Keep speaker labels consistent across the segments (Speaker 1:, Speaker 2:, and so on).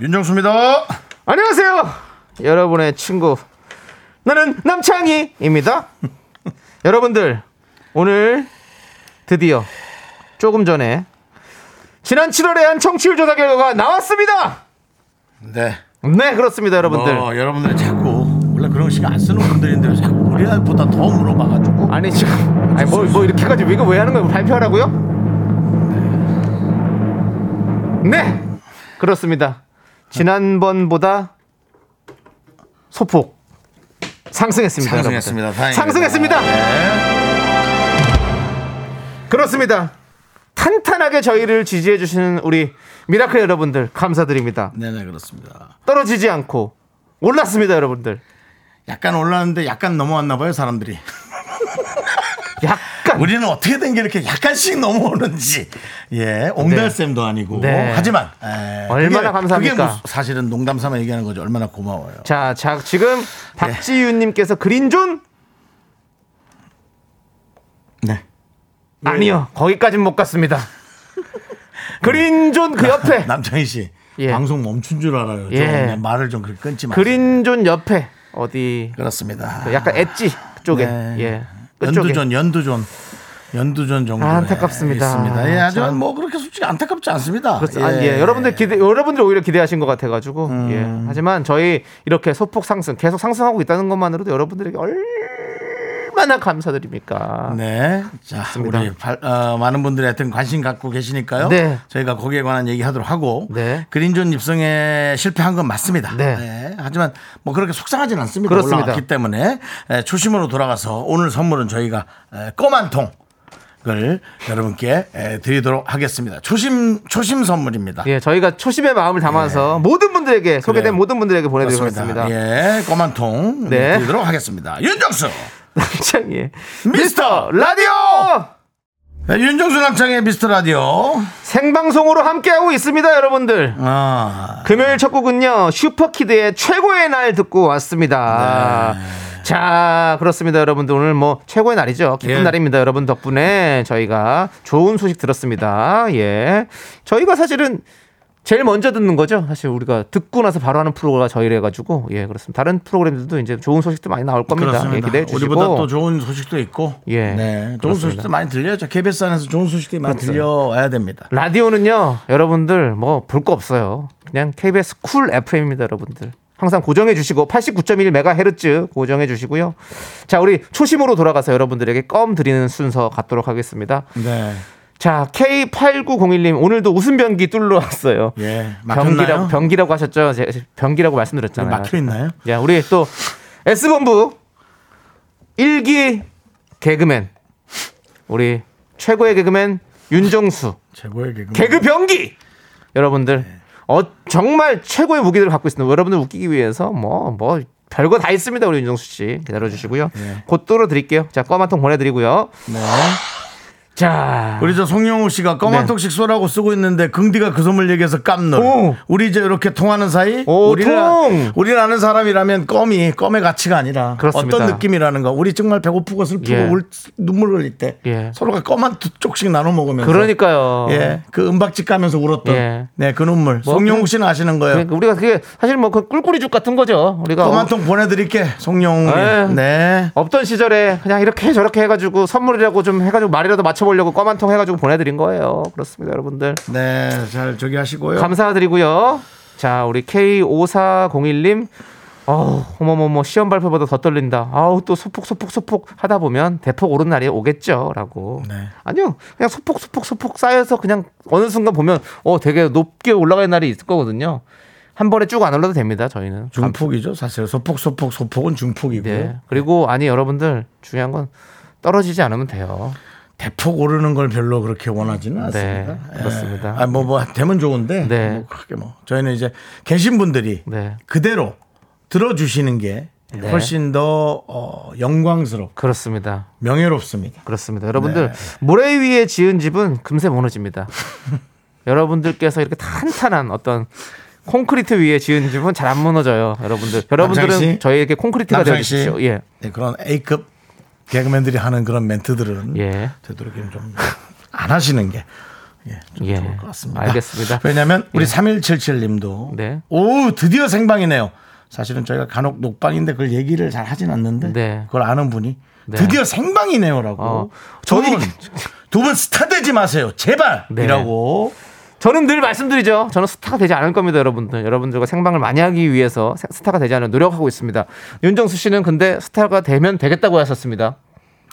Speaker 1: 윤정수입니다.
Speaker 2: 안녕하세요. 여러분의 친구. 나는 남창희입니다. 여러분들, 오늘 드디어 조금 전에 지난 7월에 한 청취율 조사 결과가 나왔습니다.
Speaker 1: 네.
Speaker 2: 네, 그렇습니다, 여러분들.
Speaker 1: 뭐, 여러분들이 자꾸 원래 그런 거 신경 안 쓰는 분들인데 왜 자꾸 우리보다 더 물어봐가지고
Speaker 2: 아니, 지금, 아니, 뭐, 뭐 이렇게까지 이거 왜 하는 거예요? 발표하라고요? 네, 그렇습니다. 지난번보다 소폭 상승했습니다.
Speaker 1: 상승했습니다.
Speaker 2: 상승했습니다.
Speaker 1: 네.
Speaker 2: 그렇습니다. 탄탄하게 저희를 지지해 주시는 우리 미라클 여러분들 감사드립니다.
Speaker 1: 네네 그렇습니다.
Speaker 2: 떨어지지 않고 올랐습니다, 여러분들.
Speaker 1: 약간 올랐는데 약간 넘어왔나 봐요 사람들이.
Speaker 2: 약간
Speaker 1: 우리는 어떻게 된 게 이렇게 약간씩 넘어오는지. 예, 옹달샘도 아니고.
Speaker 2: 네.
Speaker 1: 하지만 에,
Speaker 2: 얼마나 감사합니까?
Speaker 1: 그게 뭐 사실은 농담 삼아 얘기하는 거죠. 얼마나 고마워요.
Speaker 2: 자, 자 지금 박지윤 님께서 그린존
Speaker 1: 네.
Speaker 2: 아니요 거기까진 못 갔습니다. 그린존 그 옆에
Speaker 1: 남창희 씨
Speaker 2: 예.
Speaker 1: 방송 멈춘 줄 알아요. 좀
Speaker 2: 예.
Speaker 1: 말을 좀 끊지 마세요.
Speaker 2: 그린존 옆에 어디
Speaker 1: 그렇습니다.
Speaker 2: 그 약간 엣지 쪽에
Speaker 1: 네.
Speaker 2: 예
Speaker 1: 연두전, 연두전, 연두전 정도
Speaker 2: 아, 안타깝습니다.
Speaker 1: 있습니다. 예, 하지만
Speaker 2: 참.
Speaker 1: 뭐 그렇게 솔직히 안타깝지 않습니다.
Speaker 2: 그렇죠. 아, 예. 여러분들 기대, 여러분들 오히려 기대하신 것 같아가지고.
Speaker 1: 음.
Speaker 2: 예. 하지만 저희 이렇게 소폭 상승, 계속 상승하고 있다는 것만으로도 여러분들에게 얼 마나 감사드립니까?
Speaker 1: 네, 자
Speaker 2: 맞습니다.
Speaker 1: 우리 발- 어, 많은 분들이 하여튼 관심 갖고 계시니까요.
Speaker 2: 네.
Speaker 1: 저희가 거기에 관한 얘기 하도록 하고
Speaker 2: 네.
Speaker 1: 그린존 입성에 실패한 건 맞습니다.
Speaker 2: 네.
Speaker 1: 네, 하지만 뭐 그렇게 속상하진 않습니다.
Speaker 2: 그렇습니다.
Speaker 1: 올라왔기 때문에 에, 초심으로 돌아가서 오늘 선물은 저희가 에, 껌한 통. 을 여러분께 에, 드리도록 하겠습니다. 초심 초심 선물입니다.
Speaker 2: 예, 저희가 초심의 마음을 담아서 모든 분들에게 소개된
Speaker 1: 예. 그래요.
Speaker 2: 모든 분들에게 보내드리겠습니다.
Speaker 1: 예, 껌한통
Speaker 2: 네.
Speaker 1: 드리도록 하겠습니다. 윤정수
Speaker 2: 남창희
Speaker 1: 미스터
Speaker 2: 라디오
Speaker 1: 네, 윤정수 남창희 미스터 라디오.
Speaker 2: 생방송으로 함께하고 있습니다, 여러분들.
Speaker 1: 아,
Speaker 2: 금요일 첫 곡은요 슈퍼키드의 최고의 날 듣고 왔습니다. 자 그렇습니다 여러분들 오늘 뭐 최고의 날이죠 기쁜
Speaker 1: 예.
Speaker 2: 날입니다 여러분 덕분에 저희가 좋은 소식 들었습니다 예 저희가 사실은 제일 먼저 듣는 거죠 사실 우리가 듣고 나서 바로 하는 프로가 저희래 가지고 예 그렇습니다 다른 프로그램들도 이제 좋은 소식도 많이 나올 겁니다 예,
Speaker 1: 그렇습니다.
Speaker 2: 기대해 주시고
Speaker 1: 우리보다 또 좋은 소식도 있고,
Speaker 2: 예,
Speaker 1: 네, 좋은
Speaker 2: 그렇습니다.
Speaker 1: 소식도 많이 들려야죠. KBS 안에서 좋은 소식들이 많이. 들려와야 됩니다.
Speaker 2: 라디오는요, 여러분들 뭐 볼 거 없어요. 그냥 KBS 쿨 FM입니다, 여러분들. 항상 고정해 주시고 89.1MHz 고정해 주시고요. 자, 우리 초심으로 돌아가서 여러분들에게 껌 드리는 순서 갖도록 하겠습니다.
Speaker 1: 네,
Speaker 2: 자, K8901님 오늘도 웃음 변기 뚫러 왔어요.
Speaker 1: 예, 막혔나요?
Speaker 2: 변기라고 하셨죠? 제- 변기라고 말씀드렸잖아요.
Speaker 1: 막혀 있나요?
Speaker 2: 야, 우리 또 S본부 일기 개그맨 우리 최고의 개그맨 윤정수
Speaker 1: 최고의 개그.
Speaker 2: 개그 병기 여러분들 어 정말 최고의 무기들을 갖고 있습니다. 여러분들 웃기기 위해서 뭐 뭐 별거 다 있습니다. 우리 윤정수 씨 기다려 주시고요. 곧 뚫어 드릴게요. 자, 껌 한 통 보내 드리고요.
Speaker 1: 네.
Speaker 2: 자,
Speaker 1: 우리 저 송영우 씨가 껌한
Speaker 2: 네.
Speaker 1: 쓰고 있는데 긍디가 그 선물 얘기해서 깜놀.
Speaker 2: 오.
Speaker 1: 우리 이제 이렇게 통하는 사이
Speaker 2: 오,
Speaker 1: 우리를
Speaker 2: 통.
Speaker 1: 우리를 아는 사람이라면 껌이 껌의 가치가 아니라
Speaker 2: 그렇습니다.
Speaker 1: 어떤 느낌이라는 거. 우리 정말 배고프고 슬프고
Speaker 2: 예.
Speaker 1: 울, 눈물 흘릴 때
Speaker 2: 예.
Speaker 1: 서로가 껌 한 쪽씩 나눠 먹으면서
Speaker 2: 그러니까요.
Speaker 1: 예, 그 은박집 가면서 울었던
Speaker 2: 예.
Speaker 1: 네, 그 눈물.
Speaker 2: 뭐
Speaker 1: 송영우
Speaker 2: 그-
Speaker 1: 씨는 아시는 거예요.
Speaker 2: 그러니까 우리가 그게 사실 뭐 그 꿀꿀이 죽 같은 거죠. 우리가
Speaker 1: 껌
Speaker 2: 어-
Speaker 1: 한통 보내 드릴게, 송영우.
Speaker 2: 예.
Speaker 1: 네.
Speaker 2: 없던 시절에 그냥 이렇게 저렇게 해 가지고 선물이라고 좀 해 가지고 말이라도 맞춰 보려고 껌 한 통 해가지고 보내드린 거예요. 그렇습니다, 여러분들.
Speaker 1: 네, 잘 저기 하시고요.
Speaker 2: 감사드리고요. 자, 우리 K5401님. 어우, 어머머머, 시험 발표보다 더 떨린다. 아우, 또 소폭, 소폭, 소폭 하다 보면 대폭 오른 날이 오겠죠. 라고.
Speaker 1: 네.
Speaker 2: 아니요. 그냥 소폭, 소폭, 소폭 쌓여서 그냥 어느 순간 보면, 어, 되게 높게 올라가는 날이 있을 거거든요. 한 번에 쭉 안 올라도 됩니다. 저희는.
Speaker 1: 중폭이죠, 사실. 소폭, 소폭, 소폭은 중폭이고요.
Speaker 2: 네. 그리고 아니, 여러분들 중요한 건 떨어지지 않으면 돼요.
Speaker 1: 대폭 오르는 걸 별로 그렇게 원하지는
Speaker 2: 네,
Speaker 1: 않습니다.
Speaker 2: 그렇습니다.
Speaker 1: 예. 아, 뭐, 뭐, 되면 좋은데.
Speaker 2: 네.
Speaker 1: 뭐, 크게 뭐. 저희는 이제 계신 분들이
Speaker 2: 네.
Speaker 1: 그대로 들어주시는 게
Speaker 2: 네.
Speaker 1: 훨씬 더 어, 영광스럽고
Speaker 2: 그렇습니다.
Speaker 1: 명예롭습니다.
Speaker 2: 그렇습니다. 여러분들
Speaker 1: 네.
Speaker 2: 모래 위에 지은 집은 금세 무너집니다. 여러분들께서 이렇게 탄탄한 어떤 콘크리트 위에 지은 집은 잘 안 무너져요. 여러분들. 여러분들은? 저희에게 콘크리트가 주십시오. 예.
Speaker 1: 네, 그런 A급 개그맨들이 하는 그런 멘트들은
Speaker 2: 예.
Speaker 1: 되도록이면 좀 안 하시는 게 예, 좀
Speaker 2: 예.
Speaker 1: 좋을 것 같습니다.
Speaker 2: 알겠습니다.
Speaker 1: 왜냐하면 우리
Speaker 2: 예.
Speaker 1: 3177님도
Speaker 2: 네.
Speaker 1: 오 드디어 생방이네요. 사실은 저희가 간혹 녹방인데 그걸 얘기를 잘 하진 않는데
Speaker 2: 네.
Speaker 1: 그걸 아는 분이
Speaker 2: 네.
Speaker 1: 드디어 생방이네요라고.
Speaker 2: 어,
Speaker 1: 저희
Speaker 2: 저희-
Speaker 1: 두분 스타 되지 마세요. 제발이라고.
Speaker 2: 저는 늘 말씀드리죠. 저는 스타가 되지 않을 겁니다, 여러분들. 여러분들과 생방을 많이 하기 위해서 세- 스타가 되지 않을 노력하고 있습니다. 윤정수 씨는 근데 스타가 되면 되겠다고 하셨습니다.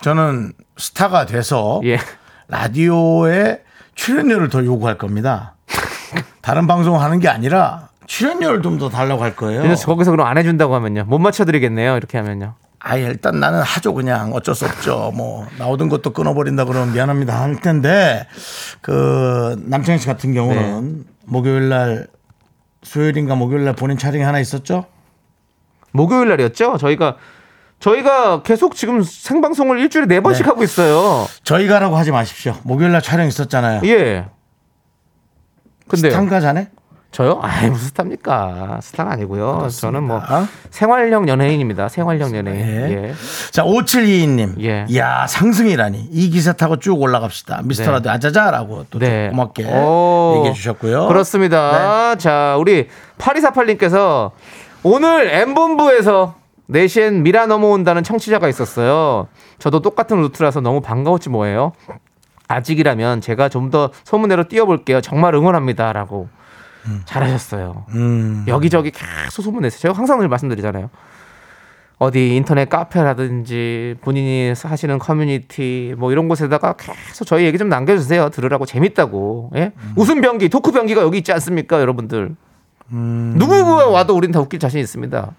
Speaker 1: 저는 스타가 돼서
Speaker 2: 예.
Speaker 1: 라디오에 출연료를 더 요구할 겁니다. 다른 방송 하는 게 아니라 출연료를 좀 더 달라고 할 거예요.
Speaker 2: 씨 거기서 그럼 안 해준다고 하면요. 못 맞춰드리겠네요. 이렇게 하면요.
Speaker 1: 아 일단 나는 하죠 그냥 어쩔 수 없죠. 뭐 나오던 것도 끊어버린다 그러면 미안합니다 할 텐데 그 남창희 씨 같은 경우는 목요일 날 수요일인가 목요일 날 본인 촬영이 하나 있었죠?
Speaker 2: 목요일 날이었죠. 저희가 저희가 계속 지금 생방송을 일주일에 네 번씩
Speaker 1: 네.
Speaker 2: 하고 있어요.
Speaker 1: 저희가라고 하지 마십시오. 목요일 날 촬영 있었잖아요.
Speaker 2: 예. 근데
Speaker 1: 스탄가 자네?
Speaker 2: 저요? 아이 무슨 스타입니까? 스타가 아니고요. 저는 뭐
Speaker 1: 아?
Speaker 2: 생활형 연예인입니다. 생활형 연예인.
Speaker 1: 예.
Speaker 2: 예.
Speaker 1: 자, 5722님.
Speaker 2: 예.
Speaker 1: 이야, 상승이라니. 이 기세 타고 쭉 올라갑시다. 미스터
Speaker 2: 네.
Speaker 1: 아자자라고 또
Speaker 2: 네.
Speaker 1: 좀 고맙게
Speaker 2: 오,
Speaker 1: 얘기해 주셨고요. 네.
Speaker 2: 그렇습니다. 자, 우리 8248님께서 오늘 M본부에서 4시엔 미라 넘어온다는 청취자가 있었어요. 저도 똑같은 루트라서 너무 반가웠지 뭐예요. 아직이라면 제가 좀 더 소문내로 뛰어볼게요. 정말 응원합니다. 라고 잘하셨어요.
Speaker 1: 음.
Speaker 2: 여기저기 계속 소문냈어요. 제가 항상 늘 말씀드리잖아요. 어디 인터넷 카페라든지 본인이 하시는 커뮤니티 뭐 이런 곳에다가 계속 저희 얘기 좀 남겨주세요. 들으라고 재밌다고. 예? 웃음 변기, 토크 변기가 여기 있지 않습니까, 여러분들? 누구가 와도 우린 다 웃길 자신 있습니다.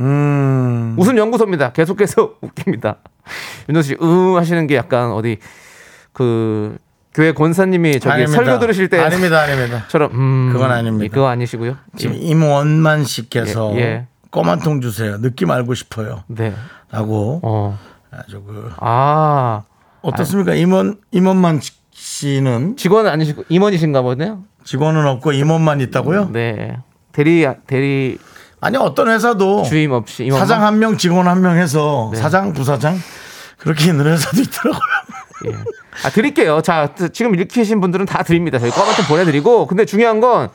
Speaker 1: 음.
Speaker 2: 웃음 연구소입니다. 계속해서 웃깁니다. 윤정 씨, 으 하시는 게 약간 어디 그 교회 권사님이 저기
Speaker 1: 아닙니다.
Speaker 2: 설교 들으실 때
Speaker 1: 아닙니다, 아닙니다.
Speaker 2: 처럼 음,
Speaker 1: 그건 아닙니다.
Speaker 2: 그거 아니시고요.
Speaker 1: 지금 임원만 씨께서
Speaker 2: 예, 예.
Speaker 1: 껌 한 통 주세요. 느낌 알고 싶어요.
Speaker 2: 네.
Speaker 1: 라고
Speaker 2: 어.
Speaker 1: 아주 그
Speaker 2: 아.
Speaker 1: 어떻습니까? 임원 임원만 씨는
Speaker 2: 직원 아니시고 임원이신가 보네요.
Speaker 1: 직원은 없고 임원만 있다고요?
Speaker 2: 네. 대리 대리
Speaker 1: 아니 어떤 회사도
Speaker 2: 주임 없이 임원만?
Speaker 1: 사장 한 명, 직원 한 명 해서
Speaker 2: 네.
Speaker 1: 사장, 부사장 그렇게 있는 회사도 있더라고요.
Speaker 2: 예. 아 드릴게요. 자 드- 지금 읽히신 분들은 다 드립니다. 저희 껌한통 보내드리고 근데 중요한 건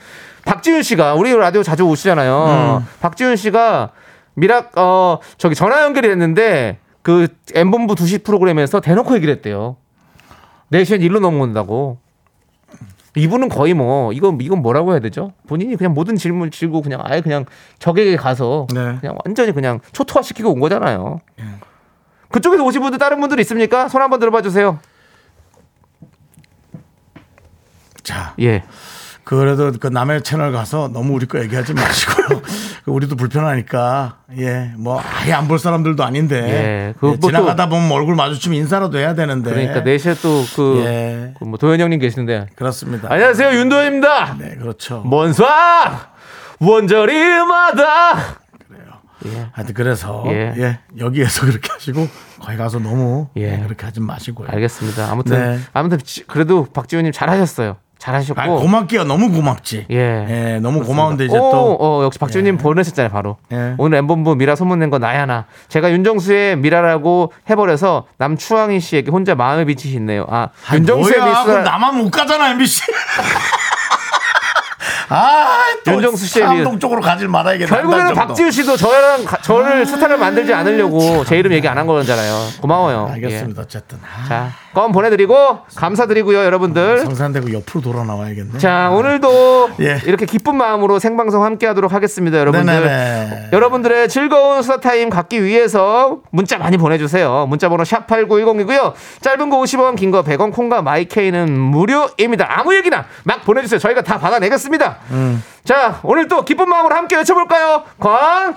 Speaker 2: 박지윤 씨가 우리 라디오 자주 오시잖아요. 박지윤 씨가 미락 어 저기 전화 연결이 됐는데 그 엠본부 2시 프로그램에서 대놓고 얘기를 했대요. 4시엔 일로 넘어온다고. 이분은 거의 뭐 이건 이건 뭐라고 해야 되죠? 본인이 그냥 모든 질문 질고 그냥 아예 그냥 적에게 가서
Speaker 1: 네.
Speaker 2: 그냥 완전히 그냥 초토화 시키고 온 거잖아요. 그쪽에서 오신 분들 다른 분들 있습니까? 손 한번 들어봐 주세요.
Speaker 1: 자,
Speaker 2: 예.
Speaker 1: 그래도 그 남의 채널 가서 너무 우리 거 얘기하지 마시고요. 그 우리도 불편하니까 예, 뭐 아예 안 볼 사람들도 아닌데
Speaker 2: 예, 그
Speaker 1: 예,
Speaker 2: 뭐 또-
Speaker 1: 지나가다 보면 얼굴 마주치면 인사라도 해야 되는데
Speaker 2: 그러니까 4시에 또그
Speaker 1: 예.
Speaker 2: 뭐 도현 형님 계시는데
Speaker 1: 그렇습니다.
Speaker 2: 안녕하세요 윤도현입니다.
Speaker 1: 네, 그렇죠.
Speaker 2: 먼사 원저리마다
Speaker 1: 하여튼 그래서
Speaker 2: 예.
Speaker 1: 예. 여기에서 그렇게 하시고 거기 가서 너무
Speaker 2: 예.
Speaker 1: 예, 그렇게 하지 마시고요.
Speaker 2: 알겠습니다. 아무튼
Speaker 1: 네.
Speaker 2: 아무튼 지- 그래도 박지훈님 잘하셨어요. 잘하셨고
Speaker 1: 아, 고맙게요. 너무 고맙지.
Speaker 2: 예.
Speaker 1: 예, 너무 고마운데 이제
Speaker 2: 오,
Speaker 1: 또
Speaker 2: 어, 역시 박지훈님 보내셨잖아요, 바로.
Speaker 1: 예.
Speaker 2: 오늘 엠본부 미라 소문낸 거 나야 나. 제가 윤정수의 미라라고 해버려서 남추왕희 씨에게 혼자 마음에 비치시 있네요. 아,
Speaker 1: 아니,
Speaker 2: 윤정수의
Speaker 1: 그럼 나만 못 가잖아 MBC. 아, 또
Speaker 2: 윤정수 씨의
Speaker 1: 상동 쪽으로 가질 말아야겠다.
Speaker 2: 결국에는. 박지우 씨도 저랑 가- 저를 스타를 만들지 않으려고 제 이름 얘기 안 한 거잖아요. 고마워요.
Speaker 1: 알겠습니다. 어쨌든 아,
Speaker 2: 예. 자, 껌 보내드리고 감사드리고요, 여러분들.
Speaker 1: 성산되고 옆으로 돌아 나와야겠네.
Speaker 2: 자, 오늘도
Speaker 1: 예.
Speaker 2: 이렇게 기쁜 마음으로 생방송 함께하도록 하겠습니다, 여러분들.
Speaker 1: 네네네.
Speaker 2: 여러분들의 즐거운 수다 타임 갖기 위해서 문자 많이 보내주세요. 문자번호 샵 #8910이고요. 짧은 거 50원, 긴 거 100원, 콩과 마이케이는 무료입니다. 아무 얘기나 막 보내주세요. 저희가 다 받아내겠습니다.
Speaker 1: 음.
Speaker 2: 자, 오늘 또 기쁜 마음으로 함께 외쳐볼까요? 광고라!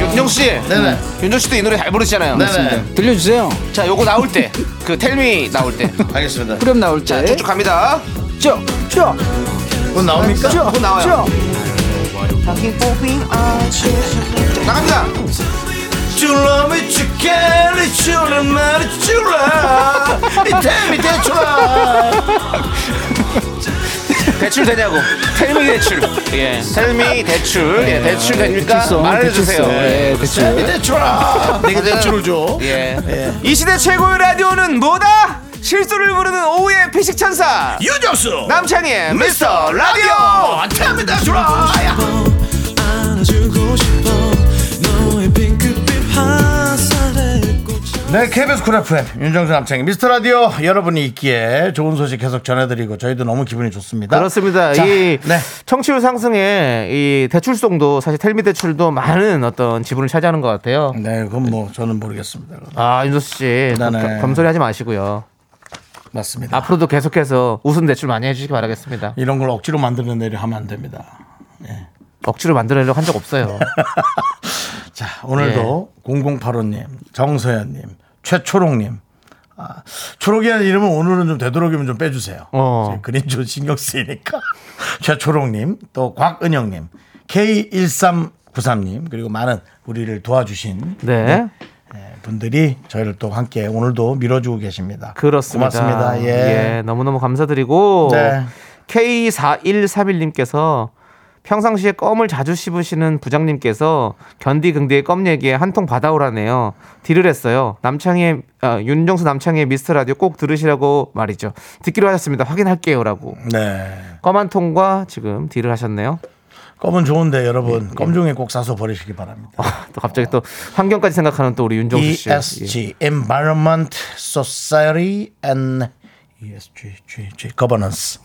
Speaker 3: 윤정
Speaker 2: 씨,
Speaker 1: 네네.
Speaker 2: 윤정 씨도 이 노래 잘 부르시잖아요.
Speaker 1: 네네.
Speaker 3: 들려주세요.
Speaker 2: 자, 요거 나올 때, 그 텔미 나올 때,
Speaker 1: 알겠습니다.
Speaker 3: 그럼 나올 때.
Speaker 2: 쭉쭉 갑니다.
Speaker 3: 쭉쭉.
Speaker 1: 곧 나옵니까?
Speaker 3: 쭉
Speaker 2: 나와요.
Speaker 3: 쭉.
Speaker 2: 나갑니다.
Speaker 1: 줄라미 죽겠니 줄은 말이 줄라 이템이 대출아
Speaker 2: 대출 되냐고. 텔미 대출. 예. 텔미 대출. 예, 대출 됩니까?
Speaker 3: 대출성,
Speaker 2: 말해주세요.
Speaker 3: 대출성.
Speaker 2: 예.
Speaker 3: 예, 대출.
Speaker 1: 이템이 대출아 내가 대출을 줘
Speaker 2: 예. 이 시대 최고의 라디오는 뭐다? 실소를 부르는 오후의 피식 천사.
Speaker 1: 윤정수
Speaker 2: 남창희의 미스터 라디오.
Speaker 4: 화살에 꽂혀
Speaker 1: 네, KBS 쿨 FM 윤정수 남창희 미스터 라디오 여러분이 있기에 좋은 소식 계속 전해드리고 저희도 너무 기분이 좋습니다.
Speaker 2: 그렇습니다.
Speaker 1: 자,
Speaker 2: 이
Speaker 1: 네.
Speaker 2: 청취율 상승에 이 대출송도 사실 텔미 대출도 많은 어떤 지분을 차지하는 것 같아요.
Speaker 1: 네, 그건 뭐 저는 모르겠습니다. 그건.
Speaker 2: 아 윤정수 씨
Speaker 1: 네.
Speaker 2: 겸손히 하지 마시고요.
Speaker 1: 맞습니다.
Speaker 2: 앞으로도 계속해서 우선 대출 많이 해주시기 바라겠습니다.
Speaker 1: 이런 걸 억지로 일을 하면 안 됩니다.
Speaker 2: 억지로 만들려고 한적 없어요.
Speaker 1: 자, 오늘도
Speaker 2: 예.
Speaker 1: 0085님, 정서연님, 최초롱님. 아, 초록이라는 이름은 오늘은 좀 되도록이면 좀 빼주세요.
Speaker 2: 어.
Speaker 1: 제 그린 좀 신경 쓰이니까. 최초롱님, 또 곽은영님, K1393님, 그리고 많은 우리를 도와주신
Speaker 2: 네.
Speaker 1: 네, 분들이 저희를 또 함께 오늘도 밀어주고 계십니다.
Speaker 2: 그렇습니다.
Speaker 1: 고맙습니다. 예.
Speaker 2: 너무너무 감사드리고
Speaker 1: 네.
Speaker 2: K4131님께서 평상시에 껌을 자주 씹으시는 부장님께서 견디 긍디의 껌 얘기에 한 통 받아오라네요. 딜을 했어요. 남창의 아, 윤정수 남창의 미스터 라디오 꼭 들으시라고 말이죠. 듣기로 하셨습니다. 확인할게요라고.
Speaker 1: 네.
Speaker 2: 껌 한 통과 지금 딜을 하셨네요.
Speaker 1: 껌은 좋은데 여러분, 껌 중에 꼭 사서 버리시기 바랍니다.
Speaker 2: 또 갑자기 또 환경까지 생각하는 또 우리 윤정수 씨. 예.
Speaker 1: ESG Environment, Society and ESG G, G, Governance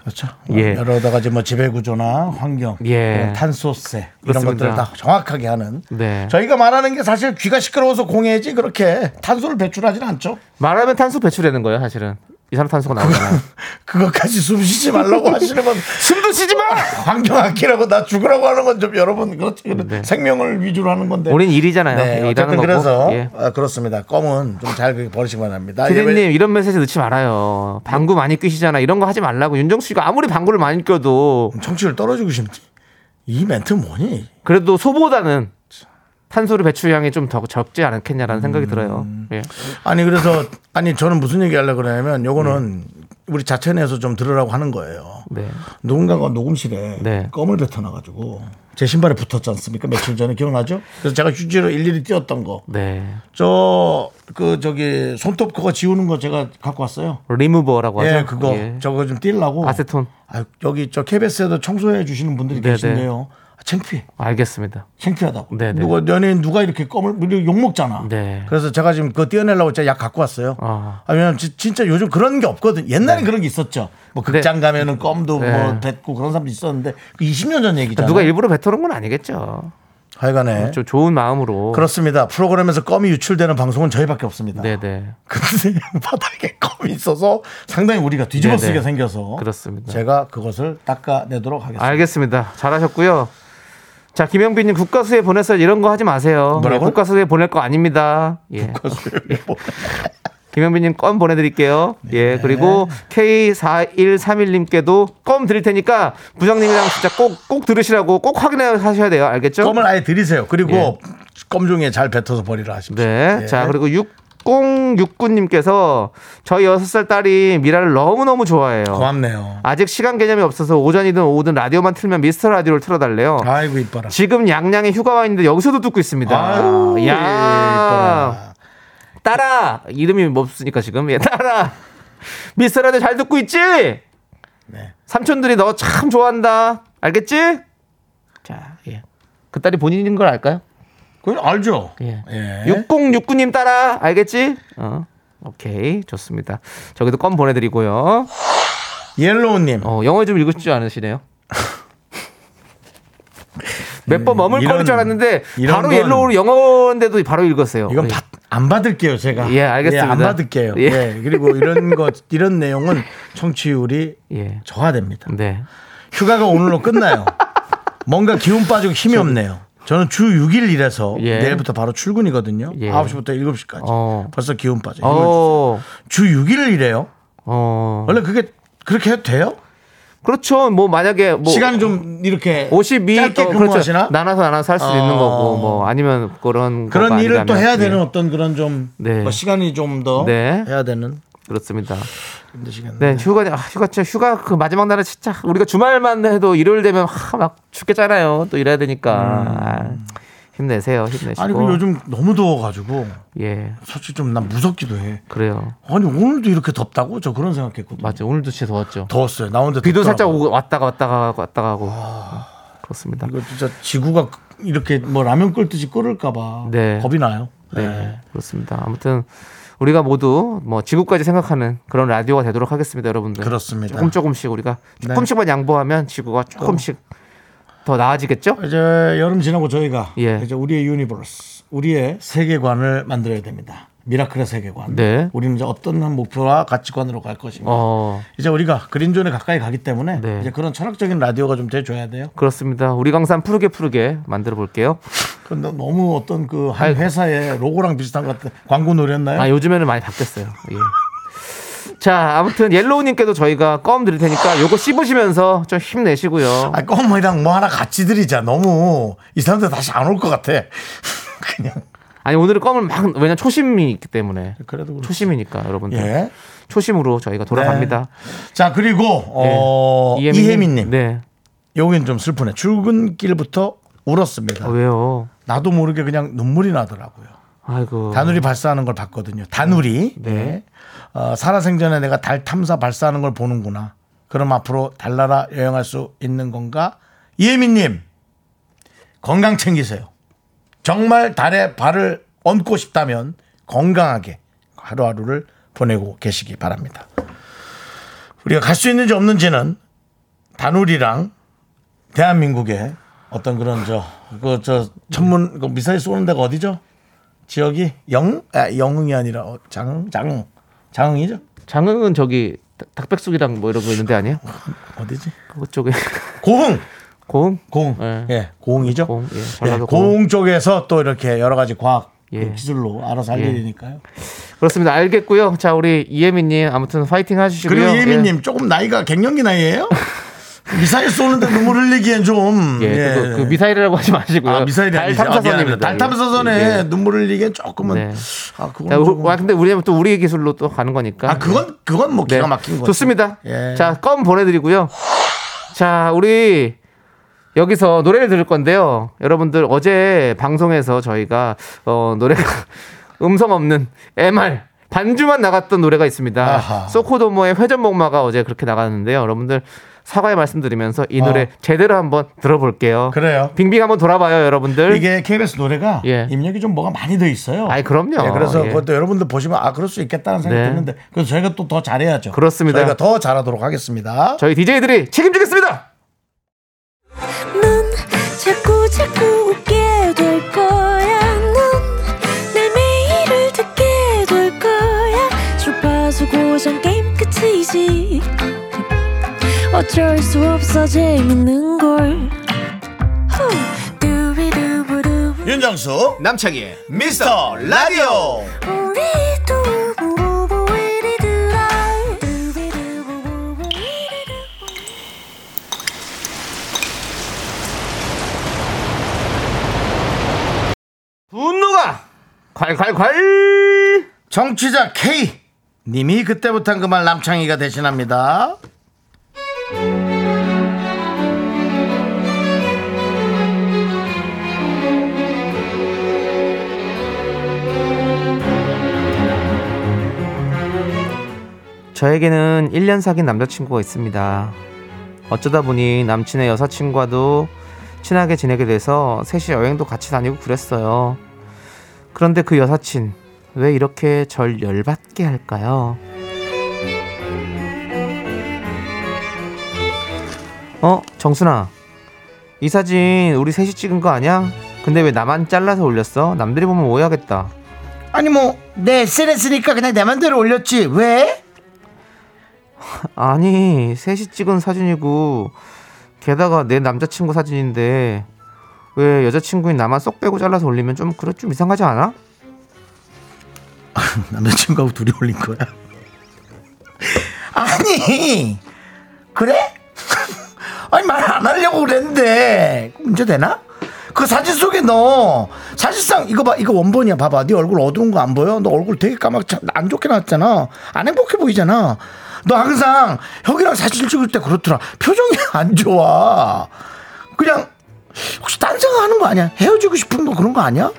Speaker 1: 그렇죠.
Speaker 2: 예.
Speaker 1: 여러 가지 뭐 지배 구조나 환경,
Speaker 2: 예.
Speaker 1: 뭐 탄소세 이런
Speaker 2: 그렇습니다.
Speaker 1: 것들을 다 정확하게 하는.
Speaker 2: 네.
Speaker 1: 저희가 말하는 게 사실 귀가 시끄러워서 공해지 그렇게 탄소를 배출하지는 않죠.
Speaker 2: 말하면 탄소 배출되는 거예요, 사실은. 이산화탄소가 나오잖아요.
Speaker 1: 그것까지 숨 쉬지 말라고 하시는 건
Speaker 2: 숨도 쉬지 마.
Speaker 1: 환경학기라고 나 죽으라고 하는 건 좀 여러분 그렇죠.
Speaker 2: 네.
Speaker 1: 생명을 위주로 하는 건데.
Speaker 2: 우린 일이잖아요.
Speaker 1: 네,
Speaker 2: 예,
Speaker 1: 어쨌든. 그래서
Speaker 2: 예.
Speaker 1: 아, 그렇습니다. 껌은 좀 잘 버리시기 바랍니다.
Speaker 2: 피디님
Speaker 1: 예,
Speaker 2: 이런 메시지 넣지 말아요. 방구 많이 뀌시잖아. 이런 거 하지 말라고. 윤정수 씨가 아무리 방구를 많이 껴도
Speaker 1: 청취율 떨어지고 싶지. 이 멘트 뭐니?
Speaker 2: 그래도 소보다는 탄소를 배출량이 좀 더 적지 않겠냐라는 생각이 들어요.
Speaker 1: 음.
Speaker 2: 예.
Speaker 1: 아니 그래서 아니 저는 무슨 얘기 하려고 그러냐면 요거는 우리 자체 내에서 좀 들으라고 하는 거예요.
Speaker 2: 네.
Speaker 1: 누군가가 녹음실에
Speaker 2: 네.
Speaker 1: 껌을 뱉어놔 가지고 제 신발에 붙었지 않습니까? 며칠 전에 기억나죠? 그래서 제가 휴지로 일일이 띄웠던 거.
Speaker 2: 네.
Speaker 1: 저 그 저기 손톱 그거 지우는 거 제가 갖고 왔어요.
Speaker 2: 리무버라고 하죠.
Speaker 1: 예, 그거
Speaker 2: 예.
Speaker 1: 저거 좀 띄려고.
Speaker 2: 아세톤.
Speaker 1: 아, 여기 저 KBS에도 청소해 주시는 분들이
Speaker 2: 네네.
Speaker 1: 계신데요. 아, 창피해.
Speaker 2: 알겠습니다.
Speaker 1: 창피하다고.
Speaker 2: 네네.
Speaker 1: 누가 연예인 누가 이렇게 껌을 우리 욕 먹잖아.
Speaker 2: 네.
Speaker 1: 그래서 제가 지금 그거 떼어내려고 제가 약 갖고 왔어요.
Speaker 2: 아.
Speaker 1: 아, 왜냐면 지- 진짜 요즘 그런 게 없거든. 옛날에 그런 게 있었죠. 뭐 극장 가면은 껌도
Speaker 2: 네.
Speaker 1: 뭐 뱉고 그런 사람도 있었는데 그 20년 전 얘기잖아.
Speaker 2: 누가 일부러 뱉어놓은 건 아니겠죠.
Speaker 1: 하여간에
Speaker 2: 좀 좋은 마음으로.
Speaker 1: 그렇습니다. 프로그램에서 껌이 유출되는 방송은 저희밖에 없습니다.
Speaker 2: 네네.
Speaker 1: 근데 바닥에 껌이 있어서 상당히 우리가 뒤집어쓰게. 생겨서
Speaker 2: 그렇습니다.
Speaker 1: 제가 그것을 닦아내도록 하겠습니다.
Speaker 2: 알겠습니다. 잘하셨고요. 자, 김영빈님 국가수에 보냈어요. 이런 거 하지 마세요. 예, 국가수에 보낼 거 아닙니다. 예. 김영빈님 껌 보내드릴게요.
Speaker 1: 네.
Speaker 2: 예, 그리고 K4131님께도 껌 드릴 테니까 부장님이랑 진짜 꼭, 꼭 들으시라고 꼭 확인해 하셔야 돼요. 알겠죠?
Speaker 1: 껌을 아예 드리세요. 그리고
Speaker 2: 예.
Speaker 1: 껌 중에 잘 뱉어서 버리라 하십시오.
Speaker 2: 네.
Speaker 1: 예.
Speaker 2: 자, 그리고 6069님께서 저희 6살 딸이 미라를 너무너무 좋아해요.
Speaker 1: 고맙네요.
Speaker 2: 아직 시간 개념이 없어서 오전이든 오후든 라디오만 틀면 미스터 라디오를 틀어달래요.
Speaker 1: 아이고 이뻐라.
Speaker 2: 지금 양양에 휴가 와 있는데 여기서도 듣고 있습니다.
Speaker 1: 아유,
Speaker 2: 야,
Speaker 1: 이뻐라.
Speaker 2: 따라 이름이 뭐 없으니까 지금 예, 따라 미스터 라디오 잘 듣고 있지?
Speaker 1: 네.
Speaker 2: 삼촌들이 너 참 좋아한다. 알겠지? 자, 예. 그 딸이 본인인 걸 알까요?
Speaker 1: 그건 알죠.
Speaker 2: 예.
Speaker 1: 예.
Speaker 2: 6069님 따라 알겠지? 어. 오케이 좋습니다. 저기도 껌 보내 드리고요.
Speaker 1: Yellow 님.
Speaker 2: 어, 영어 좀 읽을 줄 아시네요. 몇 번 머물거릴 줄 알았는데 바로
Speaker 1: 건-
Speaker 2: 옐로우로 영어인데도 바로 읽었어요.
Speaker 1: 이건
Speaker 2: 예.
Speaker 1: 받- 안 받을게요, 제가.
Speaker 2: 예, 알겠습니다.
Speaker 1: 안 받을게요.
Speaker 2: 예.
Speaker 1: 예. 그리고 이런 것, 이런 내용은 청취율이
Speaker 2: 예.
Speaker 1: 저하됩니다.
Speaker 2: 네.
Speaker 1: 휴가가 오늘로 끝나요. 뭔가 기운 빠지고 힘이 없네요. 저는 주 6일 일해서
Speaker 2: 예.
Speaker 1: 내일부터 바로 출근이거든요.
Speaker 2: 예.
Speaker 1: 9시부터 7시까지.
Speaker 2: 어.
Speaker 1: 벌써 기운 빠져.
Speaker 2: 어,
Speaker 1: 주 6일 일해요.
Speaker 2: 어.
Speaker 1: 원래 그게 그렇게 해도 돼요?
Speaker 2: 그렇죠. 뭐 만약에 뭐
Speaker 1: 시간이 좀 이렇게
Speaker 2: 52
Speaker 1: 짧게
Speaker 2: 어,
Speaker 1: 근무하시나?
Speaker 2: 그렇죠. 나눠서 나눠서 할수
Speaker 1: 어.
Speaker 2: 있는 거고 뭐 아니면 그런
Speaker 1: 그런 일을 또
Speaker 2: 아니라면,
Speaker 1: 해야 되는
Speaker 2: 예.
Speaker 1: 어떤 그런 좀
Speaker 2: 네.
Speaker 1: 뭐 시간이 좀더
Speaker 2: 네.
Speaker 1: 해야 되는
Speaker 2: 그렇습니다.
Speaker 1: 힘드시겠네.
Speaker 2: 네, 휴가 아, 휴가 진짜 휴가 그 마지막 날에 진짜 우리가 주말만 해도 일요일 되면 하, 막 죽겠잖아요. 또 일해야 되니까 아, 힘내세요. 힘내시고.
Speaker 1: 음. 아니 그 요즘 너무 더워가지고
Speaker 2: 예,
Speaker 1: 솔직히 좀 난 무섭기도 해.
Speaker 2: 그래요.
Speaker 1: 아니 오늘도 이렇게 덥다고? 저 그런 생각했거든요.
Speaker 2: 맞죠. 오늘도 진짜 더웠죠.
Speaker 1: 더웠어요. 나 혼자
Speaker 2: 비도 살짝. 오고 왔다가 왔다가 왔다가 하고 그렇습니다.
Speaker 1: 이거 진짜 지구가 이렇게 뭐 라면 끓듯이 끓을까봐
Speaker 2: 네.
Speaker 1: 겁이 나요.
Speaker 2: 네, 그렇습니다. 아무튼 우리가 모두 뭐 지구까지 생각하는 그런 라디오가 되도록 하겠습니다, 여러분들.
Speaker 1: 그렇습니다.
Speaker 2: 조금 조금씩 우리가
Speaker 1: 네.
Speaker 2: 조금씩만 양보하면 지구가 조금씩 더 나아지겠죠?
Speaker 1: 이제 여름 지나고 저희가
Speaker 2: 예.
Speaker 1: 이제 우리의 universe, 우리의 세계관을 만들어야 됩니다. 미라클의 세계관.
Speaker 2: 네.
Speaker 1: 우리는 이제 어떤 목표와 가치관으로 갈 것인가.
Speaker 2: 어,
Speaker 1: 이제 우리가 green zone에 가까이 가기 때문에
Speaker 2: 네.
Speaker 1: 이제 그런 철학적인 라디오가 좀 돼줘야 돼요.
Speaker 2: 그렇습니다. 우리 강산 푸르게 푸르게 만들어 볼게요.
Speaker 1: 근데 너무 어떤 그 한 회사의 로고랑 비슷한 것 같은 광고 노렸나요?
Speaker 2: 아, 요즘에는 많이 바뀌었어요. 예. 자, 아무튼 옐로우님께도 저희가 껌 드릴 테니까 요거 씹으시면서 좀 힘내시고요.
Speaker 1: 아, 껌이랑 뭐 하나 같이 드리자. 너무 이 사람들 다시 안 올 것 같아. 그냥
Speaker 2: 아니 오늘은 껌을 막 왜냐 초심이 있기 때문에
Speaker 1: 그래도 그렇지.
Speaker 2: 초심이니까 여러분들
Speaker 1: 예.
Speaker 2: 초심으로 저희가 돌아갑니다.
Speaker 1: 자 그리고 어,
Speaker 2: 이혜민님.
Speaker 1: 이혜민님,
Speaker 2: 네.
Speaker 1: 여긴 좀 슬프네. 출근길부터 울었습니다.
Speaker 2: 아, 왜요?
Speaker 1: 나도 모르게 그냥 눈물이 나더라고요.
Speaker 2: 아이고.
Speaker 1: 다누리 발사하는 걸 봤거든요. 다누리.
Speaker 2: 네.
Speaker 1: 네. 어, 살아생전에 내가 달 탐사 발사하는 걸 보는구나. 그럼 앞으로 달나라 여행할 수 있는 건가? 이혜민님 건강 챙기세요. 정말 달에 발을 얹고 싶다면 건강하게 하루하루를 보내고 계시기 바랍니다. 우리가 갈 수 있는지 없는지는 다누리랑 대한민국의 어떤 그런 저 그 저 천문 그 미사일 쏘는 데가 어디죠? 지역이 영 아, 영흥이 아니라 어, 장 장흥 장흥이죠?
Speaker 2: 장흥은 저기 닭- 닭백숙이랑 뭐 이런 거 있는데 아니에요?
Speaker 1: 어디지?
Speaker 2: 그쪽에
Speaker 1: 고흥
Speaker 2: 고흥?
Speaker 1: 고흥
Speaker 2: 예.
Speaker 1: 예 고흥이죠?
Speaker 2: 고흥, 예,
Speaker 1: 예,
Speaker 2: 고흥.
Speaker 1: 고흥 쪽에서 또 이렇게 여러 가지 과학
Speaker 2: 예.
Speaker 1: 그 기술로 알아서 할
Speaker 2: 예.
Speaker 1: 일이니까요.
Speaker 2: 그렇습니다. 알겠고요. 자, 우리 이혜민님 아무튼 화이팅 하시고요.
Speaker 1: 그리고
Speaker 2: 예.
Speaker 1: 이혜민님 조금 나이가 갱년기 나이예요? 미사일 쏘는데 눈물 흘리기엔 좀
Speaker 2: 예,
Speaker 1: 예.
Speaker 2: 그, 그 미사일이라고 하지 마시고요.
Speaker 1: 아 미사일이
Speaker 2: 달.
Speaker 1: 아,
Speaker 2: 탐사선입니다.
Speaker 1: 미안합니다. 달 탐사선에
Speaker 2: 예.
Speaker 1: 눈물 흘리기엔 조금은
Speaker 2: 네.
Speaker 1: 아 그건
Speaker 2: 자,
Speaker 1: 조금-
Speaker 2: 우- 와, 근데 우리는 또 우리의 기술로 또 가는 거니까.
Speaker 1: 아 그건 그건 뭐
Speaker 2: 네.
Speaker 1: 기가 막힌 거죠.
Speaker 2: 좋습니다.
Speaker 1: 예.
Speaker 2: 자, 껌 보내드리고요. 자, 우리 여기서 노래를 들을 건데요. 여러분들 어제 방송에서 저희가 어, 노래가 음성 없는 MR 반주만 나갔던 노래가 있습니다.
Speaker 1: 아하.
Speaker 2: 소코도모의 회전목마가 어제 그렇게 나갔는데요. 여러분들 사과의 말씀드리면서 이 노래
Speaker 1: 어.
Speaker 2: 제대로 한번 들어볼게요.
Speaker 1: 그래요.
Speaker 2: 빙빙 한번 돌아봐요, 여러분들.
Speaker 1: 이게 KBS 노래가
Speaker 2: 예.
Speaker 1: 입력이 좀 뭐가 많이 더 있어요.
Speaker 2: 아이, 그럼요.
Speaker 1: 예, 그래서
Speaker 2: 예.
Speaker 1: 그것도 여러분들 보시면 아 그럴 수 있겠다는 생각이
Speaker 2: 네.
Speaker 1: 드는데 그래서 저희가 또 더 잘해야죠.
Speaker 2: 그렇습니다.
Speaker 1: 저희가 더 잘하도록 하겠습니다.
Speaker 2: 저희 DJ들이 책임지겠습니다.
Speaker 5: 어쩔 수 없어 재밌는 걸.
Speaker 1: 윤정수
Speaker 2: 남창희의
Speaker 1: 미스터 라디오.
Speaker 2: 분노가 콸콸콸!
Speaker 1: 정취자 K 님이 그때부터 한그말 남창희가 대신합니다.
Speaker 2: 저에게는 1년 사귄 남자친구가 있습니다. 어쩌다 보니 남친의 여사친과도 친하게 지내게 돼서 셋이 여행도 같이 다니고 그랬어요. 그런데 그 여사친, 왜 이렇게 절 열받게 할까요? 어, 정순아. 이 사진 우리 셋이 찍은 거 아니야? 근데 왜 나만 잘라서 올렸어? 남들이 보면 오해하겠다.
Speaker 1: 아니 뭐 내 SNS니까 그냥 내 맘대로 올렸지 왜?
Speaker 2: 아니 셋이 찍은 사진이고 게다가 내 남자친구 사진인데 왜 여자친구인 나만 쏙 빼고 잘라서 올리면 좀 그래 좀 이상하지 않아?
Speaker 1: 남자친구하고 둘이 올린 거야. 아니 그래? 아니 말 안 하려고 그랬는데 문제 되나? 그 사진 속에 너 사실상 이거 봐 이거 원본이야 봐봐 네 얼굴 어두운 거 안 보여? 너 얼굴 되게 까맣게 안 좋게 나왔잖아 안 행복해 보이잖아 너 항상 형이랑 사진 찍을 때 그렇더라 표정이 안 좋아 그냥 혹시 딴 생각하는 거 아니야? 헤어지고 싶은 거 그런 거 아니야?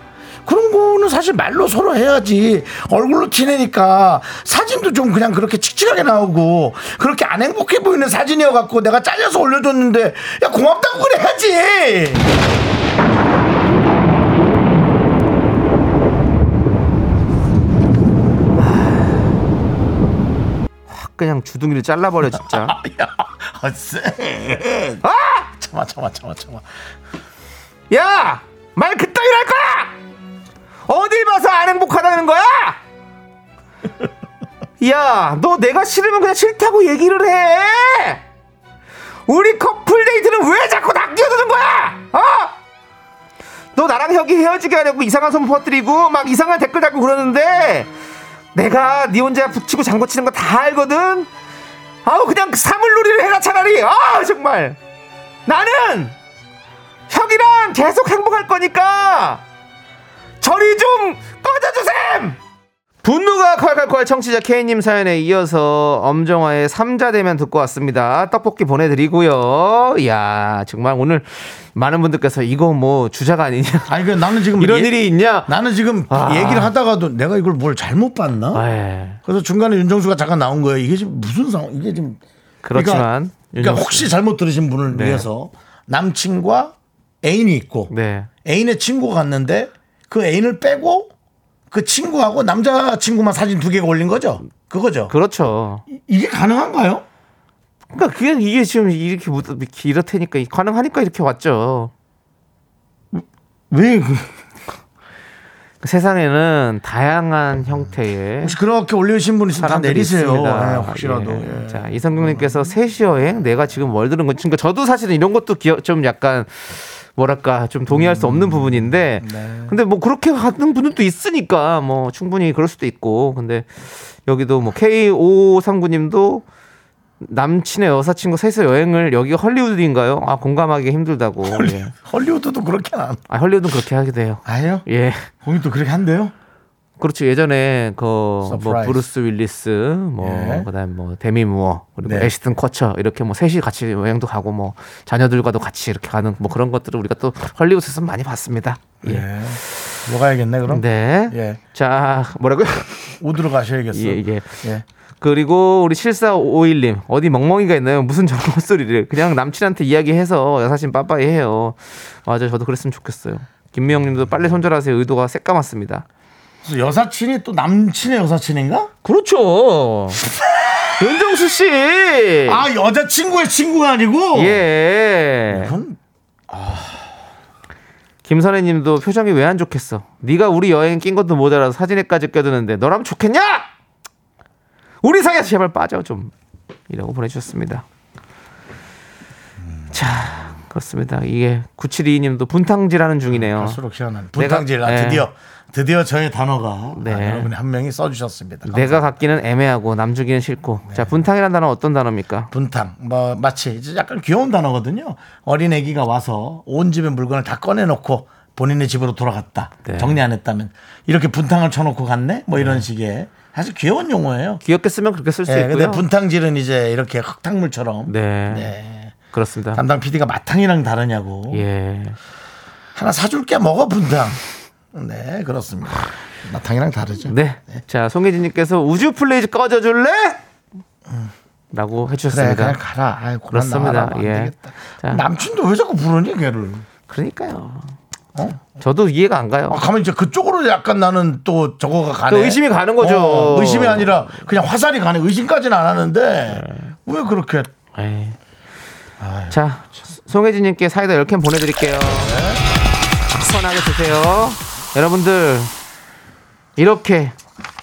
Speaker 1: 그런 거는 사실 말로 서로 해야지 얼굴로 티내니까 사진도 좀 그냥 그렇게 칙칙하게 나오고 그렇게 안 행복해 보이는 사진이어 갖고 내가 잘려서 올려줬는데 야 고맙다고 그래야지
Speaker 2: 확 그냥 주둥이를 잘라버려 진짜.
Speaker 1: 야 어쎄 아 참아 참아 참아 참아
Speaker 2: 야! 말 그따위로 할 거야! 어딜 봐서 안 행복하다는 거야? 야, 너 내가 싫으면 그냥 싫다고 얘기를 해! 우리 커플 데이트는 왜 자꾸 나 끼어드는 거야? 어? 너 나랑 혁이 헤어지게 하려고 이상한 소문 퍼뜨리고 막 이상한 댓글 달고 그러는데 내가 네 혼자 붙이고 장구치는 거 다 알거든? 아우 그냥 사물놀이를 해라 차라리 아 정말 나는 형이랑 계속 행복할 거니까 저리 좀 꺼져주셈! 분노가 콸콸콸 청취자 K님 사연에 이어서 엄정화의 삼자대면 듣고 왔습니다. 떡볶이 보내드리고요. 이야 정말 오늘 많은 분들께서 이거 뭐 주자가 아니냐
Speaker 1: 아니 그 나는 지금
Speaker 2: 이런
Speaker 1: 얘-
Speaker 2: 일이 있냐?
Speaker 1: 나는 지금
Speaker 2: 아.
Speaker 1: 얘기를 하다가도 내가 이걸 뭘 잘못 봤나?
Speaker 2: 에
Speaker 1: 그래서 중간에 윤정수가 잠깐 나온 거예요. 이게 지금 무슨 상황? 이게 지금
Speaker 2: 그렇지만
Speaker 1: 그러니까, 그러니까 혹시 잘못 들으신 분을
Speaker 2: 네.
Speaker 1: 위해서 남친과 애인이 있고
Speaker 2: 네
Speaker 1: 애인의 친구가 갔는데 그 애인을 빼고 그 친구하고 남자 친구만 사진 두 개가 올린 거죠. 그거죠.
Speaker 2: 그렇죠.
Speaker 1: 이게 가능한가요?
Speaker 2: 그러니까 그게 이게 지금 이렇게 못- 이렇게 이렇다니까 가능하니까 이렇게 왔죠.
Speaker 1: 왜 그,
Speaker 2: 세상에는 다양한 형태의
Speaker 1: 혹시 그렇게 올리신 분 있으면 다 내리세요. 예, 혹시라도.
Speaker 2: 예.
Speaker 1: 예.
Speaker 2: 자 이성경님께서 셋이 여행 내가 지금 뭘 들은 건지 그러니까 저도 사실은 이런 것도 기억 좀 약간 뭐랄까 좀 동의할 수 없는 부분인데 근데 뭐 그렇게 하는 분들도 있으니까 뭐 충분히 그럴 수도 있고 근데 여기도 뭐 K5539님도 남친의 여사친과 셋이서 여행을 여기가 헐리우드인가요? 아 공감하기 힘들다고. 예.
Speaker 1: 헐리우드도 그렇게 안.
Speaker 2: 아 헐리우드는 그렇게 하기도 해요.
Speaker 1: 아요?
Speaker 2: 예.
Speaker 1: 거기 또 그렇게 한대요?
Speaker 2: 그렇죠. 예전에 그뭐
Speaker 1: 서프라이즈.
Speaker 2: 브루스 윌리스, 뭐
Speaker 1: 예.
Speaker 2: 그다음 뭐 데미 무어 그리고
Speaker 1: 네.
Speaker 2: 애시튼 커처 이렇게 뭐 셋이 같이 여행도 가고 뭐 자녀들과도 같이 이렇게 가는 뭐 그런 것들을 우리가 또 헐리우드에서 많이 봤습니다. 예.
Speaker 1: 예. 뭐 가야겠네 그럼?
Speaker 2: 네.
Speaker 1: 예.
Speaker 2: 자 뭐라고요?
Speaker 1: 우드로 가셔야겠어.
Speaker 2: 예, 예.
Speaker 1: 예.
Speaker 2: 그리고 우리 7451님 어디 멍멍이가 있나요? 무슨 저런 헛소리를 그냥 남친한테 이야기해서 여사친 빠빠이 해요. 맞아 저도 그랬으면 좋겠어요. 김미영님도 빨리 손절하세요. 의도가 새까맣습니다.
Speaker 1: 그래서 여사친이 또 남친의 여사친인가?
Speaker 2: 그렇죠. 윤정수 씨.
Speaker 1: 아 여자친구의 친구가 아니고.
Speaker 2: 예.
Speaker 1: 그럼
Speaker 2: 김선혜님도 표정이 왜 안 좋겠어? 네가 우리 여행 낀 것도 모자라서 사진에까지 껴드는데 너라면 좋겠냐? 우리 사이에서 제발 빠져 좀. 이라고 보내주셨습니다. 자 그렇습니다. 이게 9722님도 분탕질하는 중이네요.
Speaker 1: 갈수록 희한한 분탕질. 아,
Speaker 2: 내가-
Speaker 1: 드디어 드디어 저의 단어가
Speaker 2: 네.
Speaker 1: 아, 여러분이 한 명이 써주셨습니다.
Speaker 2: 내가 갖기는 애매하고 남 주기는 싫고. 자 분탕이라는 단어 어떤 단어입니까?
Speaker 1: 분탕 뭐 마치 이제 약간 귀여운 단어거든요. 어린 애기가 와서 온 집의 물건을 다 꺼내놓고 본인의 집으로 돌아갔다.
Speaker 2: 네.
Speaker 1: 정리 안 했다면 이렇게 분탕을 쳐놓고 갔네. 뭐 이런 식의 사실 귀여운 용어예요.
Speaker 2: 귀엽게 쓰면 그렇게 쓸수
Speaker 1: 예,
Speaker 2: 있고요.
Speaker 1: 근데 분탕질은 이제 이렇게 흙탕물처럼.
Speaker 2: 네.
Speaker 1: 네.
Speaker 2: 그렇습니다.
Speaker 1: 담당 PD가 마탕이랑 다르냐고.
Speaker 2: 예.
Speaker 1: 하나 사줄게 먹어 분탕. 네 그렇습니다. 마탕이랑 다르죠.
Speaker 2: 네. 자, 송혜진님께서 would you please 꺼져줄래? 라고
Speaker 1: 그래
Speaker 2: 해주셨습니다.
Speaker 1: 그냥 가라. 아이
Speaker 2: 그렇습니다. 예. 자.
Speaker 1: 남친도 왜 자꾸 부르니 걔를?
Speaker 2: 그러니까요.
Speaker 1: 어?
Speaker 2: 저도 이해가 안 가요.
Speaker 1: 아, 가면 이제 그쪽으로 약간 나는 또 저거가 가네.
Speaker 2: 또 의심이 가는 거죠.
Speaker 1: 어, 의심이 아니라 그냥 화살이 가네. 의심까지는 안 하는데 왜 그렇게
Speaker 2: 에이. 자, 송혜진님께 사이다 10캔 보내드릴게요. 시원하게 드세요. 여러분들, 이렇게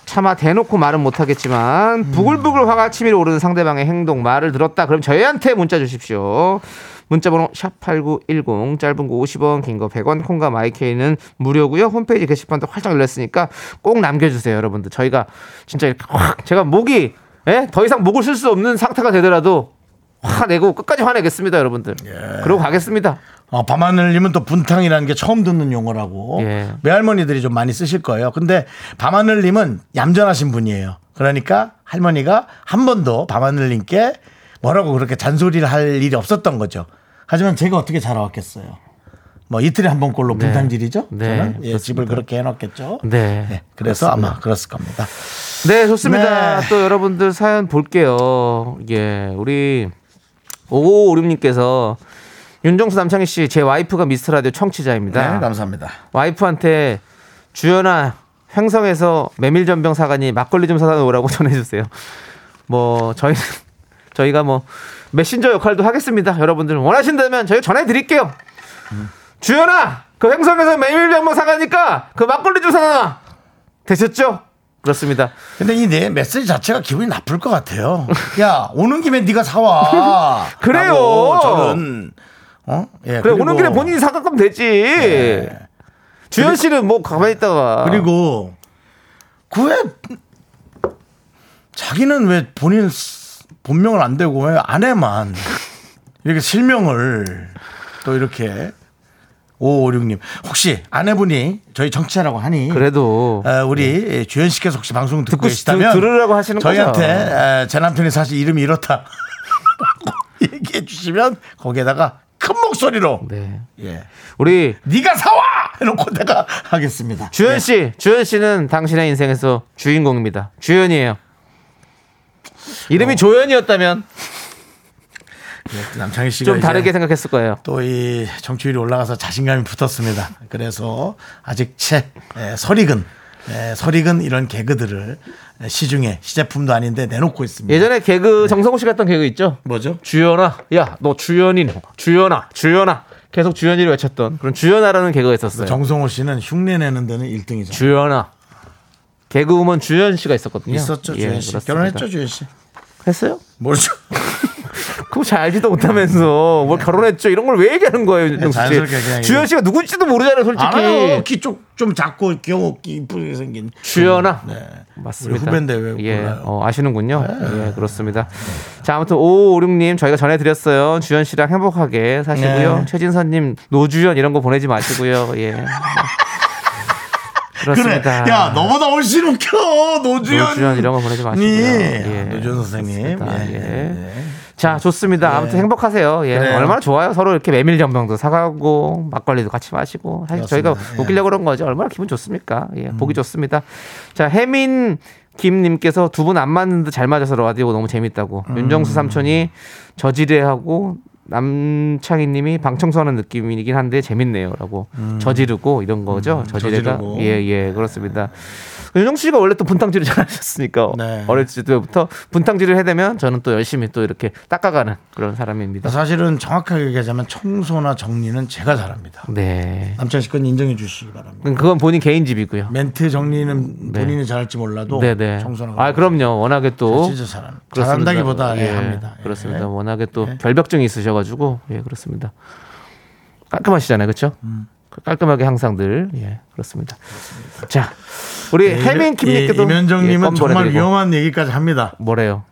Speaker 2: 차마 대놓고 말은 못하겠지만 부글부글 화가 치밀어 오르는 상대방의 행동 말을 들었다. 그럼 저희한테 문자 주십시오. 문자번호 샵8910 짧은 거 50원 긴 거 100원 콩과 마이케이는 무료고요. 홈페이지 게시판도 활짝 열렸으니까 꼭 남겨주세요 여러분들. 저희가 진짜 이렇게 확 제가 목이 예? 더 이상 목을 쓸 수 없는 상태가 되더라도 화내고 끝까지 화내겠습니다 여러분들 그러고 가겠습니다
Speaker 1: 어, 밤하늘님은 또 분탕이라는 게 처음 듣는 용어라고
Speaker 2: 예.
Speaker 1: 외할머니들이 좀 많이 쓰실 거예요. 근데 밤하늘님은 얌전하신 분이에요. 그러니까 할머니가 한 번도 밤하늘님께 뭐라고 그렇게 잔소리를 할 일이 없었던 거죠. 하지만 제가 어떻게 살아왔겠어요. 뭐 이틀에 한 번꼴로
Speaker 2: 네.
Speaker 1: 분탕질이죠.
Speaker 2: 네,
Speaker 1: 저는 예,
Speaker 2: 그렇습니다.
Speaker 1: 집을 그렇게 해놨겠죠.
Speaker 2: 네.
Speaker 1: 예, 그래서 아마 그랬을 겁니다.
Speaker 2: 네, 좋습니다.
Speaker 1: 네.
Speaker 2: 또 여러분들 사연 볼게요. 예, 우리 5556님께서 윤정수 남창희 씨, 제 와이프가 미스터 라디오 청취자입니다.
Speaker 1: 네, 감사합니다.
Speaker 2: 와이프한테 주연아 횡성에서 메밀 전병 사가니 막걸리 좀 사다 놓으라고 전해주세요. 뭐 저희는 저희가 뭐 메신저 역할도 하겠습니다. 여러분들 원하신다면 저희 전해드릴게요. 주연아 그 횡성에서 메밀 전병 사가니까 그 막걸리 좀 사다 놔. 되셨죠? 그렇습니다.
Speaker 1: 근데 이 내 메시지 자체가 기분이 나쁠 것 같아요. 야 오는 김에 네가 사와.
Speaker 2: 그래요.
Speaker 1: 저는 어? 예,
Speaker 2: 그래 오는 길에 본인이 사가면 되지. 주현 씨는 뭐 가만히 있다가
Speaker 1: 그리고 그왜 자기는 왜 본인 스- 본명을 안 대고 왜 아내만 이렇게 실명을 또 이렇게 556님 혹시 아내분이 저희 정치하라고 하니
Speaker 2: 그래도
Speaker 1: 어, 우리 주현 씨께서 혹시 방송 듣고
Speaker 2: 듣고 싶-
Speaker 1: 계시다면
Speaker 2: 들- 들으라고 하시는
Speaker 1: 저희한테. 에, 제 남편이 사실 이름이 이렇다 얘기해 주시면 거기에다가 큰 목소리로
Speaker 2: 네.
Speaker 1: 예
Speaker 2: 우리
Speaker 1: 네가 사와 해놓고 내가 하겠습니다.
Speaker 2: 주현
Speaker 1: 예.
Speaker 2: 씨, 주현 씨는 당신의 인생에서 주인공입니다. 주연이에요. 이름이 조연이었다면
Speaker 1: 예, 남창희 씨가
Speaker 2: 좀 다르게 생각했을 거예요.
Speaker 1: 또 이 정치율이 올라가서 자신감이 붙었습니다. 그래서 아직 채 에, 설익은 에, 설익은 이런 개그들을 에, 시중에 시제품도 아닌데 내놓고 있습니다.
Speaker 2: 예전에 개그 정성호 씨가 했던 개그 있죠?
Speaker 1: 뭐죠?
Speaker 2: 주연아, 야, 너 주연이, 주연아, 주연아. 계속 주연이를 외쳤던 그런 주연아라는 개그가 있었어요.
Speaker 1: 정성호 씨는 흉내 내는 데는 1등이죠.
Speaker 2: 주연아. 개그우먼 주연 씨가 있었거든요.
Speaker 1: 있었죠,
Speaker 2: 예,
Speaker 1: 주현 씨.
Speaker 2: 그렇습니다.
Speaker 1: 결혼했죠, 주현 씨.
Speaker 2: 했어요?
Speaker 1: 모르죠.
Speaker 2: 그거 잘 알지도 못하면서 뭘 결혼했죠 이런 걸 왜 얘기하는 거예요 윤정수 씨 주현 씨가 누군지도 모르잖아요 솔직히
Speaker 1: 알아요. 키쪽 좀 작고 귀엽고 이쁘게 생긴.
Speaker 2: 주연아
Speaker 1: 네.
Speaker 2: 맞습니다
Speaker 1: 후배인데 왜
Speaker 2: 예,
Speaker 1: 몰라요? 네.
Speaker 2: 어, 아시는군요 예 그렇습니다 자 아무튼 5556님 저희가 전해드렸어요 주현 씨랑 행복하게 사시고요
Speaker 1: 네.
Speaker 2: 최진선님 노주연 이런 거 보내지 마시고요 예 뭐.
Speaker 1: 그래.
Speaker 2: 그렇습니다
Speaker 1: 야, 너보다 훨씬 웃겨. 노주현.
Speaker 2: 노주연 이런 거 보내지 마시고요
Speaker 1: 예. 노주현 선생님.
Speaker 2: 그렇습니다.
Speaker 1: 예.
Speaker 2: 예.
Speaker 1: 예.
Speaker 2: 자, 좋습니다. 아무튼 행복하세요. 예.
Speaker 1: 그래요.
Speaker 2: 얼마나 좋아요. 서로 이렇게 메밀 전병도 사가고 막걸리도 같이 마시고 사실 저희가
Speaker 1: 그렇습니다. 예. 음.
Speaker 2: 웃기려고 그런 거지. 얼마나 기분 좋습니까? 예. 보기 좋습니다. 자, 혜민 김님께서 두 분 안 맞는데 잘 맞아서 라디오 너무 재밌다고.
Speaker 1: 음.
Speaker 2: 윤정수 삼촌이 저지레하고 남창희님이 방청소하는 느낌이긴 한데 재밌네요라고 저지르고 이런 거죠.
Speaker 1: 음. 저지르고.
Speaker 2: 예예 그렇습니다. 윤정수 씨가 원래 또 분탕질을 잘하셨으니까
Speaker 1: 네.
Speaker 2: 어렸을 때부터 분탕질을 해대면 저는 또 열심히 또 이렇게 닦아가는 그런 사람입니다.
Speaker 1: 사실은 정확하게 얘기하자면 청소나 정리는 제가 잘합니다.
Speaker 2: 네.
Speaker 1: 남창 씨건 인정해 주시기 바랍니다.
Speaker 2: 그건 본인 개인 집이고요.
Speaker 1: 멘트 정리는 본인이 잘할지 몰라도
Speaker 2: 네네.
Speaker 1: 청소나
Speaker 2: 아 그럼요. 워낙에 또
Speaker 1: 진짜 잘합니다.
Speaker 2: 그렇습니다.
Speaker 1: 잘한다기보다 예,
Speaker 2: 예,
Speaker 1: 합니다. 예.
Speaker 2: 그렇습니다. 워낙에 또 결벽증이 있으셔가지고 예 그렇습니다. 깔끔하시잖아요, 그렇죠?
Speaker 1: 음.
Speaker 2: 깔끔하게 항상 늘예 그렇습니다. 자 우리
Speaker 1: 예,
Speaker 2: 혜민 김님께도
Speaker 1: 예, 이면정님은
Speaker 2: 예, 껌
Speaker 1: 정말. 위험한 얘기까지 합니다.
Speaker 2: 뭐래요?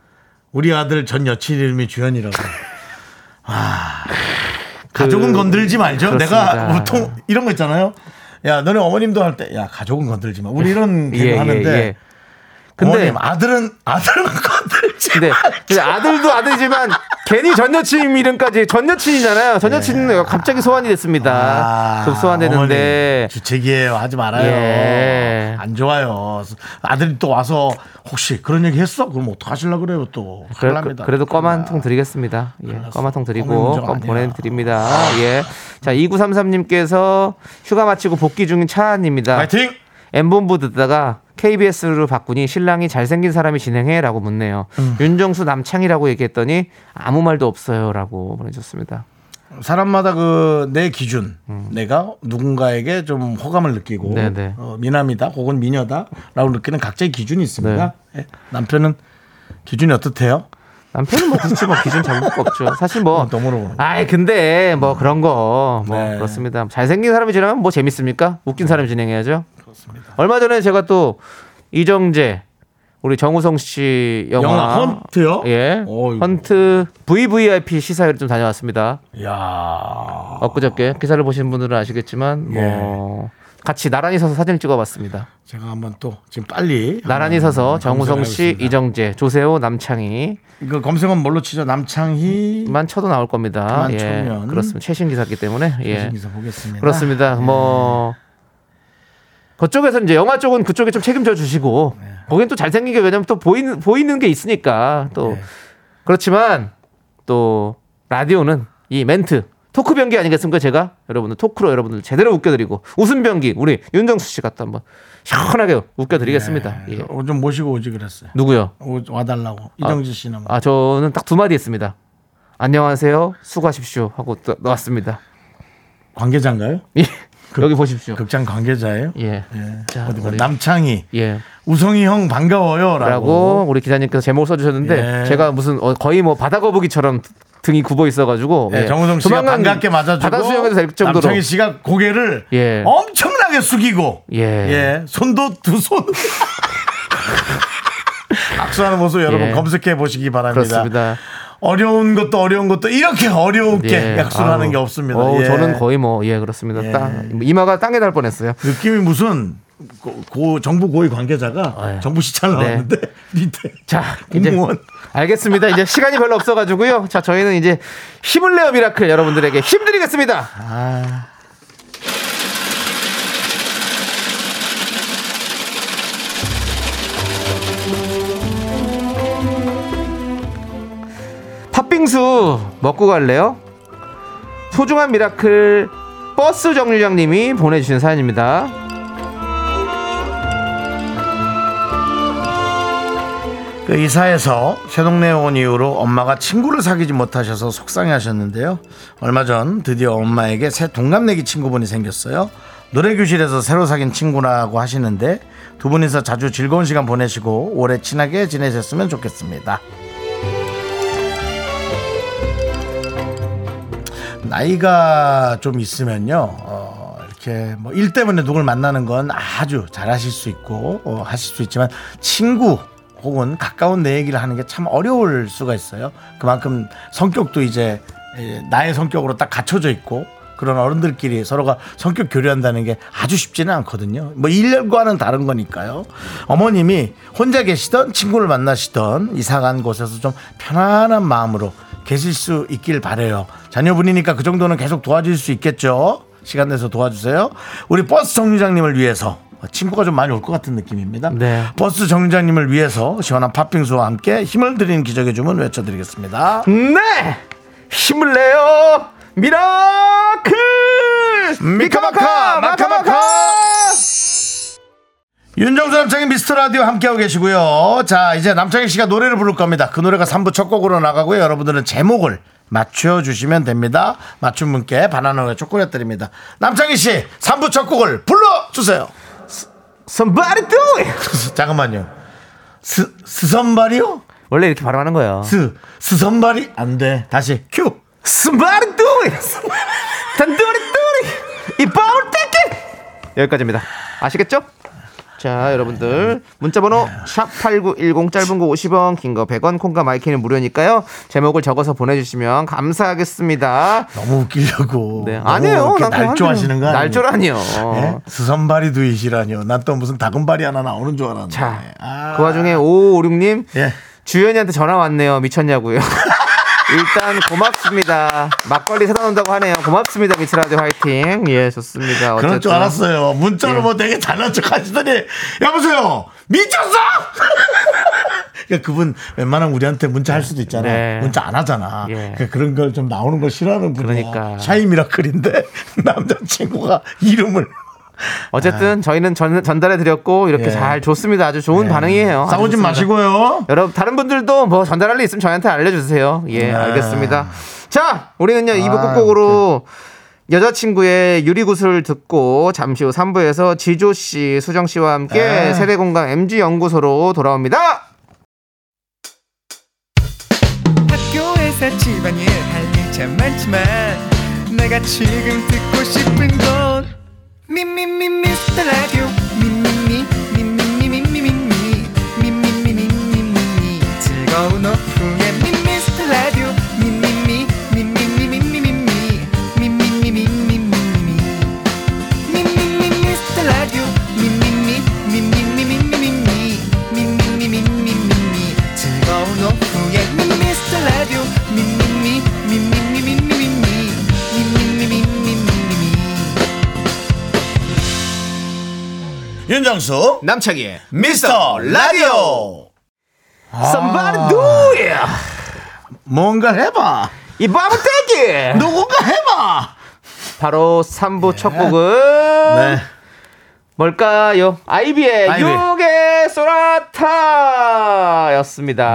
Speaker 1: 우리 아들 전 여친 이름이 주현이라고. 아,
Speaker 2: 그-
Speaker 1: 가족은 건들지 말죠.
Speaker 2: 그렇습니다.
Speaker 1: 내가 보통 이런 거 있잖아요. 야, 너네 어머님도 할 때, 야, 가족은 건들지 마. 우리 이런
Speaker 2: 예,
Speaker 1: 개그
Speaker 2: 예,
Speaker 1: 하는데.
Speaker 2: 예. 근데
Speaker 1: 어머님, 아들은, 아들은 건들지
Speaker 2: 근데,
Speaker 1: 마.
Speaker 2: 근데 아들도 아들이지만 괜히 전 여친 이름까지 전 여친이잖아요. 전 여친은 갑자기 소환이 됐습니다.
Speaker 1: 아,
Speaker 2: 급 소환되는데
Speaker 1: 주책이에요. 하지 말아요.
Speaker 2: 예.
Speaker 1: 안 좋아요. 아들이 또 와서 혹시 그런 얘기 했어? 그럼 어떡하시려고 그래요, 또.
Speaker 2: 그래,
Speaker 1: 납니다.
Speaker 2: 그래도 껌 한 통 드리겠습니다. 예, 껌 한 통 드리고 껌. 보내드립니다. 예. 자, 2933님께서 휴가 마치고 복귀 중인 차안입니다.
Speaker 1: 파이팅!
Speaker 2: M본부 듣다가 KBS로 바꾸니 신랑이 잘생긴 사람이 진행해? 라고 묻네요.
Speaker 1: 음.
Speaker 2: 윤정수 남창이라고 얘기했더니 아무 말도 없어요. 라고 보내줬습니다.
Speaker 1: 사람마다 그 내 기준, 내가 누군가에게 좀 호감을 느끼고
Speaker 2: 음.
Speaker 1: 어, 미남이다, 혹은 미녀다라고 느끼는 각자의 기준이 있습니다.
Speaker 2: 네.
Speaker 1: 예. 남편은 기준이 어떻대요?
Speaker 2: 남편은 뭐 그렇지 뭐 기준 잡을 거 없죠. 사실
Speaker 1: 뭐또 물어보는 거.
Speaker 2: 아이 근데 뭐 그런 거뭐
Speaker 1: 네.
Speaker 2: 그렇습니다. 잘생긴 사람이 진행하면 뭐 재밌습니까? 웃긴 사람이 진행해야죠. 얼마 전에 제가 또 이정재 우리 정우성 씨 영화,
Speaker 1: 영화 헌트요?
Speaker 2: 예
Speaker 1: 어이구.
Speaker 2: 헌트 VVIP 시사회를 좀 다녀왔습니다.
Speaker 1: 야
Speaker 2: 엊그저께 기사를 보신 분들은 아시겠지만
Speaker 1: 예.
Speaker 2: 뭐 같이 나란히 서서 사진을 찍어봤습니다.
Speaker 1: 제가 한번 또 지금 빨리
Speaker 2: 나란히 서서 정우성 씨. 이정재, 조세호, 남창희
Speaker 1: 이거 검색은 뭘로 치죠? 남창희
Speaker 2: 만 쳐도 나올 겁니다. 예,
Speaker 1: 쳐면.
Speaker 2: 그렇습니다. 최신 기사기 때문에 예.
Speaker 1: 기사 보겠습니다.
Speaker 2: 그렇습니다. 뭐 그쪽에서 이제 영화 쪽은 그쪽에 좀 책임져 주시고
Speaker 1: 네.
Speaker 2: 거긴 또 잘생긴 게 왜냐면 또 보이는 보이는 게 있으니까 또
Speaker 1: 네.
Speaker 2: 그렇지만 또 라디오는 이 멘트 토크 변기 아니겠습니까 제가 여러분들 토크로 여러분들 제대로 웃겨드리고 웃음 변기 우리 윤정수 씨가 또 한번 시원하게 웃겨드리겠습니다. 예.
Speaker 1: 어, 좀 모시고 오지 그랬어요.
Speaker 2: 누구요?
Speaker 1: 오- 와달라고 이정지 씨는 뭐.
Speaker 2: 아 저는 딱 두 마디 했습니다. 안녕하세요. 수고하십시오 하고 또 나왔습니다.
Speaker 1: 관계자인가요?
Speaker 2: 예. 여기 보십시오.
Speaker 1: 극장 관계자예요?
Speaker 2: 예.
Speaker 1: 예.
Speaker 2: 자,
Speaker 1: 어디 봐.
Speaker 2: 우리-
Speaker 1: 남창희
Speaker 2: 예.
Speaker 1: 우성이 형 반가워요라고.
Speaker 2: 라고 우리 기자님께서 제목을 써주셨는데
Speaker 1: 예.
Speaker 2: 제가 무슨 어, 거의 뭐 바다 거북이처럼 등이 굽어 있어가지고
Speaker 1: 예, 정우성 씨가 반갑게 맞아주고
Speaker 2: 바다 수영해도 될 정도로
Speaker 1: 남창희 씨가 고개를
Speaker 2: 예.
Speaker 1: 엄청나게 숙이고
Speaker 2: 예.
Speaker 1: 예, 손도 두 손. 악수하는 모습 여러분
Speaker 2: 예.
Speaker 1: 검색해 보시기 바랍니다.
Speaker 2: 그렇습니다.
Speaker 1: 어려운 것도 어려운 것도 이렇게 어려운게
Speaker 2: 예.
Speaker 1: 약수를 하는
Speaker 2: 아우.
Speaker 1: 게 없습니다.
Speaker 2: 어우,
Speaker 1: 예.
Speaker 2: 저는 거의 뭐 예 그렇습니다.
Speaker 1: 예.
Speaker 2: 땅 이마가 땅에 닿을 뻔했어요.
Speaker 1: 느낌이 무슨 고, 고- 정부 고위 관계자가
Speaker 2: 예.
Speaker 1: 정부 시찰 나왔는데 밑에
Speaker 2: 자 이제
Speaker 1: 공무원
Speaker 2: 알겠습니다. 이제 시간이 별로 없어가지고요. 자 저희는 이제 힘을 내어 미라클 여러분들에게 힘드리겠습니다.
Speaker 1: 아,
Speaker 2: 팥빙수 먹고 갈래요? 소중한 미라클 버스 정류장님이 보내주신 사연입니다.
Speaker 1: 그 이사에서 새 동네에 온 이후로 엄마가 친구를 사귀지 못하셔서 속상해하셨는데요. 얼마 전 드디어 엄마에게 새 동갑내기 친구분이 생겼어요. 노래 교실에서 새로 사귄 친구라고 하시는데 두 분이서 자주 즐거운 시간 보내시고 오래 친하게 지내셨으면 좋겠습니다. 나이가 좀 있으면요. 어, 이렇게 뭐 일 때문에 누굴 만나는 건 아주 잘하실 수 있고 어, 하실 수 있지만 친구 혹은 가까운 내 얘기를 하는 게 참 어려울 수가 있어요. 그만큼 성격도 이제 에, 나의 성격으로 딱 갖춰져 있고 그런 어른들끼리 서로가 성격 교류한다는 게 아주 쉽지는 않거든요. 뭐 일과는 다른 거니까요. 어머님이 혼자 계시던 친구를 만나시던 이사 간 곳에서 좀 편안한 마음으로 계실 수 있길 바래요. 자녀분이니까 그 정도는 계속 도와줄 수 있겠죠. 시간 내서 도와주세요. 우리 버스 정류장님을 위해서 친구가 좀 많이 올 것 같은 느낌입니다.
Speaker 2: 네.
Speaker 1: 버스 정류장님을 위해서 시원한 팥빙수와 함께 힘을 드리는 기적의 주문 외쳐드리겠습니다.
Speaker 2: 네! 힘을 내요! 미라클!
Speaker 1: 미카마카 마카마카 윤정수 남창희 미스터 라디오 함께하고 계시고요. 자 이제 남창희 씨가 노래를 부를 겁니다. 그 노래가 3부 첫 곡으로 나가고요. 여러분들은 제목을 맞춰주시면 됩니다. 맞춘 분께 바나나와 초콜릿 드립니다. 남창희 씨 3부 첫 곡을 불러주세요.
Speaker 2: Somebody do it!
Speaker 1: 잠깐만요. 스, 스선발이요?
Speaker 2: 원래 이렇게 발음하는 거예요.
Speaker 1: 스, 스선발이? 안 돼. 다시 큐.
Speaker 2: Somebody do it! 단도리 도리! 이 바울 떼기! 여기까지입니다. 아시겠죠? 자, 여러분들 문자 번호 샵 #8910 짧은 거 50원, 긴 거 100원, 콩과 마이 K는 무료니까요. 제목을 적어서 보내 주시면 감사하겠습니다.
Speaker 1: 너무 웃기려고.
Speaker 2: 네, 아니에요. 그냥
Speaker 1: 날조 하시는 거 아니에요?
Speaker 2: 날조라니요.
Speaker 1: 예? 수선발이 두이시라니요. 난또 무슨 다금발이 하나 나오는 줄 알았는데.
Speaker 2: 자,
Speaker 1: 아.
Speaker 2: 그 와중에 5556님
Speaker 1: 예.
Speaker 2: 주연이한테 전화 왔네요. 미쳤냐고요. 일단 고맙습니다. 막걸리 사다 놓는다고 하네요. 고맙습니다. 미츠라디 화이팅. 예, 좋습니다.
Speaker 1: 그럴 줄
Speaker 2: 어쨌든.
Speaker 1: 알았어요. 문자로
Speaker 2: 예.
Speaker 1: 뭐 되게 잘난 척 하시더니, 여보세요! 미쳤어! 그러니까 그분 웬만하면 우리한테 문자 할 수도 있잖아.
Speaker 2: 네.
Speaker 1: 문자 안 하잖아.
Speaker 2: 예.
Speaker 1: 그러니까 그런 걸 좀 나오는 걸 싫어하는 분이야.
Speaker 2: 그러니까.
Speaker 1: 샤이 미라클인데, 남자친구가 이름을.
Speaker 2: 어쨌든 저희는 전, 전달해 드렸고 이렇게
Speaker 1: 예.
Speaker 2: 잘 좋습니다. 아주 좋은 반응이에요. 아주
Speaker 1: 싸우지. 마시고요.
Speaker 2: 여러분 다른 분들도 뭐 전달할 일 있으면 저희한테 알려주세요. 예,
Speaker 1: 네.
Speaker 2: 알겠습니다. 자, 우리는요, 2부
Speaker 1: 아,
Speaker 2: 끝곡으로 여자친구의 유리구슬 듣고 잠시 후 3부에서 지조 씨, 수정 씨와 함께
Speaker 1: 네.
Speaker 2: 세대공감 MG연구소로 돌아옵니다.
Speaker 6: 학교에서 집안일 할일참 많지만 내가 지금 듣고 싶은 건 미미미 미스터 라디오. 미미미
Speaker 1: 윤정수
Speaker 2: 남창희의
Speaker 1: 미스터 라디오
Speaker 2: Somebody do it!
Speaker 1: 뭔가 해봐
Speaker 2: 이 바보 떼기!
Speaker 1: 누군가 해봐
Speaker 2: 바로 3부 첫 곡은
Speaker 1: 네
Speaker 2: 뭘까요? 아이비의
Speaker 1: 아이비.
Speaker 2: 유괴 소라타였습니다.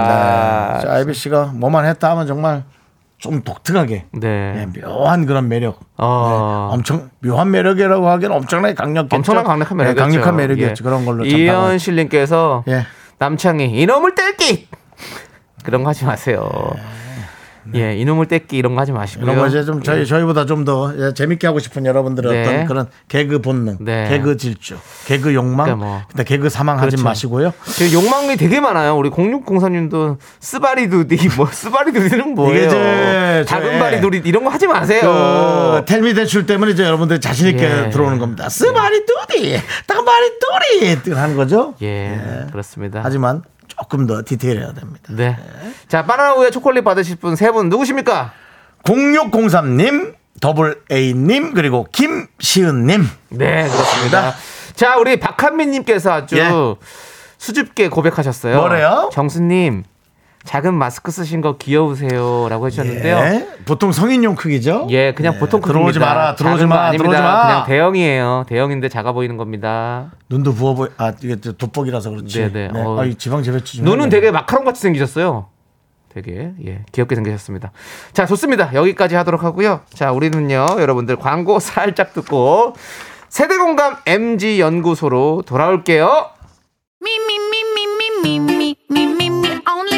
Speaker 1: 네. 자, 아이비 씨가 뭐만 했다 하면 정말 좀 독특하게
Speaker 2: 네.
Speaker 1: 네, 묘한 그런 매력
Speaker 2: 어.
Speaker 1: 엄청 묘한 매력이라고 하기엔 엄청나게 강력했죠
Speaker 2: 엄청난 강력한
Speaker 1: 네,
Speaker 2: 매력이었죠.
Speaker 1: 강력한 매력이었죠
Speaker 2: 예.
Speaker 1: 그런 걸로
Speaker 2: 이현실님께서
Speaker 1: 예.
Speaker 2: 남창희 이놈을 뗄기 그런 거 하지 마세요. 예, 이놈을 뗄기 이런 거 하지 마시고요.
Speaker 1: 네. 이런 거 이제 좀 저희 저희보다 좀 더 재밌게 하고 싶은 여러분들의
Speaker 2: 네.
Speaker 1: 어떤 그런 개그 본능,
Speaker 2: 네.
Speaker 1: 개그 질주, 개그 욕망,
Speaker 2: 그러니까 뭐.
Speaker 1: 근데 개그 사망하지
Speaker 2: 그렇죠.
Speaker 1: 마시고요.
Speaker 2: 지금 욕망이 되게 많아요. 우리 0604님도 스바리두디 뭐 스바리두디는 뭐예요?
Speaker 1: 이제
Speaker 2: 작은
Speaker 1: 저의
Speaker 2: 바리두디 이런 거 하지
Speaker 1: 그
Speaker 2: 마세요.
Speaker 1: 텔미 대출 때문에 이제 여러분들 자신 있게
Speaker 2: 예.
Speaker 1: 들어오는 겁니다. 스바리 뚜디, 땅바리 뚜리 하는 거죠.
Speaker 2: 예, 그렇습니다.
Speaker 1: 하지만 조금 더 디테일해야 됩니다.
Speaker 2: 네. 자, 바나나 우유 초콜릿 받으실 분 세 분 누구십니까?
Speaker 1: 0603님, 더블 A님, 그리고 김시은님.
Speaker 2: 네, 그렇습니다. 자, 우리 박한민님께서 아주
Speaker 1: 예.
Speaker 2: 수줍게 고백하셨어요.
Speaker 1: 뭐래요?
Speaker 2: 정수님, 작은 마스크 쓰신 거 귀여우세요라고 해주셨는데요. 예,
Speaker 1: 예, 보통 성인용 크기죠?
Speaker 2: 그냥
Speaker 1: 예,
Speaker 2: 보통 크기입니다.
Speaker 1: 들어오지 마라, 들어오지 마,
Speaker 2: 아닙니다.
Speaker 1: 들어오지 마.
Speaker 2: 그냥 대형이에요. 대형인데 작아 보이는 겁니다.
Speaker 1: 눈도 부어 보이, 아, 이게 또 돋보기라서 그렇지.
Speaker 2: 네네. 어.
Speaker 1: 아, 이 지방 재배치 좀
Speaker 2: 눈은
Speaker 1: 해야
Speaker 2: 되게 마카롱 같이 생기셨어요. 되게 예 귀엽게 생기셨습니다. 자 좋습니다. 여기까지 하도록 하고요. 자 우리는요 여러분들 광고 살짝 듣고 세대공감 MG 연구소로 돌아올게요.
Speaker 5: Me, only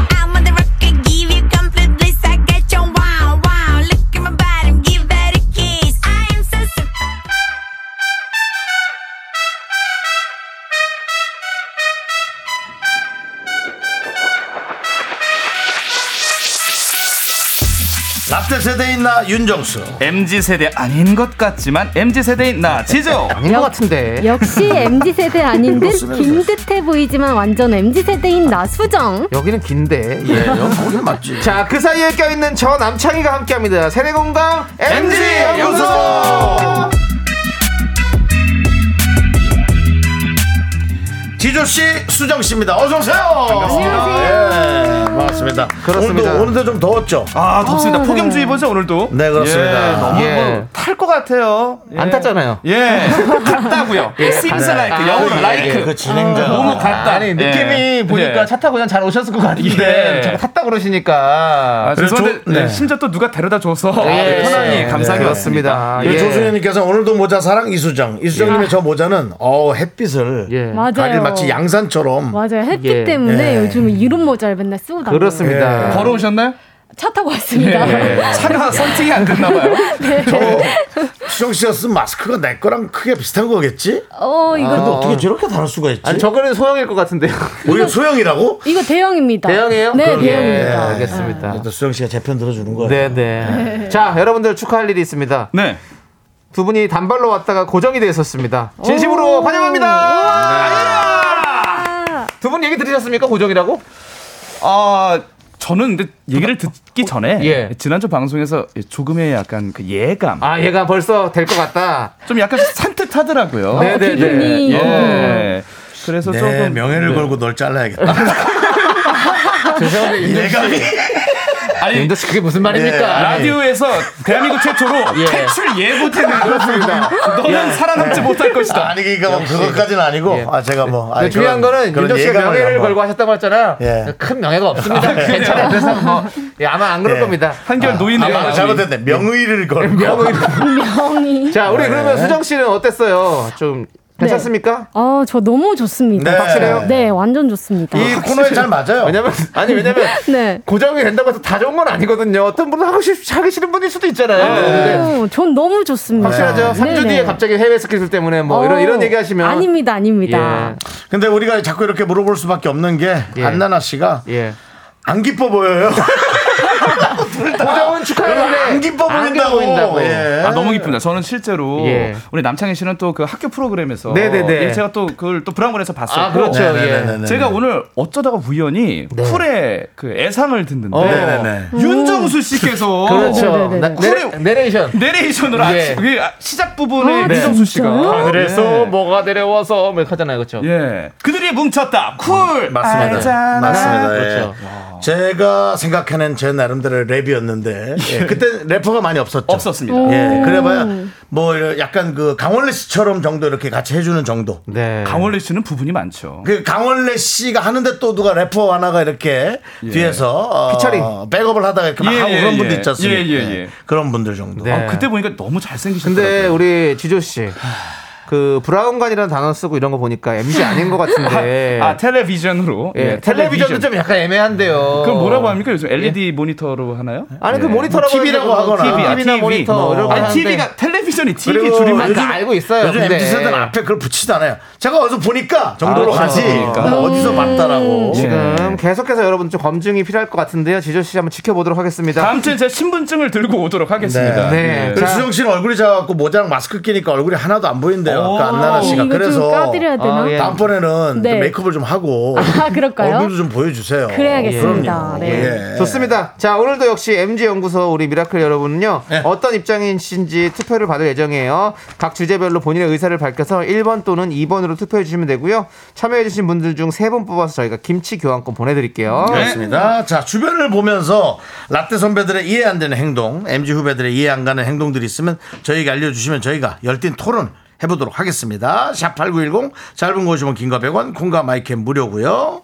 Speaker 1: 세대인 나 윤정수.
Speaker 7: MZ 세대 아닌 것 같지만 MZ 세대인 나 지조.
Speaker 2: 아닌 것 같은데.
Speaker 8: 역시 MZ 세대 아닌 듯. 긴 듯해 보이지만 완전 MZ 세대인 나 수정.
Speaker 2: 여기는 긴데.
Speaker 1: 예, 거기 맞지.
Speaker 2: 자, 그 사이에 껴있는 저 남창희가 함께합니다. 세대공감 MG 연구소.
Speaker 1: 지조 씨, 수정 씨입니다. 어서 오세요. 반갑습니다. 예, 반갑습니다.
Speaker 2: 그렇습니다.
Speaker 1: 오늘도, 오늘도 좀 더웠죠.
Speaker 7: 아 덥습니다. 폭염주의보죠 오늘도.
Speaker 1: 네, 그렇습니다.
Speaker 7: 예, 너무
Speaker 2: 예.
Speaker 7: 탈것 같아요. 예.
Speaker 2: 안 탔잖아요.
Speaker 7: 예, 같다고요. seems like 영어로 like.
Speaker 1: 그 진행자.
Speaker 7: 너무 같다.
Speaker 2: 아니, 느낌이
Speaker 7: 예.
Speaker 2: 보니까
Speaker 7: 예.
Speaker 2: 차 타고 그냥 잘 오셨을 것 같은데.
Speaker 7: 예.
Speaker 2: 자꾸 탔다 그러시니까.
Speaker 7: 아, 죄송한데
Speaker 1: 조- 네.
Speaker 7: 네, 심지어 또 누가 데려다 줘서
Speaker 2: 예.
Speaker 7: 편안히 감사하게
Speaker 2: 네,
Speaker 7: 왔습니다.
Speaker 2: 그렇습니다.
Speaker 1: 예.
Speaker 2: 예.
Speaker 1: 조수현님께서 오늘도 모자 사랑 이수정. 이수정님의 저 모자는 어 햇빛을
Speaker 2: 예.
Speaker 8: 맞아요.
Speaker 1: 가릴 마치 양산처럼.
Speaker 8: 맞아요. 햇빛
Speaker 2: 예.
Speaker 8: 때문에
Speaker 1: 예.
Speaker 8: 요즘 이런 모자를 맨날 쓰고 다녀요.
Speaker 2: 그렇습니다.
Speaker 1: 예.
Speaker 7: 걸어오셨나요?
Speaker 8: 차 타고 왔습니다.
Speaker 2: 예.
Speaker 7: 차가 선팅이 안 됐나 봐요.
Speaker 1: 저 수정 씨가 쓴 마스크가 내 거랑 크게 비슷한 거겠지?
Speaker 8: 어, 이거
Speaker 1: 근데 어떻게 저렇게 다를 수가 있지?
Speaker 2: 아니, 저거는 소형일 것 같은데요.
Speaker 1: 오히려 소영이라고?
Speaker 8: 이거 대형입니다.
Speaker 2: 대형이에요?
Speaker 8: 네,
Speaker 2: 예,
Speaker 8: 대형입니다.
Speaker 2: 알겠습니다.
Speaker 1: 또 수정 씨가 제 편 들어주는 거예요.
Speaker 2: 네, 네. 자, 여러분들 축하할 일이 있습니다.
Speaker 7: 네.
Speaker 2: 두 분이 단발로 왔다가 고정이 되었습니다. 진심으로 환영합니다. 두분 얘기 들으셨습니까? 고정이라고?
Speaker 7: 아 저는 근데 얘기를 듣기 전에
Speaker 2: 예.
Speaker 7: 지난주 방송에서 조금의 약간 그 예감
Speaker 2: 아 얘가 벌써 될 것 같다.
Speaker 7: 좀 약간 산뜻하더라고요.
Speaker 2: 네네네.
Speaker 8: 기분이.
Speaker 7: 예. 그래서
Speaker 1: 내
Speaker 7: 조금
Speaker 1: 명예를
Speaker 7: 네.
Speaker 1: 걸고 널 잘라야겠다.
Speaker 2: 죄송한데
Speaker 1: 예감이.
Speaker 7: 아니
Speaker 2: 윤도 씨 그게 무슨 말입니까?
Speaker 1: 예,
Speaker 7: 라디오에서 대한민국 최초로
Speaker 2: 예.
Speaker 7: 퇴출 예고되는 그렇습니다. 너는 살아남지 못할 것이다.
Speaker 1: 아니 그러니까 뭐 그것까지는 아니고
Speaker 2: 예.
Speaker 1: 아 제가 뭐 아니,
Speaker 2: 중요한
Speaker 1: 그런-
Speaker 2: 거는
Speaker 1: 그런
Speaker 2: 윤정 씨가
Speaker 1: 예감을
Speaker 2: 명예를
Speaker 1: 한번.
Speaker 2: 걸고 하셨다고 했잖아요.
Speaker 1: 예.
Speaker 2: 큰 명예가 없습니다. 괜찮아요. 그래서 뭐 예, 아마 안 그럴
Speaker 1: 예.
Speaker 2: 겁니다.
Speaker 7: 한결 노인네요.
Speaker 1: 아, 잘못됐네. 명의를 걸고.
Speaker 8: 명이.
Speaker 2: 자, 우리
Speaker 1: 네.
Speaker 2: 그러면 수정 씨는 어땠어요? 좀 괜찮습니까?
Speaker 8: 어, 저 너무 좋습니다.
Speaker 1: 네.
Speaker 2: 확실해요?
Speaker 8: 네, 완전 좋습니다.
Speaker 1: 이 코너에 잘 맞아요.
Speaker 2: 왜냐면 아니 왜냐면
Speaker 8: 네.
Speaker 2: 고정이 된다고 해서 다 좋은 건 아니거든요. 어떤 분은 하고 싶 하기 싫은 분일 수도 있잖아요. 근데
Speaker 8: 어, 전 너무 좋습니다.
Speaker 2: 확실하죠. 3주
Speaker 8: 네네.
Speaker 2: 뒤에 갑자기 해외 스케줄 때문에 뭐 이런
Speaker 8: 어,
Speaker 2: 이런 얘기 하시면
Speaker 8: 아닙니다, 아닙니다.
Speaker 1: 근데 우리가 자꾸 이렇게 물어볼 수밖에 없는 게
Speaker 2: 예.
Speaker 1: 안나나 씨가
Speaker 2: 예. 예.
Speaker 1: 안 기뻐 보여요.
Speaker 2: 고정은 축하했는데
Speaker 1: 안 기뻐
Speaker 2: 안
Speaker 1: 보인다고.
Speaker 2: 보인다고.
Speaker 1: 예.
Speaker 7: 아 너무 기쁩니다. 저는 실제로
Speaker 2: 예.
Speaker 7: 우리 남창희 씨는 또 그 학교 프로그램에서
Speaker 2: 네네네.
Speaker 7: 예, 제가 또 그걸 또 브라운관에서 봤었고
Speaker 2: 아, 그렇죠.
Speaker 1: 네네네네.
Speaker 7: 제가 오늘 어쩌다가 우연히
Speaker 2: 네.
Speaker 7: 쿨의 그 애상을 듣는데
Speaker 2: 어.
Speaker 1: 네네네.
Speaker 7: 윤정수 씨께서
Speaker 2: 그렇죠. 내레, 내레이션.
Speaker 7: 내레이션으로
Speaker 2: 예.
Speaker 7: 아시- 그 아, 시작 부분에
Speaker 8: 아,
Speaker 7: 윤정수 씨가
Speaker 8: 진짜요?
Speaker 2: 그래서
Speaker 7: 네.
Speaker 2: 뭐가 내려와서 뭐 이렇게 하잖아요. 그렇죠?
Speaker 7: 예 그들이 뭉쳤다 쿨
Speaker 1: 맞습니다.
Speaker 7: 알잖아.
Speaker 1: 맞습니다. 예.
Speaker 2: 그렇죠.
Speaker 1: 제가 생각하는 제 나름대로 랩이 었는데 예, 그때 래퍼가 많이 없었죠.
Speaker 7: 없었습니다.
Speaker 1: 예, 그래봐야 뭐 약간 그 강원래 씨처럼 정도 이렇게 같이 해주는 정도.
Speaker 2: 네.
Speaker 7: 강원래 씨는 부분이 많죠.
Speaker 1: 그 강원래 씨가 하는데 또 누가 래퍼 하나가 이렇게 뒤에서 어,
Speaker 2: 피처링.
Speaker 1: 백업을 하다가 이렇게 막
Speaker 7: 예,
Speaker 1: 하고
Speaker 7: 예,
Speaker 1: 그런 분들
Speaker 7: 예. 예, 예, 예.
Speaker 1: 그런 분들 정도.
Speaker 2: 네.
Speaker 7: 아, 그때 보니까 너무 잘생기셨더라고요.
Speaker 2: 근데 우리 지조 씨. 그 브라운관이라는 단어 쓰고 이런 거 보니까 MG 아닌 것 같은데.
Speaker 7: 아 텔레비전으로
Speaker 2: 예,
Speaker 7: 예,
Speaker 2: 텔레비전도 좀 약간 애매한데요.
Speaker 7: 그럼 뭐라고 합니까 요즘 LED 모니터로 하나요?
Speaker 2: 아니 그
Speaker 7: 예.
Speaker 2: 모니터라고
Speaker 1: TV라고
Speaker 2: 하죠.
Speaker 1: 하거나.
Speaker 2: TV, TV나
Speaker 7: TV.
Speaker 2: 모니터
Speaker 1: 뭐.
Speaker 2: 이런 거
Speaker 7: 아니
Speaker 2: 하는데
Speaker 7: TV가 텔레비전이 TV 줄이면
Speaker 2: 요즘- 다 알고 있어요,
Speaker 1: 요즘
Speaker 2: 근데.
Speaker 1: MZ 세대는 앞에 그걸 붙이지 않아요. 제가 어디서 보니까 정도로
Speaker 2: 아,
Speaker 1: 하지.
Speaker 7: 그러니까.
Speaker 1: 뭐 어디서 봤다라고.
Speaker 2: 지금 계속해서 여러분 좀 검증이 필요할 것 같은데요. 지조 씨 한번 지켜보도록 하겠습니다.
Speaker 7: 다음 주에 제 신분증을 들고 오도록 하겠습니다.
Speaker 2: 네.
Speaker 7: 예.
Speaker 1: 그리고
Speaker 2: 자.
Speaker 1: 수정 씨는 얼굴이 작아갖고 모자랑 마스크 끼니까 얼굴이 하나도 안 보인대요.
Speaker 7: 오.
Speaker 1: 아까 안나나 씨가. 그래서
Speaker 8: 좀 까드려야 되나?
Speaker 2: 아, 예.
Speaker 1: 다음번에는
Speaker 8: 네.
Speaker 1: 좀 메이크업을 좀 하고
Speaker 8: 아, 그럴까요?
Speaker 1: 얼굴도 좀 보여주세요.
Speaker 8: 그래야겠습니다.
Speaker 1: 그럼요.
Speaker 8: 네.
Speaker 1: 예.
Speaker 2: 좋습니다. 자, 오늘도 역시 MZ 연구소 우리 미라클 여러분은요.
Speaker 1: 네.
Speaker 2: 어떤 입장이신지 투표를 받을 예정이에요. 각 주제별로 본인의 의사를 밝혀서 1번 또는 2번으로 투표해 주시면 되고요. 참여해 주신 분들 중 3분 뽑아서 저희가 김치 교환권 보내 드릴게요.
Speaker 1: 네. 그렇습니다. 자, 주변을 보면서 라떼 선배들의 이해 안 되는 행동, MG 후배들의 이해 안 가는 행동들이 있으면 저희에게 알려주시면 저희가 열띤 토론 해보도록 하겠습니다. 샵8910, 짧은 거 오시면 긴거 100원, 콩과 마이크 무료고요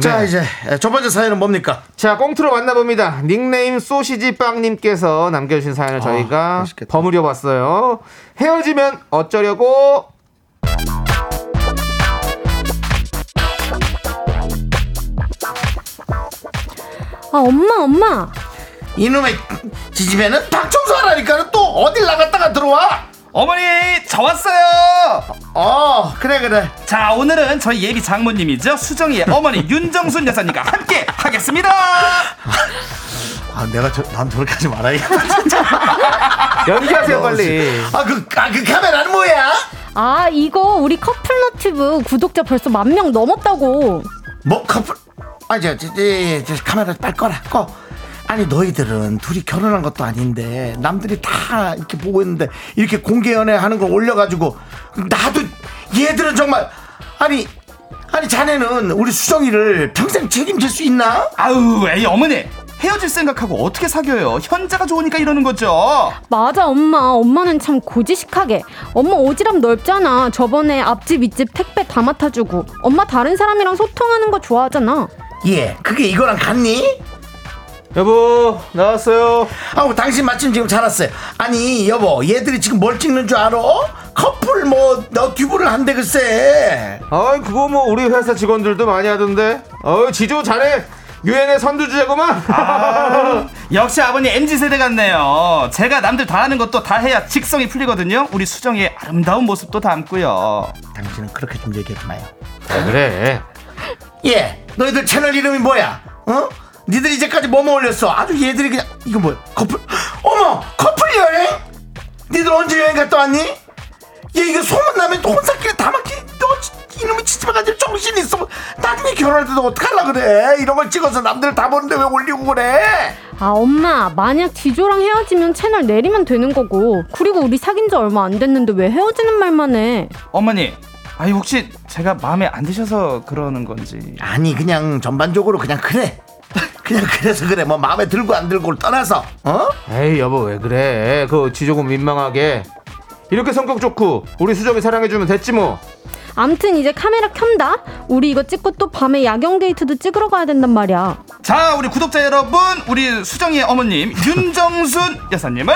Speaker 1: 자,
Speaker 2: 네.
Speaker 1: 이제 첫 번째 사연은 뭡니까?
Speaker 2: 자, 꽁트로 만나봅니다. 닉네임 소시지 빵님께서 남겨주신 사연을 저희가
Speaker 1: 맛있겠다.
Speaker 2: 버무려 봤어요. 헤어지면 어쩌려고?
Speaker 8: 아, 엄마, 엄마.
Speaker 1: 이놈의 지집애는 방 청소하라니까 또 어딜 나갔다가 들어와?
Speaker 7: 어머니 저 왔어요.
Speaker 1: 어, 그래, 그래.
Speaker 7: 자 오늘은 저희 예비 장모님이죠 수정이의 어머니 윤정순 여사님과 함께 하겠습니다.
Speaker 1: 아, 내가 저, 난 저렇게 하지 말아야겠다.
Speaker 2: 연기하세요, 빨리.
Speaker 1: 아, 그, 아, 그 카메라는 뭐야?
Speaker 8: 아, 이거 우리 커플 너튜브 구독자 벌써 만 명 넘었다고.
Speaker 1: 뭐 커플 아니 저, 저, 저, 저 카메라 빨리 꺼라 꺼 아니 너희들은 둘이 결혼한 것도 아닌데 남들이 다 이렇게 보고 있는데 이렇게 공개 연애하는 걸 올려가지고 나도 얘들은 정말 아니 아니 자네는 우리 수정이를 평생 책임질 수 있나?
Speaker 7: 아우 에이 어머니 헤어질 생각하고 어떻게 사겨요? 현자가 좋으니까 이러는 거죠.
Speaker 8: 맞아, 엄마. 엄마는 참 고지식하게. 엄마 오지랖 넓잖아. 저번에 앞집, 윗집 택배 다 맡아주고. 엄마 다른 사람이랑 소통하는 거 좋아하잖아.
Speaker 1: 예 그게 이거랑 같니?
Speaker 2: 여보, 나왔어요.
Speaker 1: 아우 당신 마침 지금 잘 왔어요 아니 여보 얘들이 지금 뭘 찍는 줄 알아? 커플 뭐 너튜브를 한대 글쎄
Speaker 2: 아이, 그거 뭐 우리 회사 직원들도 많이 하던데. 어이, 지조 잘해. 유행의 선두주자구만.
Speaker 7: 아, 역시 아버님 MZ 세대 같네요. 제가 남들 다 하는 것도 다 해야 직성이 풀리거든요. 우리 수정이의 아름다운 모습도 담고요.
Speaker 1: 당신은 그렇게 좀 얘기하지 마요
Speaker 2: 그래.
Speaker 1: 예, 너희들 채널 이름이 뭐야? 어? 니들 이제까지 뭐뭐 올렸어? 아주 얘들이 그냥 이거 뭐야? 커플? 어머, 커플 여행? 니들 언제 여행 갔다 왔니? 얘 이거 소문 나면 또 혼사끼리 다 막히 너 지- 이놈의 치즈바가지 정신 있어 나중에 결혼할 때도 어떡하려 그래 이런 걸 찍어서 남들 다 보는데 왜 올리고 그래
Speaker 8: 아 엄마 만약 지조랑 헤어지면 채널 내리면 되는 거고 그리고 우리 사귄 지 얼마 안 됐는데 왜 헤어지는 말만 해
Speaker 7: 어머니, 아니 혹시 제가 마음에 안 드셔서 그러는 건지.
Speaker 1: 아니 그냥 전반적으로 그냥 그래 그냥 그래서 그래 뭐 마음에 들고 안 들고를 떠나서 어?
Speaker 2: 에이 여보 왜 그래 그 지조금 민망하게 이렇게 성격 좋고 우리 수정이 사랑해주면 됐지 뭐
Speaker 8: 암튼 이제 카메라 켠다 우리 이거 찍고 또 밤에 야경 데이트도 찍으러 가야 된단 말이야
Speaker 7: 자, 우리 구독자 여러분, 우리 수정이의 어머님 윤정순 여사님을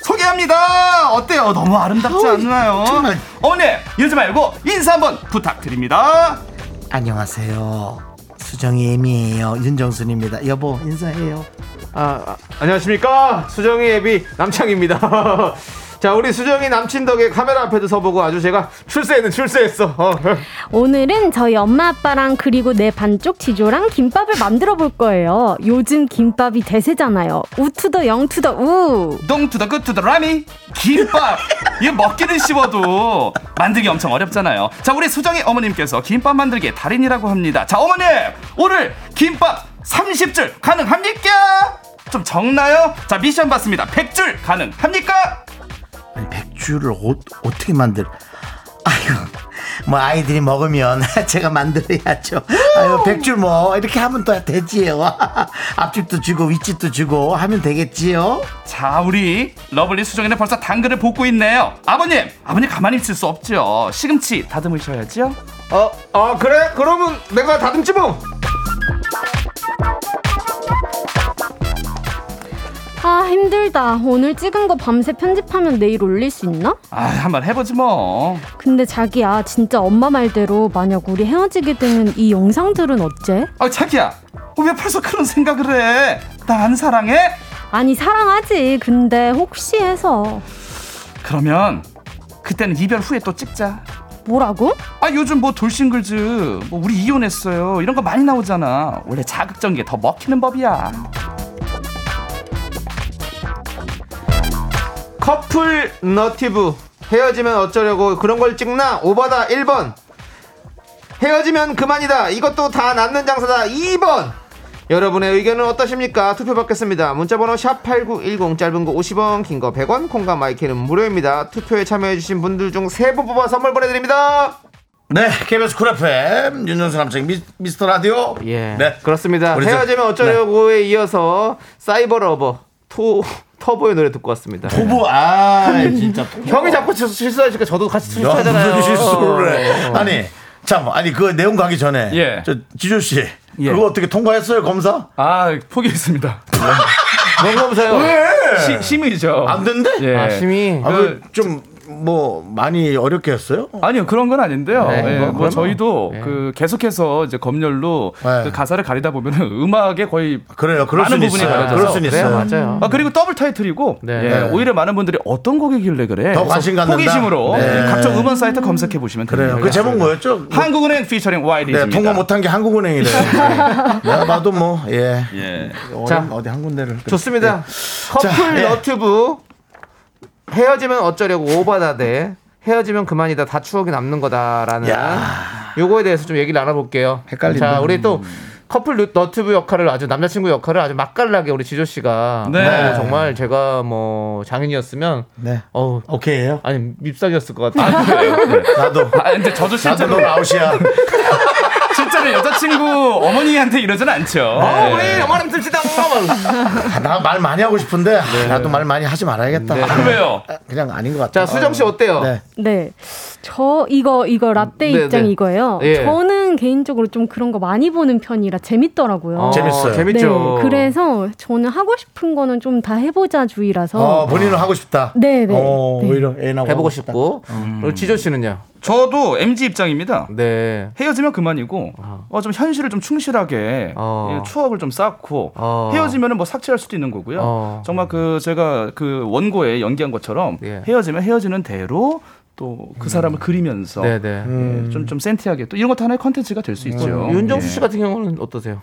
Speaker 7: 소개합니다. 어때요? 너무 아름답지 않나요?
Speaker 1: 정말.
Speaker 7: 어머니, 이러지 말고 인사 한번 부탁드립니다.
Speaker 1: 안녕하세요 수정이 애미예요. 윤정순입니다. 여보 인사해요.
Speaker 2: 아, 아, 안녕하십니까? 수정이 애비 남창입니다 자 우리 수정이 남친 덕에 카메라 앞에도 서보고 아주 제가 출세는 출세했어. 어.
Speaker 8: 오늘은 저희 엄마 아빠랑 그리고 내 반쪽 지조랑 김밥을 만들어 볼 거예요. 요즘 김밥이 대세잖아요. 우투더 영투더 우.
Speaker 7: 동투더 끝투더 라미. 김밥. 이거 먹기는 쉬워도 만들기 엄청 어렵잖아요. 자 우리 수정이 어머님께서 김밥 만들기의 달인이라고 합니다. 자 어머님! 오늘 김밥 30줄 가능합니까? 좀 적나요? 자 미션 받습니다. 100줄 가능합니까?
Speaker 1: 아니 백 줄을 어, 어떻게 만들 아유 뭐 아이들이 먹으면 제가 만들어야죠. 아유 백줄 뭐 이렇게 하면 또 되지요. 앞집도 주고 윗집도 주고 하면 되겠지요.
Speaker 7: 자 우리 lovely 수정이는 벌써 당근을 볶고 있네요. 아버님 아버님 가만히 있을 수 없죠. 시금치 다듬으셔야죠.
Speaker 2: 어, 아 그래? 그러면 내가 다듬지 뭐
Speaker 8: 아 힘들다 오늘 찍은 거 밤새 편집하면 내일 올릴 수 있나?
Speaker 7: 아 한번 해보지 뭐
Speaker 8: 근데 자기야 진짜 엄마 말대로 만약 우리 헤어지게 되면 이 영상들은 어째?
Speaker 7: 아 자기야 어, 왜 벌써 그런 생각을 해? 나 안 사랑해?
Speaker 8: 아니 사랑하지 근데 혹시 해서
Speaker 7: 그러면 그때는 이별 후에 또 찍자
Speaker 8: 뭐라고?
Speaker 7: 아 요즘 뭐 돌싱글즈 뭐 우리 이혼했어요 이런 거 많이 나오잖아 원래 자극적인 게 더 먹히는 법이야
Speaker 2: 커플 너티브. 헤어지면 어쩌려고 그런 걸 찍나? 오바다 1번. 헤어지면 그만이다. 이것도 다 낫는 장사다. 2번. 여러분의 의견은 어떠십니까? 투표 받겠습니다. 문자번호 샵8910 짧은 거 50원 긴 거 100원 콩과 마이크는 무료입니다. 투표에 참여해주신 분들 중세분 뽑아 선물 보내드립니다.
Speaker 1: 네 KBS 쿨 FM 윤정수 남창희의 미, 미스터 라디오.
Speaker 2: 예
Speaker 1: 네.
Speaker 2: 그렇습니다. 헤어지면 어쩌려고에 이어서 Cyber Lover 토, 터보의 노래 듣고 왔습니다
Speaker 1: 토보 아 진짜 토보.
Speaker 2: 형이 자꾸 실- 실수하니까 저도 같이
Speaker 1: 야,
Speaker 2: 실수하잖아요
Speaker 1: 무슨 실수를 해 아니 참 아니 그 내용 가기 전에
Speaker 7: 예.
Speaker 1: 저 지조 씨
Speaker 7: 예.
Speaker 1: 그거 어떻게 통과했어요 검사
Speaker 7: 아 포기했습니다
Speaker 2: 뭔 검사요?
Speaker 7: 시, 심의죠
Speaker 1: 안 된대
Speaker 7: 예.
Speaker 2: 아, 심의.
Speaker 1: 아, 그 좀 뭐 많이 어렵게 했어요?
Speaker 7: 아니요 그런 건 아닌데요.
Speaker 2: 네,
Speaker 7: 예,
Speaker 2: 뭐,
Speaker 7: 뭐 저희도
Speaker 2: 예.
Speaker 7: 그 계속해서 이제 검열로
Speaker 1: 네.
Speaker 7: 그 가사를 가리다 보면 음악에 거의
Speaker 1: 그래요. 그럴
Speaker 7: 많은 부분이
Speaker 1: 있어요.
Speaker 7: 가려져서
Speaker 1: 그럴 수는
Speaker 2: 그래요,
Speaker 1: 있어요.
Speaker 2: 맞아요.
Speaker 7: 아 그리고 더블 타이틀이고
Speaker 2: 네.
Speaker 7: 예,
Speaker 1: 네.
Speaker 7: 오히려 많은 분들이 어떤 곡이길래 그래
Speaker 1: 더 관심 갖는다?
Speaker 7: 호기심으로
Speaker 1: 네.
Speaker 7: 예, 각종 음원 사이트 검색해 보시면
Speaker 1: 그래요.
Speaker 7: 됩니다.
Speaker 1: 그 제목 뭐였죠?
Speaker 7: 한국은행 피처링 YD입니다.
Speaker 1: 네, 통과 못한 게 한국은행이래. 내가 봐도 뭐, 예.
Speaker 7: 예.
Speaker 1: 자, 어디 한 군데를.
Speaker 2: 좋습니다. 커플
Speaker 1: 자, 예.
Speaker 2: 너튜브 헤어지면 어쩌려고 오바다 대 헤어지면 그만이다 다 추억이 남는 거다라는 요거에 대해서 좀 얘기를 나눠볼게요.
Speaker 1: 헷갈린다.
Speaker 2: 자, 우리 또 커플 너- 너튜브 역할을 아주 남자친구 역할을 아주 맛깔나게 우리 지조 씨가
Speaker 7: 네.
Speaker 2: 어, 정말 제가 뭐 장인이었으면
Speaker 1: 네.
Speaker 2: 어
Speaker 1: 오케이예요
Speaker 2: 아니 밉상이었을 것 같아요.
Speaker 1: 나도.
Speaker 7: 아 근데 저도
Speaker 1: 나도
Speaker 7: 실제로
Speaker 1: 너 아웃이야.
Speaker 7: 실제로 여자친구 어머니한테 이러진 않죠.
Speaker 2: 어,
Speaker 7: 예.
Speaker 2: 우리 어머님 듭시다.
Speaker 1: 나 말 많이 하고 싶은데, 아, 나도 말 많이 하지 말아야겠다.
Speaker 2: 네.
Speaker 1: 아,
Speaker 7: 왜요?
Speaker 1: 그냥 아닌 것 같아.
Speaker 2: 자, 수정 씨 어때요?
Speaker 1: 네.
Speaker 8: 네. 저 이거 이거 라떼
Speaker 2: 네,
Speaker 8: 입장
Speaker 2: 네.
Speaker 8: 이거예요.
Speaker 2: 예.
Speaker 8: 저는 개인적으로 좀 그런 거 많이 보는 편이라 재밌더라고요.
Speaker 2: 어,
Speaker 1: 재밌어요.
Speaker 2: 재밌죠.
Speaker 8: 네. 그래서 저는 하고 싶은 거는 좀 다 해보자 주의라서.
Speaker 1: 어, 본인은 하고 싶다.
Speaker 8: 네, 네.
Speaker 1: 어,
Speaker 8: 네.
Speaker 1: 오히려 애 나고
Speaker 2: 해보고. 싶고.
Speaker 1: 음.
Speaker 2: 지조 씨는요?
Speaker 7: 저도 MZ 입장입니다.
Speaker 2: 네.
Speaker 7: 헤어지면 그만이고 어, 좀 현실을 좀 충실하게
Speaker 2: 어.
Speaker 7: 예, 추억을 좀 쌓고
Speaker 2: 어.
Speaker 7: 헤어지면은 뭐 삭제할 수도 있는 거고요.
Speaker 2: 어.
Speaker 7: 정말 그 제가 그 원고에 연기한 것처럼
Speaker 2: 예.
Speaker 7: 헤어지면 헤어지는 대로 또 그 사람을 그리면서
Speaker 2: 네네.
Speaker 7: 예, 좀, 좀 센티하게 또 이런 것도 하나의 컨텐츠가 될 수 있죠.
Speaker 2: 윤정수 씨
Speaker 7: 예.
Speaker 2: 같은 경우는 어떠세요?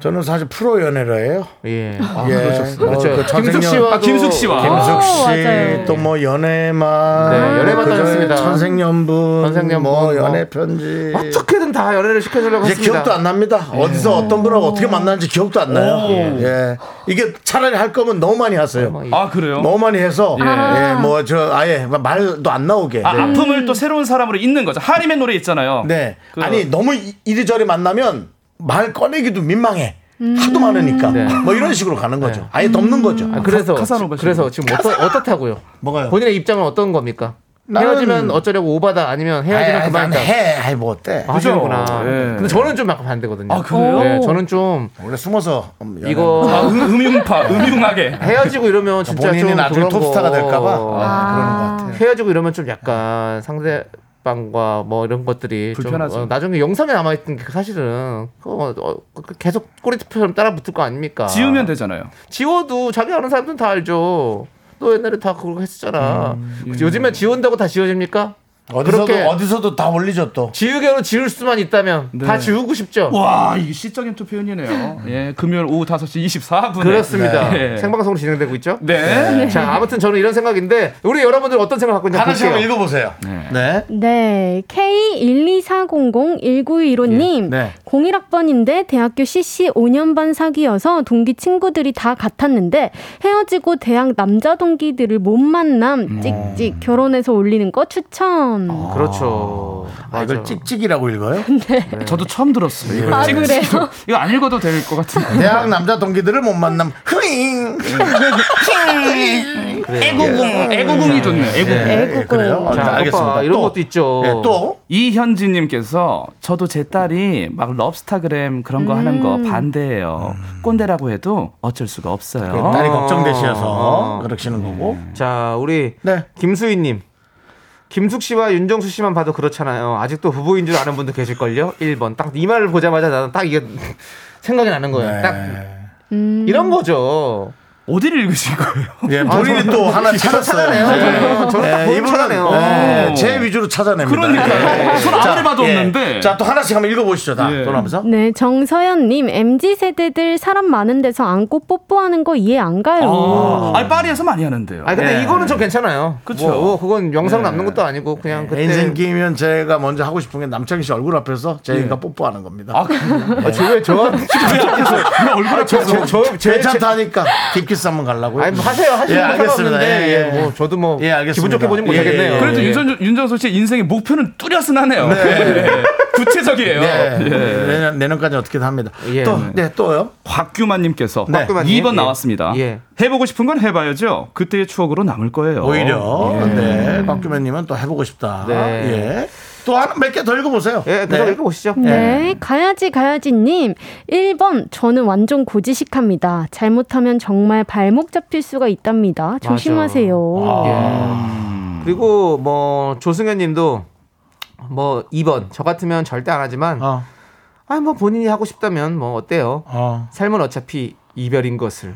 Speaker 1: 저는 사실 프로 연애를 해요.
Speaker 2: 예. 아,
Speaker 1: 예.
Speaker 2: 그러셨어요.
Speaker 1: 뭐
Speaker 2: 그렇죠.
Speaker 1: 그 천생연-
Speaker 2: 김숙 씨와
Speaker 7: 아, 김숙 씨와.
Speaker 1: 김숙
Speaker 8: 오,
Speaker 1: 씨. 또 뭐 연애만,
Speaker 2: 네, 연애만
Speaker 1: 그저
Speaker 2: 다녔습니다.
Speaker 1: 천생연분,
Speaker 2: 천생연분,
Speaker 1: 뭐
Speaker 2: 뭐.
Speaker 1: 연애 편지.
Speaker 2: 어떻게든 다 연애를 시켜주려고
Speaker 1: 이제
Speaker 2: 했습니다.
Speaker 1: 기억도 안 납니다. 어디서 어떤 분하고 어떻게 만났는지 기억도 안 나요. 예. 이게 차라리 할 거면 너무 많이 하세요.
Speaker 7: 아 그래요?
Speaker 1: 너무 많이 해서
Speaker 7: 예.
Speaker 1: 예, 뭐 저 아예 말도 안 나오게.
Speaker 7: 아,
Speaker 1: 네.
Speaker 7: 아픔을 또 새로운 사람으로 잇는 거죠. 하림의 노래 있잖아요.
Speaker 1: 네.
Speaker 7: 그-
Speaker 1: 아니 너무 이- 이리저리 만나면 말 꺼내기도 민망해. 하도 많으니까.
Speaker 2: 네.
Speaker 1: 뭐 이런 식으로 가는 거죠. 아예 덮는 거죠.
Speaker 2: 아, 그래서. 그래서 지금 어떠, 어떻다고요?
Speaker 1: 뭐가요?
Speaker 2: 본인의 입장은 어떤 겁니까?
Speaker 1: 나는-
Speaker 2: 헤어지면 어쩌려고 오바다 아니면 헤어지면
Speaker 1: 아이,
Speaker 2: 그만이다.
Speaker 1: 난 해. 아이 뭐 어때?
Speaker 2: 아, 하시는구나.
Speaker 7: 예.
Speaker 2: 근데 저는 좀 약간 반대거든요.
Speaker 7: 아, 그래요?
Speaker 2: 네, 저는 좀
Speaker 1: 원래 숨어서 음, 연애하는
Speaker 2: 이거
Speaker 7: 아, 음, 음흉파, 음흉하게.
Speaker 2: 헤어지고 이러면 진짜
Speaker 1: 본인이
Speaker 2: 좀
Speaker 1: 나중에
Speaker 2: 그런
Speaker 1: 톱스타가
Speaker 2: 거-
Speaker 1: 될까봐 아, 그러는 것 같아요.
Speaker 2: 헤어지고 이러면 좀 약간 상대 방과 뭐 이런 것들이 좀
Speaker 7: 불편하죠.
Speaker 2: 어, 나중에 영상에 남아 있던 게 사실은 그거 어, 그 계속 꼬리표처럼 따라 붙을 거 아닙니까?
Speaker 7: 지우면 되잖아요.
Speaker 2: 지워도 자기 아는 사람들은 다 알죠. 너 옛날에 다 그거 했었잖아.
Speaker 7: 음,
Speaker 2: 요즘에 지운다고 다 지워집니까?
Speaker 1: 어디서도
Speaker 2: 그렇게-
Speaker 1: 어디서도 다 올리죠 또.
Speaker 2: 지우개로 지울 수만 있다면 다
Speaker 7: 네.
Speaker 2: 지우고 싶죠.
Speaker 7: 와, 이게 시적인 또 표현이네요. 예, 금요일 오후 5시 24분.
Speaker 2: 그렇습니다.
Speaker 7: 네.
Speaker 2: 생방송으로 진행되고 있죠.
Speaker 7: 네.
Speaker 2: 자, 아무튼 저는 이런 생각인데 우리 여러분들 어떤 생각 갖고 있는지
Speaker 1: 하나씩 한번
Speaker 2: 볼게요.
Speaker 1: 읽어 보세요. 네.
Speaker 8: 네, K124001915 님.
Speaker 1: 네.
Speaker 8: 01학번인데 대학교 CC 5년 반 사귀어서 동기 친구들이 다 같았는데 헤어지고 대학 남자 동기들을 못 만남 찍찍 결혼해서 올리는 거 추천.
Speaker 2: 그렇죠.
Speaker 1: 아, 이걸. 찍찍이라고 읽어요?
Speaker 7: 저도 처음 들었어요. 이거
Speaker 8: 아,
Speaker 7: 찍-
Speaker 8: 그래요?
Speaker 7: 이거 안 읽어도 될 것 같은데.
Speaker 1: 대학 남자 동기들을 못 만남. 흐잉.
Speaker 7: 애고궁, 애고궁이 좋네요. 애고궁.
Speaker 1: 예,
Speaker 8: 애국은.
Speaker 1: 그래요. 아,
Speaker 2: 자,
Speaker 1: 알겠습니다.
Speaker 2: 오빠, 이런
Speaker 1: 또.
Speaker 2: 것도 있죠.
Speaker 1: 예, 또
Speaker 7: 이현진님께서 저도 제 딸이 막 럽스타그램 그런 거 하는 거 반대해요. 꼰대라고 해도 어쩔 수가 없어요.
Speaker 1: 딸이
Speaker 2: 어.
Speaker 1: 걱정되셔서
Speaker 2: 어.
Speaker 1: 그러시는 거고.
Speaker 2: 자, 우리
Speaker 1: 네.
Speaker 2: 김수희님. 김숙 씨와 윤정수 씨만 봐도 그렇잖아요. 아직도 부부인 줄 아는 분도 계실걸요? 1번. 딱 이 말을 보자마자 나는 딱 이게 생각이 나는 거예요.
Speaker 1: 네.
Speaker 2: 딱
Speaker 8: 음.
Speaker 2: 이런 거죠.
Speaker 7: 어디를 읽으신 거예요?
Speaker 1: 예, 본인이 또 하나 찾았어요.
Speaker 2: 찾아내요. 저는 딱
Speaker 1: 이분은
Speaker 2: 찾아내요.
Speaker 1: 예, 제 위주로 찾아냅니다.
Speaker 7: 그러니까요.
Speaker 1: 예.
Speaker 7: 전 아무리
Speaker 1: 자,
Speaker 7: 봐도
Speaker 1: 예.
Speaker 7: 없는데.
Speaker 1: 자, 또 하나씩 한번 읽어보시죠. 다
Speaker 7: 예.
Speaker 1: 돌아오면서.
Speaker 8: 네, 정서연님, MZ 세대들 사람 많은 데서 안고 뽀뽀하는 거 이해 안 가요.
Speaker 7: 아, 아니, 파리에서 많이 하는데요.
Speaker 2: 아 근데
Speaker 1: 예.
Speaker 2: 이거는 좀 괜찮아요.
Speaker 7: 그쵸.
Speaker 2: 뭐, 뭐 그건 영상
Speaker 7: 네.
Speaker 2: 남는 것도 아니고 그냥 그때
Speaker 1: 인생 끼면 제가 먼저 하고 싶은 게 남창희 씨 얼굴 앞에서 제가 뽀뽀하는 겁니다.
Speaker 7: 아, 그래요?
Speaker 2: 아, 저왜 저한테
Speaker 7: 왜 얼굴에
Speaker 2: 저, 저, 저, 제,
Speaker 1: 괜찮다니까 딥키스 한번 가려고요.
Speaker 2: 아니 뭐 하세요 하시는
Speaker 1: 예,
Speaker 2: 거
Speaker 1: 알겠습니다.
Speaker 2: 상관없는데
Speaker 1: 예, 예.
Speaker 2: 예, 뭐 저도 뭐
Speaker 1: 예, 알겠습니다.
Speaker 2: 기분 좋게 보진
Speaker 1: 예,
Speaker 2: 못하겠네요.
Speaker 1: 예, 예.
Speaker 7: 그래도
Speaker 2: 예.
Speaker 7: 윤정, 윤정수 씨의 인생의 목표는 뚜렷하네요. 네. 구체적이에요.
Speaker 1: 네.
Speaker 7: 예.
Speaker 1: 내년, 내년까지 어떻게든 합니다.
Speaker 2: 예.
Speaker 1: 또, 네, 또요?
Speaker 7: 곽규만님께서
Speaker 1: 네.
Speaker 2: 곽규만님.
Speaker 7: 2번
Speaker 2: 예.
Speaker 7: 나왔습니다.
Speaker 2: 예.
Speaker 7: 해보고 싶은 건 해봐야죠. 그때의 추억으로 남을 거예요.
Speaker 1: 오히려.
Speaker 7: 예.
Speaker 1: 네. 박규면님은 또 해보고 싶다.
Speaker 2: 네.
Speaker 1: 예. 또 하나 몇 개 더 읽어보세요.
Speaker 2: 예, 계속 읽어보시죠.
Speaker 8: 네, 가야지 가야지님 1번 저는 완전 고지식합니다. 잘못하면 정말 발목 잡힐 수가 있답니다. 조심하세요.
Speaker 2: 예. 그리고 뭐 조승현님도 뭐 2번 저 같으면 절대 안 하지만
Speaker 1: 어,
Speaker 2: 아뭐 본인이 하고 싶다면 뭐 어때요?
Speaker 1: 어.
Speaker 2: 삶은 어차피 이별인 것을.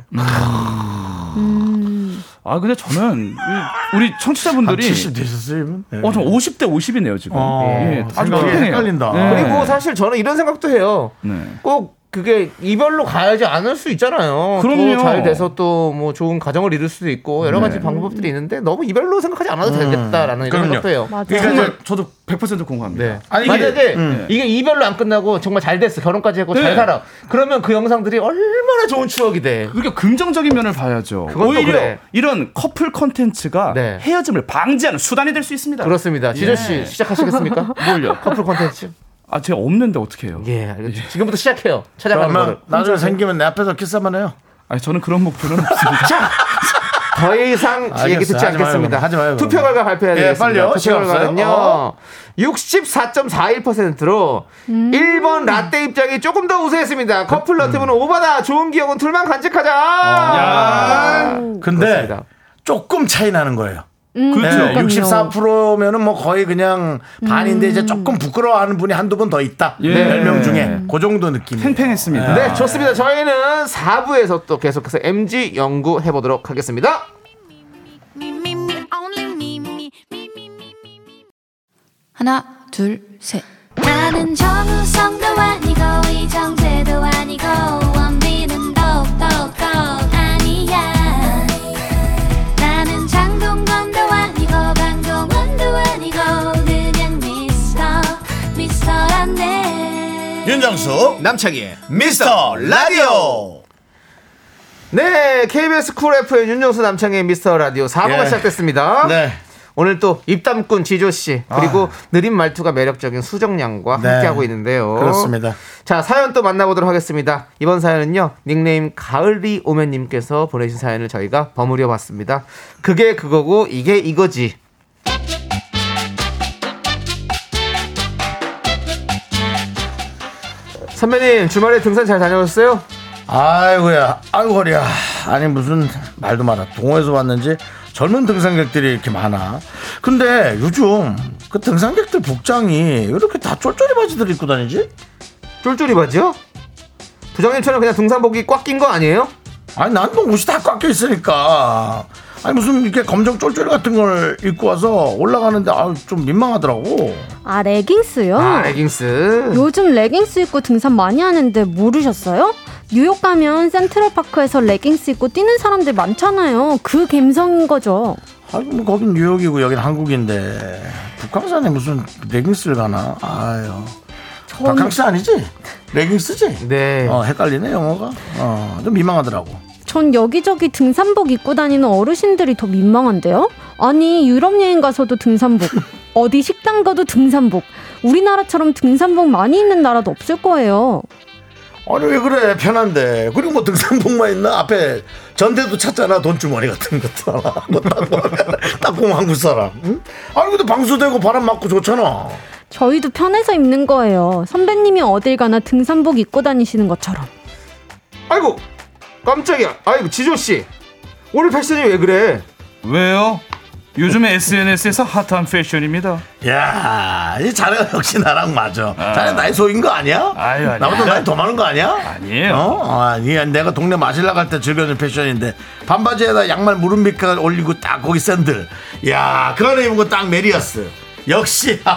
Speaker 7: 아 근데 저는 이- 우리
Speaker 1: 한
Speaker 7: 청취자분들이
Speaker 1: 70 되셨어요? 네.
Speaker 7: 어, 좀 50대 50이네요 지금.
Speaker 1: 어,
Speaker 7: 예, 아주.
Speaker 1: 헷갈린다.
Speaker 7: 네.
Speaker 2: 그리고 사실 저는 이런 생각도 해요.
Speaker 7: 네.
Speaker 2: 꼭 그게 이별로 가야지 않을 수 있잖아요.
Speaker 7: 그럼요.
Speaker 2: 또잘 돼서 또 뭐 좋은 가정을 이룰 수도 있고 여러 가지 방법들이 있는데 너무 이별로 생각하지 않아도 되겠다라는 이런
Speaker 1: 그럼요.
Speaker 2: 생각도 해요.
Speaker 8: 맞아요.
Speaker 7: 정말 저도 100% 공감합니다.
Speaker 2: 네.
Speaker 1: 아니, 이게-
Speaker 2: 만약에
Speaker 1: 음.
Speaker 2: 이게 이별로 안 끝나고 정말 잘 됐어 결혼까지 하고
Speaker 7: 네.
Speaker 2: 잘 살아 그러면 그 영상들이 얼마나 좋은 추억이 돼.
Speaker 7: 그러니까 긍정적인 면을 봐야죠. 오히려
Speaker 2: 그래.
Speaker 7: 이런 커플 컨텐츠가
Speaker 2: 네.
Speaker 7: 헤어짐을 방지하는 수단이 될 수 있습니다.
Speaker 2: 그렇습니다. 지조 씨
Speaker 7: 예.
Speaker 2: 시작하시겠습니까?
Speaker 7: 뭘요?
Speaker 2: 커플 콘텐츠.
Speaker 7: 아 제가 없는데 어떻게 해요?
Speaker 2: 예, 알겠죠. 지금부터 시작해요. 찾아가는
Speaker 1: 그러면
Speaker 2: 거를.
Speaker 1: 나중에 생기면 내 앞에서 키스 한번 해요.
Speaker 7: 아니 저는 그런 목표는 없습니다.
Speaker 2: 더 이상
Speaker 1: 알겠어요.
Speaker 2: 얘기 듣지
Speaker 1: 하지 마요,
Speaker 2: 않겠습니다.
Speaker 1: 그럼. 하지 마요, 그럼.
Speaker 2: 투표 결과 발표해야
Speaker 1: 예,
Speaker 2: 되겠습니다.
Speaker 1: 빨리요.
Speaker 2: 투표
Speaker 1: 시간 없어요.
Speaker 2: 결과는요.
Speaker 1: 어.
Speaker 2: 64.41%로
Speaker 1: 음.
Speaker 2: 1번 라떼 입장이 조금 더 우세했습니다. 커플 너트브는 오바다. 좋은 기억은 둘만 간직하자.
Speaker 7: 야.
Speaker 1: 근데
Speaker 2: 그렇습니다.
Speaker 1: 조금 차이 나는 거예요.
Speaker 7: 그렇죠.
Speaker 1: 네, 64%면은 뭐 거의 그냥 반인데 이제 조금 부끄러워하는 분이 한두 분 더 있다.
Speaker 7: 예.
Speaker 1: 열명 중에 그 정도 느낌.
Speaker 7: 팽팽했습니다.
Speaker 2: 네, 좋습니다. 저희는 4부에서 또 계속해서 MG 연구 해 보도록 하겠습니다.
Speaker 9: 하나, 둘, 셋.
Speaker 5: 나는 정우성도 아니고 이정재도 아니고
Speaker 1: 윤정수
Speaker 2: 남창희의
Speaker 1: 미스터 라디오
Speaker 2: 네, KBS 쿨 FM 윤정수 남창희의 미스터 라디오 4부가
Speaker 1: 예.
Speaker 2: 시작됐습니다.
Speaker 1: 네.
Speaker 2: 오늘 또 입담꾼 지조 씨 그리고 느린 말투가 매력적인 수정 양과
Speaker 1: 네.
Speaker 2: 함께하고 있는데요.
Speaker 1: 그렇습니다.
Speaker 2: 자 사연 또 만나보도록 하겠습니다. 이번 사연은요 닉네임 가을이 오면님께서 보내신 사연을 저희가 버무려 봤습니다. 그게 그거고 이게 이거지. 선배님 주말에 등산 잘 다녀오셨어요?
Speaker 1: 아이고야, 아이고 허리야. 아니 무슨 말도 마라. 동호회에서 왔는지 젊은 등산객들이 이렇게 많아. 근데 요즘 그 등산객들 복장이 왜 이렇게 다 쫄쫄이 바지들 입고 다니지?
Speaker 2: 쫄쫄이 바지요? 부장님처럼 그냥 등산복이 꽉 낀 거 아니에요?
Speaker 1: 아니 난 뭐 옷이 다 꽉 껴 있으니까. 아니 무슨 이렇게 검정 쫄쫄이 같은 걸 입고 와서 올라가는데 아, 좀 민망하더라고.
Speaker 8: 아 레깅스요?
Speaker 2: 아 레깅스.
Speaker 8: 요즘 레깅스 입고 등산 많이 하는데 모르셨어요? 뉴욕 가면 센트럴 파크에서 레깅스 입고 뛰는 사람들 많잖아요. 그 감성인 거죠.
Speaker 1: 아니 뭐 거긴 뉴욕이고 여긴 한국인데 북한산에 무슨 레깅스를 가나? 아유. 바캉스 아니지? 레깅스지?
Speaker 2: 네.
Speaker 1: 어, 헷갈리네 영어가. 어, 좀 민망하더라고.
Speaker 8: 전 여기저기 등산복 입고 다니는 어르신들이 더 민망한데요? 아니 유럽 여행 가서도 등산복, 어디 식당 가도 등산복. 우리나라처럼 등산복 많이 입는 나라도 없을 거예요.
Speaker 1: 아니 왜 그래 편한데 그리고 뭐 등산복만 있나 앞에 전대도 찾잖아 돈주머니 같은 것도 하나 뭐 닦고 한국 사람 응? 아니 근데 방수되고 바람 맞고 좋잖아
Speaker 8: 저희도 편해서 입는 거예요. 선배님이 어딜 가나 등산복 입고 다니시는 것처럼.
Speaker 2: 아이고 깜짝이야. 아이고 지조 씨 오늘 패션이 왜 그래?
Speaker 7: 왜요? 요즘에 SNS에서 핫한 패션입니다.
Speaker 1: 야 이 자네가 역시 나랑 맞아 자네 나이 속인 거 아니야?
Speaker 7: 아유, 아니야.
Speaker 1: 나보다 나이 더 많은 거 아니야?
Speaker 7: 아니에요.
Speaker 1: 어? 아니 내가 동네 마실라 갈때 즐겨주는 패션인데 반바지에다 양말 무릎 밑까지 올리고 딱 거기 샌들 야 그거 입은 거 딱 메리야스 역시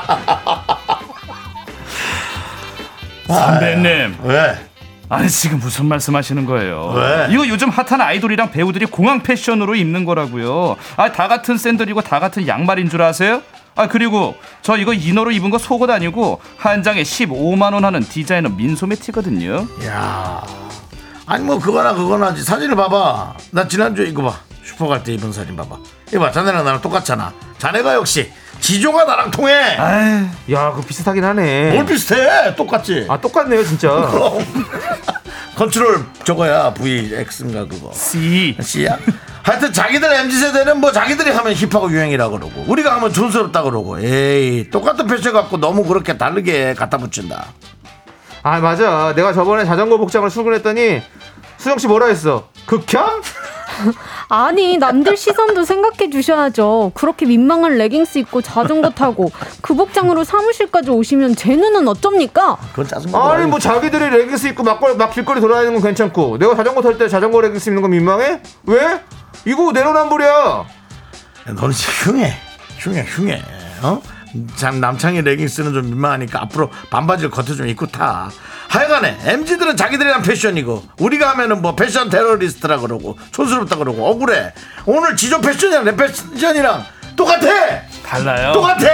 Speaker 7: 선배님.
Speaker 1: 왜?
Speaker 7: 아니 지금 무슨 말씀하시는 거예요?
Speaker 1: 왜?
Speaker 7: 이거 요즘 핫한 아이돌이랑 배우들이 공항 패션으로 입는 거라고요. 아 다 같은 샌들이고 다 같은 양말인 줄 아세요? 아 그리고 저 이거 inner로 입은 거 속옷 아니고 한 장에 15만 원 하는 디자이너 민소매 티거든요.
Speaker 1: 야 아니 뭐 그거나 그거나 지 사진을 봐봐 나 지난주에 이거 봐 슈퍼 갈 때 입은 사진 봐봐 이거 봐 자네랑 나랑 똑같잖아 자네가 역시 지조가 나랑 통해
Speaker 7: 아유,
Speaker 2: 야 그거 비슷하긴 하네.
Speaker 1: 뭘 비슷해 똑같지
Speaker 2: 아 똑같네요 진짜.
Speaker 1: 컨트롤 저거야 VX인가 그거
Speaker 7: C.
Speaker 1: C야? 하여튼 자기들 MZ세대는 뭐 자기들이 하면 힙하고 유행이라 그러고 우리가 하면 촌스럽다 그러고 에이 똑같은 패션 갖고 너무 그렇게 다르게 갖다 붙인다
Speaker 2: 아 맞아. 내가 저번에 자전거 복장을 출근했더니 수정 씨 뭐라 했어? 극혐?
Speaker 8: 아니 남들 시선도 생각해 주셔야죠. 그렇게 민망한 레깅스 입고 자전거 타고 그 복장으로 사무실까지 오시면 제 눈은 어쩝니까?
Speaker 1: 그건 짜증나
Speaker 2: 아니 뭐 자기들이 레깅스 입고 막, 막 길거리 돌아다니는 건 괜찮고 내가 자전거 탈 때 자전거 레깅스 입는 건 민망해? 왜? 이거 내로남불이야.
Speaker 1: 야, 너는 진짜 흉해 흉해 흉해 어? 참 남창희 레깅스는 좀 민망하니까 앞으로 반바지를 겉에 좀 입고 타. 하여간에 MZ들은 자기들이 한 패션이고 우리가 하면은 뭐 패션 테러리스트라 그러고 촌스럽다 그러고 억울해. 오늘 지조 패션이랑 내 패션이랑 똑같아!
Speaker 7: 달라요.
Speaker 1: 똑같아!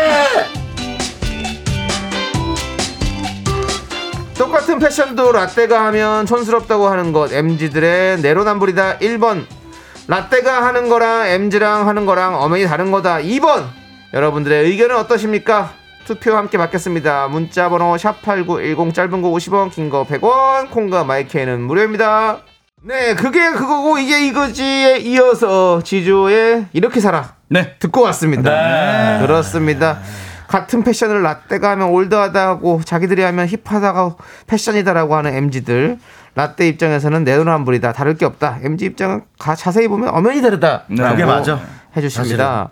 Speaker 2: 똑같은 패션도 라떼가 하면 촌스럽다고 하는 것 MZ들의 내로남불이다 1번. 라떼가 하는 거랑 MZ랑 하는 거랑 엄연히 다른 거다 2번 여러분들의 의견은 어떠십니까? 투표 함께 받겠습니다 문자 번호 샵8910 짧은 거 50원 긴 거 100원 콩과 마이크는 무료입니다 네 그게 그거고 이게 이거지에 이어서 지조의 이렇게 살아
Speaker 7: 네.
Speaker 2: 듣고 왔습니다. 그렇습니다. 같은 패션을 라떼가 하면 올드하다고 자기들이 하면 힙하다고 패션이다라고 하는 MZ들 라떼 입장에서는 내로남불이다 다를 게 없다. MZ 입장은 가, 자세히 보면 엄연히 다르다.
Speaker 7: 네.
Speaker 1: 그게 맞아
Speaker 2: 해주십니다.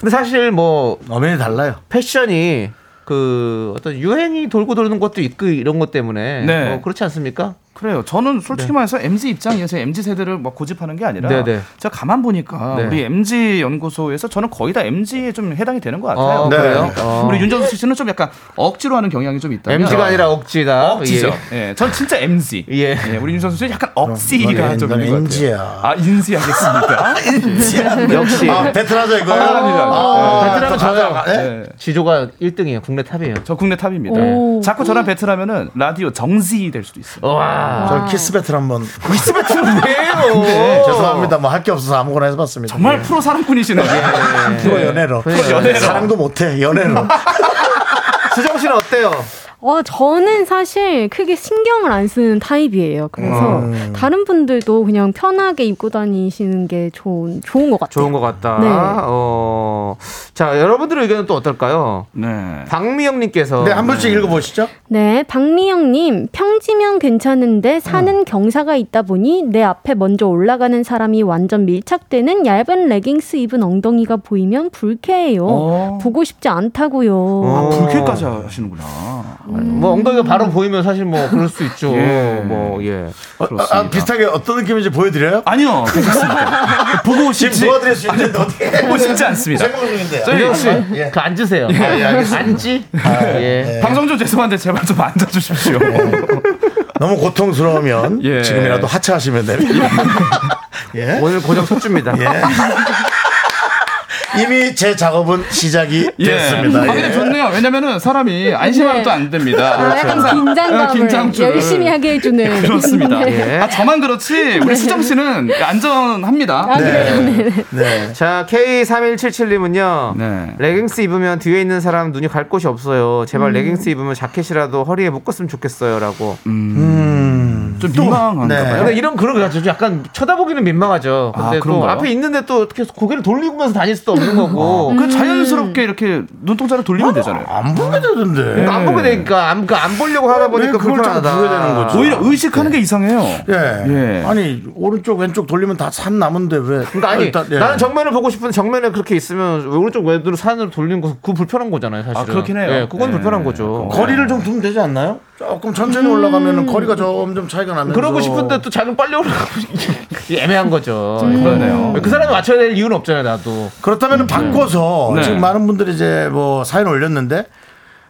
Speaker 2: 근데 사실 뭐
Speaker 1: 엄연히 달라요
Speaker 2: 패션이 그 어떤 유행이 돌고 도는 것도 있고 이런 것 때문에
Speaker 7: 네.
Speaker 2: 뭐 그렇지 않습니까?
Speaker 7: 그래요. 저는 솔직히 말해서 MZ 입장에서 MZ 세대를 막 고집하는 게 아니라
Speaker 2: 네, 네.
Speaker 7: 제가 가만 보니까
Speaker 2: 네.
Speaker 7: 우리 MZ 연구소에서 저는 거의 다 MZ에 좀 해당이 되는 것 같아요.
Speaker 2: 어,
Speaker 1: 네.
Speaker 2: 그래요? 어.
Speaker 7: 우리 윤정수 씨는 좀 약간 억지로 하는 경향이 좀 있다면
Speaker 2: MG가 아니라 억지다.
Speaker 7: 억지죠. 예. 전 진짜 MZ.
Speaker 2: 예.
Speaker 7: 예, 우리 윤정수 씨는 약간 억지가
Speaker 1: 넌좀넌
Speaker 7: 있는 것 같아요.
Speaker 1: 인지야.
Speaker 7: 아 인지하겠습니다.
Speaker 2: 역시
Speaker 1: 아, 베트나자 이거예요?
Speaker 7: 베트남이다.
Speaker 1: 아,
Speaker 2: 베트남은
Speaker 1: 또
Speaker 2: 저요.
Speaker 1: 가자. 예?
Speaker 7: 네.
Speaker 2: 지조가 1등이에요. 국내 탑이에요.
Speaker 7: 저 국내 탑입니다.
Speaker 8: 오.
Speaker 7: 자꾸 저랑 배틀하면은 라디오 정지 될 수도 있어요.
Speaker 2: 와.
Speaker 1: 저 키스 배틀 한번.
Speaker 2: 키스 배틀 왜요?
Speaker 1: 네, 죄송합니다. 뭐 할 게 없어서 아무거나 해봤습니다.
Speaker 7: 정말
Speaker 1: 예.
Speaker 7: 프로 사랑꾼이시네요.
Speaker 1: 프로 연애로.
Speaker 2: 프로 연애로.
Speaker 1: 사랑도 못해 연애로.
Speaker 2: 수정 씨는 어때요?
Speaker 8: 어, 저는 사실 크게 신경을 안 쓰는 타입이에요. 그래서
Speaker 1: 음.
Speaker 8: 다른 분들도 그냥 편하게 입고 다니시는 게 좋은, 좋은 것 같아요.
Speaker 2: 좋은 것 같다.
Speaker 8: 네.
Speaker 2: 어. 자, 여러분들의 의견은 또 어떨까요?
Speaker 7: 네.
Speaker 2: 박미영님께서
Speaker 1: 네, 한 분씩 읽어보시죠.
Speaker 8: 네, 박미영님, 평지면 괜찮은데
Speaker 1: 음.
Speaker 8: 사는 경사가 있다 보니 내 앞에 먼저 올라가는 사람이 완전 밀착되는 얇은 레깅스 입은 엉덩이가 보이면 불쾌해요.
Speaker 7: 어.
Speaker 8: 보고 싶지 않다고요.
Speaker 2: 어.
Speaker 7: 불쾌까지 하시는구나.
Speaker 2: 뭐 엉덩이가 바로 보이면 사실 뭐 그럴 수 있죠.
Speaker 7: 예.
Speaker 2: 뭐 예.
Speaker 1: 어, 아, 아, 비슷하게 어떤 느낌인지 보여드려요?
Speaker 7: 아니요, 괜찮습니다. 보고 싶지,
Speaker 1: 도와드릴 수 있는데 어떻게
Speaker 7: 보고 싶지 않습니다.
Speaker 1: 생각.
Speaker 7: 저희-
Speaker 2: 씨,
Speaker 1: 예.
Speaker 2: 그 앉으세요.
Speaker 1: 예, 알겠습니다.
Speaker 2: 앉지? 예.
Speaker 7: 방송 좀 죄송한데 제발 좀 앉아 주십시오.
Speaker 1: 너무 고통스러우면
Speaker 7: 예.
Speaker 1: 지금이라도 하차하시면 됩니다. 예.
Speaker 2: 오늘 고정 첫주입니다.
Speaker 1: 예. 이미 제 작업은 시작이
Speaker 7: 예.
Speaker 1: 됐습니다.
Speaker 7: 아, 근데
Speaker 1: 예.
Speaker 7: 좋네요. 왜냐면은 사람이 안심하면
Speaker 8: 네.
Speaker 7: 또안 됩니다.
Speaker 8: 아, 약간
Speaker 7: 항상,
Speaker 8: 긴장감을
Speaker 7: 어, 긴장줄을.
Speaker 8: 열심히 하게 해주는.
Speaker 7: 그렇습니다.
Speaker 8: 네.
Speaker 2: 예.
Speaker 7: 아, 저만 그렇지 우리 수정 씨는 안전합니다.
Speaker 8: 아, 그래요? 네.
Speaker 1: 네.
Speaker 2: 자, K3177님은요.
Speaker 7: 네.
Speaker 2: 레깅스 입으면 뒤에 있는 사람 눈이 갈 곳이 없어요. 제발 레깅스 입으면 자켓이라도 허리에 묶었으면 좋겠어요라고.
Speaker 1: 음.
Speaker 7: 좀 민망한가
Speaker 1: 네.
Speaker 7: 봐요.
Speaker 2: 근데 이런 그런 거 같죠. 약간 쳐다보기는 민망하죠. 근데
Speaker 7: 아,
Speaker 2: 또? 앞에 있는데 또 어떻게 고개를 돌리면서 다닐 수도 없는 거고.
Speaker 7: 그 자연스럽게 이렇게 눈동자를 돌리면 되잖아요.
Speaker 1: 안 보게 되던데.
Speaker 2: 그러니까 안 보게 되니까 안, 그러니까 안 보려고 하다 보니까
Speaker 1: 왜 그걸
Speaker 2: 불편하다.
Speaker 1: 보게 되는 거죠?
Speaker 7: 오히려 의식하는 게 이상해요.
Speaker 1: 예.
Speaker 7: 예.
Speaker 1: 아니 오른쪽 왼쪽 돌리면 다 산 남은데 왜?
Speaker 2: 그러니까 아니
Speaker 1: 일단, 예.
Speaker 2: 나는 정면을 보고 싶은데 정면에 그렇게 있으면 오른쪽 왼으로 산으로 돌리는 거 그거 불편한 거잖아요 사실은.
Speaker 7: 아, 그렇긴 해요.
Speaker 2: 예, 그건
Speaker 7: 예.
Speaker 2: 불편한 거죠.
Speaker 1: 거리를 좀 두면 되지 않나요? 조금 천천히 올라가면 거리가 점점 차이가 나면서.
Speaker 2: 그러고 싶은데 또 자기는 빨리 올라가고 이게 애매한 거죠.
Speaker 7: 그러네요.
Speaker 2: 그 사람이 맞춰야 될 이유는 없잖아요 나도.
Speaker 1: 그렇다면 바꿔서
Speaker 7: 네.
Speaker 1: 지금 많은 분들이 이제 뭐 사연 올렸는데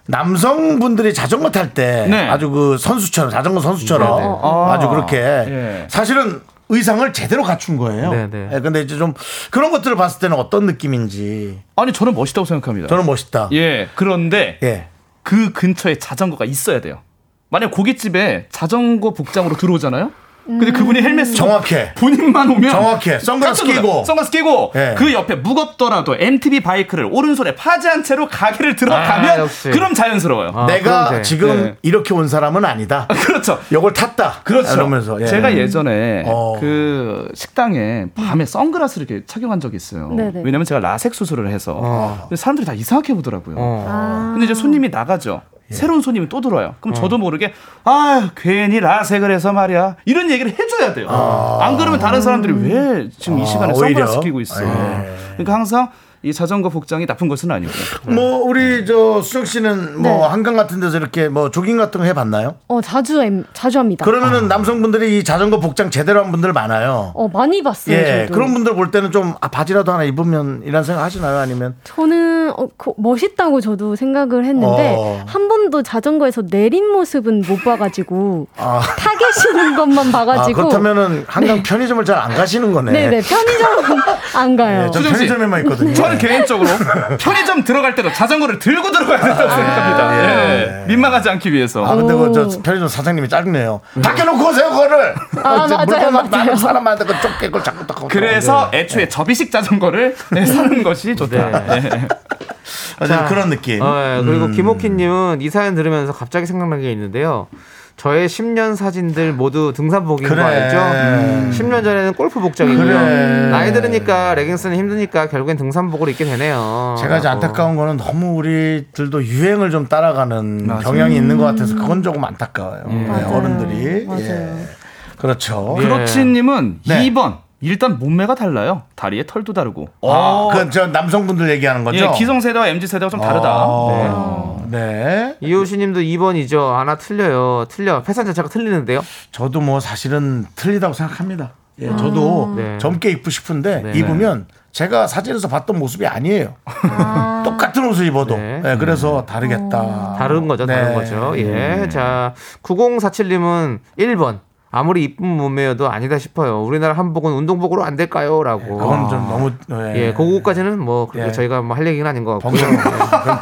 Speaker 1: 남성분들이 자전거 탈 때
Speaker 7: 네.
Speaker 1: 아주 그 선수처럼 자전거 선수처럼
Speaker 2: 네, 네.
Speaker 1: 아주 그렇게
Speaker 7: 예.
Speaker 1: 사실은 의상을 제대로 갖춘 거예요.
Speaker 2: 네, 네.
Speaker 1: 예, 근데 이제 좀 그런 것들을 봤을 때는 어떤 느낌인지
Speaker 7: 아니 저는 멋있다고 생각합니다.
Speaker 1: 저는 멋있다.
Speaker 7: 예. 그런데
Speaker 1: 예.
Speaker 7: 그 근처에 자전거가 있어야 돼요. 만약 고깃집에 자전거 복장으로 들어오잖아요. 근데 그분이 헬멧 쓰고
Speaker 1: 정확해.
Speaker 7: 본인만 오면
Speaker 1: 정확해. 선글라스. 끼고.
Speaker 7: 선글라스 끼고
Speaker 1: 예.
Speaker 7: 그 옆에 무겁더라도 MTB 바이크를 오른손에 파지한 채로 가게를 들어가면
Speaker 2: 아.
Speaker 7: 그럼 자연스러워요.
Speaker 2: 아,
Speaker 1: 내가. 지금
Speaker 7: 네.
Speaker 1: 이렇게 온 사람은 아니다.
Speaker 7: 그렇죠.
Speaker 1: 요걸 탔다.
Speaker 7: 그렇죠.
Speaker 1: 이러면서 예.
Speaker 7: 제가 예전에
Speaker 1: 어.
Speaker 7: 그 식당에 밤에 선글라스를 이렇게 착용한 적이 있어요.
Speaker 8: 네네.
Speaker 7: 왜냐면 제가 라섹 수술을 해서 근데 사람들이 다 이상하게 보더라고요.
Speaker 2: 어.
Speaker 8: 아.
Speaker 7: 근데 이제 손님이 나가죠.
Speaker 1: 예.
Speaker 7: 새로운 손님이 또 들어와요.
Speaker 1: 어.
Speaker 7: 그럼 저도 모르게 아 괜히 라섹을 해서 말이야 이런 얘기를 해줘야 돼요. 안 그러면 다른 사람들이 왜 지금 이 시간에
Speaker 1: 아.
Speaker 7: 선글라스 끼고 있어?
Speaker 1: 예.
Speaker 7: 그러니까 항상 이 자전거 복장이 나쁜 것은 아니고.
Speaker 1: 뭐 우리 저 수정 씨는 뭐
Speaker 8: 네.
Speaker 1: 한강 같은 데서 이렇게 뭐 조깅 같은 거 해봤나요?
Speaker 8: 어, 자주, 엠- 자주 합니다.
Speaker 1: 그러면은 남성분들이 이 자전거 복장 제대로 한 분들 많아요.
Speaker 8: 어, 많이 봤어요.
Speaker 1: 예,
Speaker 8: 저도.
Speaker 1: 그런 분들 볼 때는 좀 아, 바지라도 하나 입으면 이런 생각 하시나요? 아니면
Speaker 8: 저는 어, 그 멋있다고 저도 생각을 했는데
Speaker 1: 어.
Speaker 8: 한 번도 자전거에서 내린 모습은 못 봐가지고
Speaker 1: 아,
Speaker 8: 타 계시는 것만
Speaker 1: 아
Speaker 8: 봐가지고
Speaker 1: 그렇다면은 한강 편의점을 잘 안 가시는 거네.
Speaker 8: 네네 편의점은 안 가요.
Speaker 7: 수정 씨.
Speaker 1: 편의점에만 있거든요.
Speaker 7: 저는 개인적으로 편의점 들어갈 때도 자전거를 들고 들어가야 된다고 생각합니다. 예. 민망하지 않기 위해서.
Speaker 1: 아 근데 그저
Speaker 8: 오.
Speaker 1: 편의점 사장님이 짜증내요. 밖에 놓고 오세요 그거를.
Speaker 8: 아,
Speaker 1: 이제
Speaker 8: 맞아요.
Speaker 1: 많은 사람 많은데 그 좁게 그걸 자꾸 딱.
Speaker 7: 그래서 애초에 접이식 자전거를 네, 사는 것이 좋다.
Speaker 2: 네.
Speaker 7: 네.
Speaker 1: 맞아요. 그런 느낌.
Speaker 2: 어, 예. 그리고
Speaker 1: 음.
Speaker 2: 김옥희님은 이 사연 들으면서 갑자기 생각난 게 있는데요. 저의 10년 사진들 모두 등산복인
Speaker 1: 그래.
Speaker 2: 거 알죠? 10년 전에는 골프 복장이고요.
Speaker 1: 그래.
Speaker 2: 나이 들으니까 레깅스는 힘드니까 결국엔 등산복을 입게 되네요.
Speaker 1: 제가 이제. 안타까운 거는 너무 우리들도 유행을 좀 따라가는
Speaker 7: 맞아요.
Speaker 1: 경향이 있는 것 같아서 그건 조금 안타까워요. 네,
Speaker 8: 맞아요.
Speaker 1: 어른들이.
Speaker 8: 맞아요.
Speaker 1: 예. 그렇죠.
Speaker 2: 예.
Speaker 7: 크로치님은
Speaker 1: 네.
Speaker 7: 2번. 일단 몸매가 달라요. 다리에 털도 다르고.
Speaker 1: 아, 그저 남성분들 얘기하는 거죠?
Speaker 7: 예, 기성 세대와 MZ세대가 좀 다르다.
Speaker 1: 아.
Speaker 7: 네.
Speaker 1: 네.
Speaker 2: 이효신님도 2번이죠. 하나 틀려요. 틀려. 패산 자체가 틀리는데요.
Speaker 1: 저도 뭐 사실은 틀리다고 생각합니다. 예, 저도
Speaker 2: 네.
Speaker 1: 젊게 입고 싶은데
Speaker 2: 네.
Speaker 1: 입으면 제가 사진에서 봤던 모습이 아니에요. 똑같은 옷을 입어도.
Speaker 2: 네.
Speaker 1: 예, 그래서 다르겠다.
Speaker 2: 다른 거죠, 다른
Speaker 1: 네.
Speaker 2: 거죠. 예. 자, 9047님은 1번. 아무리 이쁜 몸매여도 아니다 싶어요. 우리나라 한복은 운동복으로 안 될까요? 라고.
Speaker 1: 그건 좀 너무 예.
Speaker 2: 예, 그거까지는 뭐 그렇게
Speaker 1: 예.
Speaker 2: 저희가 뭐 할 얘기는 아닌 것 같고요.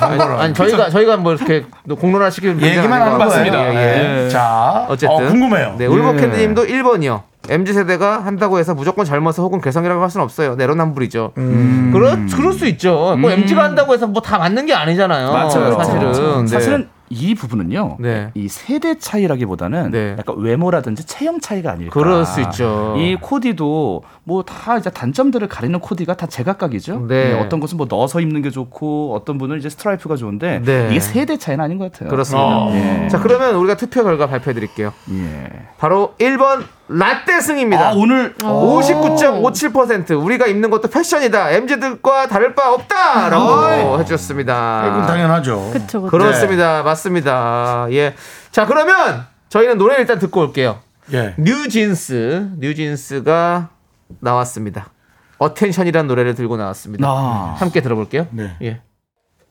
Speaker 1: 번거로워.
Speaker 2: 아니. 아니, 저희가 저희가 뭐 이렇게 공론화 시키는 문제는
Speaker 1: 얘기만 하는
Speaker 2: 것 같습니다.
Speaker 1: 거예요.
Speaker 2: 예, 예.
Speaker 1: 자,
Speaker 2: 어쨌든
Speaker 1: 어, 궁금해요.
Speaker 2: 네, 울버캔드님도 1번이요. MZ 세대가 한다고 해서 무조건 젊어서 혹은 개성이라고 할 수는 없어요. 내로남불이죠.
Speaker 1: 음.
Speaker 2: 그렇 그럴 수 있죠. 뭐 MZ가 한다고 해서 뭐 다 맞는 게 아니잖아요.
Speaker 7: 맞아요.
Speaker 2: 사실은. 네.
Speaker 7: 사실은 이 부분은요.
Speaker 2: 네.
Speaker 7: 이 세대 차이라기보다는
Speaker 2: 네.
Speaker 7: 약간 외모라든지 체형 차이가 아닐까.
Speaker 2: 그럴 수 있죠.
Speaker 7: 이 코디도 뭐 다 이제 단점들을 가리는 코디가 다 제각각이죠.
Speaker 2: 네.
Speaker 7: 네, 어떤 것은 뭐 넣어서 입는 게 좋고 어떤 분은 이제 스트라이프가 좋은데
Speaker 2: 네.
Speaker 7: 이게 세대 차이는 아닌 것 같아요.
Speaker 2: 그렇습니다.
Speaker 1: 어.
Speaker 7: 예.
Speaker 2: 자, 그러면 우리가 투표 결과 발표해 드릴게요.
Speaker 7: 예.
Speaker 2: 바로 1번 라떼 승입니다.
Speaker 7: 아 오늘
Speaker 2: 59.57% 우리가 입는 것도 패션이다. MZ들과 다를 바 없다라고 해주셨습니다.
Speaker 1: 그건 당연하죠.
Speaker 8: 그쵸, 그쵸.
Speaker 2: 그렇습니다. 맞습니다. 예. 자, 그러면 저희는 노래 일단 듣고 올게요.
Speaker 1: 예.
Speaker 2: 뉴진스, 뉴진스가 나왔습니다. Attention이라는 노래를 들고 나왔습니다.
Speaker 7: 아.
Speaker 2: 함께 들어볼게요.
Speaker 1: 네.
Speaker 2: 예.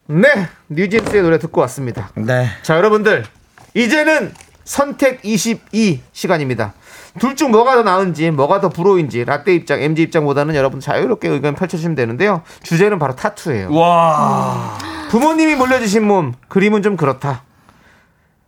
Speaker 2: 네, 뉴진스의 노래 듣고 왔습니다.
Speaker 1: 네.
Speaker 2: 자, 여러분들. 이제는 선택 22 시간입니다. 둘 중 뭐가 더 나은지, 뭐가 더 불호인지, 라떼 입장, MZ 입장보다는 여러분 자유롭게 의견 펼쳐주시면 되는데요. 주제는 바로 타투예요.
Speaker 7: 와.
Speaker 2: 부모님이 물려주신 몸, 그림은 좀 그렇다.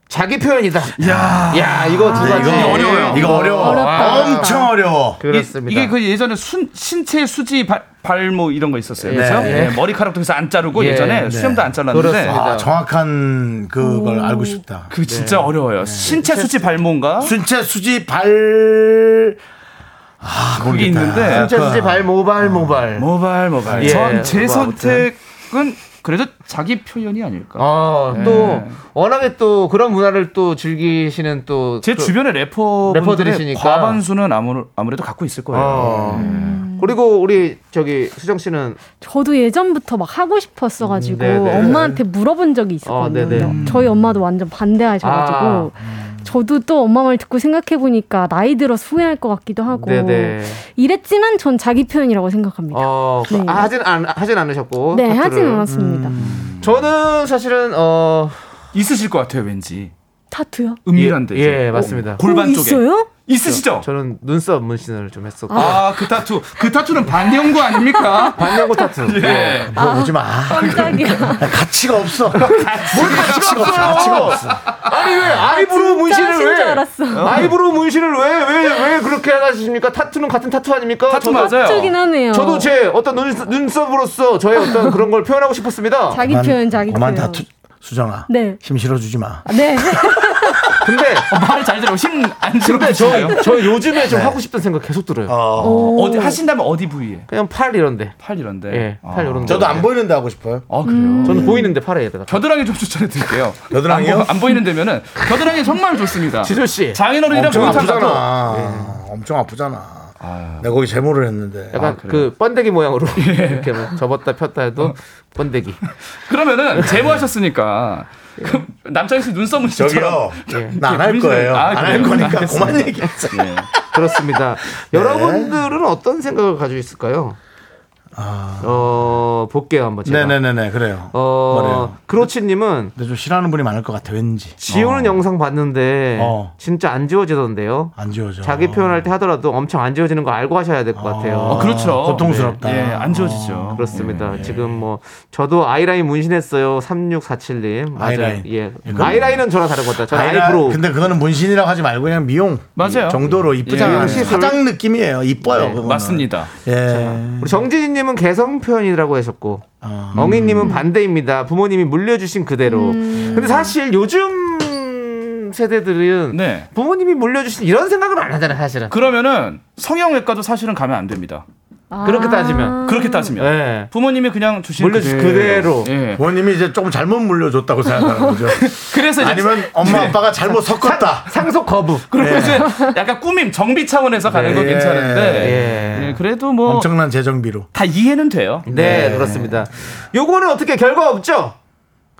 Speaker 2: 자기 표현이다.
Speaker 7: 야.
Speaker 2: 야, 이거 두 가지.
Speaker 7: 이거 어려워요.
Speaker 1: 이거 어려워.
Speaker 8: 어렵다.
Speaker 1: 엄청 어려워.
Speaker 2: 그렇습니다.
Speaker 7: 이, 게그 예전에 순, 신체 수지 발, 발모 이런 거 있었어요.
Speaker 2: 예.
Speaker 7: 그렇죠?
Speaker 2: 예.
Speaker 7: 예, 머리카락도 그래서 안 자르고
Speaker 2: 예.
Speaker 7: 예, 전에
Speaker 2: 네.
Speaker 7: 수염도 안 잘랐는데
Speaker 2: 그렇습니다.
Speaker 1: 아, 정확한 그걸 알고 싶다.
Speaker 7: 그 진짜 어려워요. 신체 수지 발모인가?
Speaker 1: 순체 수지 발 아,
Speaker 7: 그게
Speaker 1: 모르겠다.
Speaker 7: 있는데
Speaker 2: 신체 수지 발 모발 모발.
Speaker 7: 모발 모발.
Speaker 2: 예, 전제뭐 아무튼.
Speaker 7: 선택은 그래도 자기 표현이 아닐까.
Speaker 2: 아,
Speaker 7: 예.
Speaker 2: 또 워낙에 또 그런 문화를 또 즐기시는
Speaker 7: 또제
Speaker 2: 그-
Speaker 7: 주변의 래퍼
Speaker 2: 래퍼들이시니까.
Speaker 7: 과반수는 아무, 아무래도 갖고 있을 거예요.
Speaker 2: 어. 그리고 우리 저기 수정 씨는
Speaker 8: 저도 예전부터 막 하고 싶었어 가지고
Speaker 2: 음, 네네.
Speaker 8: 엄마한테 물어본 적이 있었거든요.
Speaker 2: 어.
Speaker 8: 저희 엄마도 완전 반대하셔 가지고
Speaker 2: 아.
Speaker 8: 저도 또 엄마 말 듣고 생각해 보니까 나이 들어서 후회할 것 같기도 하고
Speaker 2: 네네.
Speaker 8: 이랬지만 전 자기 표현이라고 생각합니다.
Speaker 2: 어, 그-
Speaker 8: 네.
Speaker 2: 아, 하진 않 하진 않으셨고.
Speaker 8: 네,
Speaker 2: 타투를.
Speaker 8: 하진 않았습니다.
Speaker 2: 저는 사실은 어
Speaker 7: 있으실 것 같아요, 왠지.
Speaker 8: 타투요?
Speaker 7: 은밀한데.
Speaker 2: 예. 예, 맞습니다.
Speaker 7: 골반
Speaker 8: 어,
Speaker 7: 쪽에.
Speaker 8: 있어요?
Speaker 7: 있으시죠?
Speaker 2: 저 는 눈썹 문신을 좀 했었고.
Speaker 7: 아, 그 타투. 그 타투는 반영구 아닙니까?
Speaker 2: 반영구 타투.
Speaker 7: 예.
Speaker 1: 물어보지 마.
Speaker 8: 깜짝이야.
Speaker 1: 가치가 없어.
Speaker 2: 뭘 가치가 없어요?
Speaker 1: 가치가 없어.
Speaker 2: 아니 왜 eyebrow 문신을 왜?
Speaker 8: 알았어.
Speaker 2: eyebrow 문신을 왜 왜 왜 그렇게 하십니까? 타투는 같은 타투 아닙니까?
Speaker 7: 타투 맞아요.
Speaker 8: 타투긴 하네요.
Speaker 2: 저도 제 어떤 눈, 눈썹으로서 저의 어떤 그런 걸 표현하고 싶었습니다.
Speaker 8: 자기
Speaker 1: 그만-
Speaker 8: 표현, 자기
Speaker 1: 그만
Speaker 8: 표현.
Speaker 1: 타투 수정아.
Speaker 8: 네.
Speaker 1: 힘 실어주지 마.
Speaker 8: 아, 네.
Speaker 2: 근데
Speaker 7: 말잘 들어. 힘안
Speaker 2: 근데
Speaker 7: 들어주세요.
Speaker 2: 저, 저 요즘에 좀 하고 싶던 생각 계속 들어요.
Speaker 1: 어.
Speaker 8: 오.
Speaker 7: 어디 하신다면 어디 부위에?
Speaker 2: 그냥 팔 이런데.
Speaker 7: 팔 이런데.
Speaker 2: 예, 팔
Speaker 7: 아.
Speaker 2: 이런데.
Speaker 1: 저도 안 보이는데 하고 싶어요.
Speaker 7: 아 그래요?
Speaker 8: 음.
Speaker 2: 저는 보이는데 팔에다가.
Speaker 7: 겨드랑이 좀 추천해 드릴게요.
Speaker 1: 겨드랑이요?
Speaker 7: 안, 보, 안 보이는 데면은 겨드랑이 정말 좋습니다.
Speaker 2: 지조 씨.
Speaker 7: 장인어른이랑
Speaker 1: 엄청
Speaker 7: 목욕탕
Speaker 1: 아프잖아.
Speaker 7: 가도
Speaker 1: 엄청 아프잖아.
Speaker 7: 아,
Speaker 1: 내가 거기 제모를 했는데.
Speaker 2: 약간
Speaker 7: 그래요?
Speaker 2: 그 번데기 모양으로 이렇게 뭐 접었다 폈다 해도 번데기.
Speaker 7: 그러면은 제모하셨으니까 그 남창희 씨 눈썹 문신처럼
Speaker 1: 저기요.
Speaker 2: 예.
Speaker 1: 나안 할 거예요.
Speaker 7: 아,
Speaker 1: 안할
Speaker 7: 그래요?
Speaker 1: 거니까. 그만 얘기했어요.
Speaker 7: 예.
Speaker 2: 그렇습니다. 여러분들은 어떤 생각을 가지고 있을까요? 어 볼게요 한번 제가.
Speaker 1: 네네네네 그래요.
Speaker 2: 어
Speaker 1: 뭐래요?
Speaker 2: 크로치님은
Speaker 1: 근데 좀 싫어하는 분이 많을 것 같아 왠지.
Speaker 2: 지우는 영상 봤는데
Speaker 1: 어.
Speaker 2: 진짜 안 지워지던데요.
Speaker 1: 안 지워져.
Speaker 2: 자기 표현할 때 하더라도 엄청 안 지워지는 거 알고 하셔야 될 것 같아요.
Speaker 7: 어, 그렇죠.
Speaker 1: 고통스럽다.
Speaker 7: 예, 안 지워지죠.
Speaker 2: 그렇습니다. 지금 뭐 저도 아이라인 문신했어요. 3647님. 맞아요.
Speaker 1: 아이라인.
Speaker 2: 예.
Speaker 1: 이건-
Speaker 2: 아이라인은 저랑 다른 거다. 저는
Speaker 1: 아이라-
Speaker 2: eyebrow.
Speaker 1: 근데 그거는 문신이라고 하지 말고 그냥 미용
Speaker 7: 맞아요.
Speaker 1: 정도로 이쁘잖아요.
Speaker 7: 예.
Speaker 1: 화장 느낌이에요. 이뻐요.
Speaker 2: 네.
Speaker 7: 맞습니다.
Speaker 1: 예.
Speaker 2: 우리 정진희님 은 개성 표현이라고 하셨고
Speaker 1: 어.
Speaker 2: 엉이님은 반대입니다. 부모님이 물려주신 그대로. 근데 사실 요즘 세대들은
Speaker 7: 네.
Speaker 2: 부모님이 물려주신 이런 생각은 안 하잖아요, 사실은.
Speaker 7: 그러면은 성형외과도 사실은 가면 안 됩니다.
Speaker 2: 그렇게 따지면.
Speaker 7: 그렇게 따지면
Speaker 2: 네.
Speaker 7: 부모님이 그냥 주신
Speaker 2: 물려주신 그대로.
Speaker 7: 예.
Speaker 1: 부모님이 이제 조금 잘못 물려줬다고 생각하는 거죠.
Speaker 7: 그래서 이제
Speaker 1: 아니면 엄마 아빠가 잘못 섞었다.
Speaker 2: 상 속 거부.
Speaker 7: 그리고 이제 약간 꾸밈 정비 차원에서 가는 건
Speaker 1: 네.
Speaker 7: 괜찮은데
Speaker 2: 예.
Speaker 7: 예, 그래도 뭐다
Speaker 1: 엄청난 재정비로.
Speaker 7: 이해는 돼요.
Speaker 2: 네, 그렇습니다. 요거는 어떻게 결과 없죠?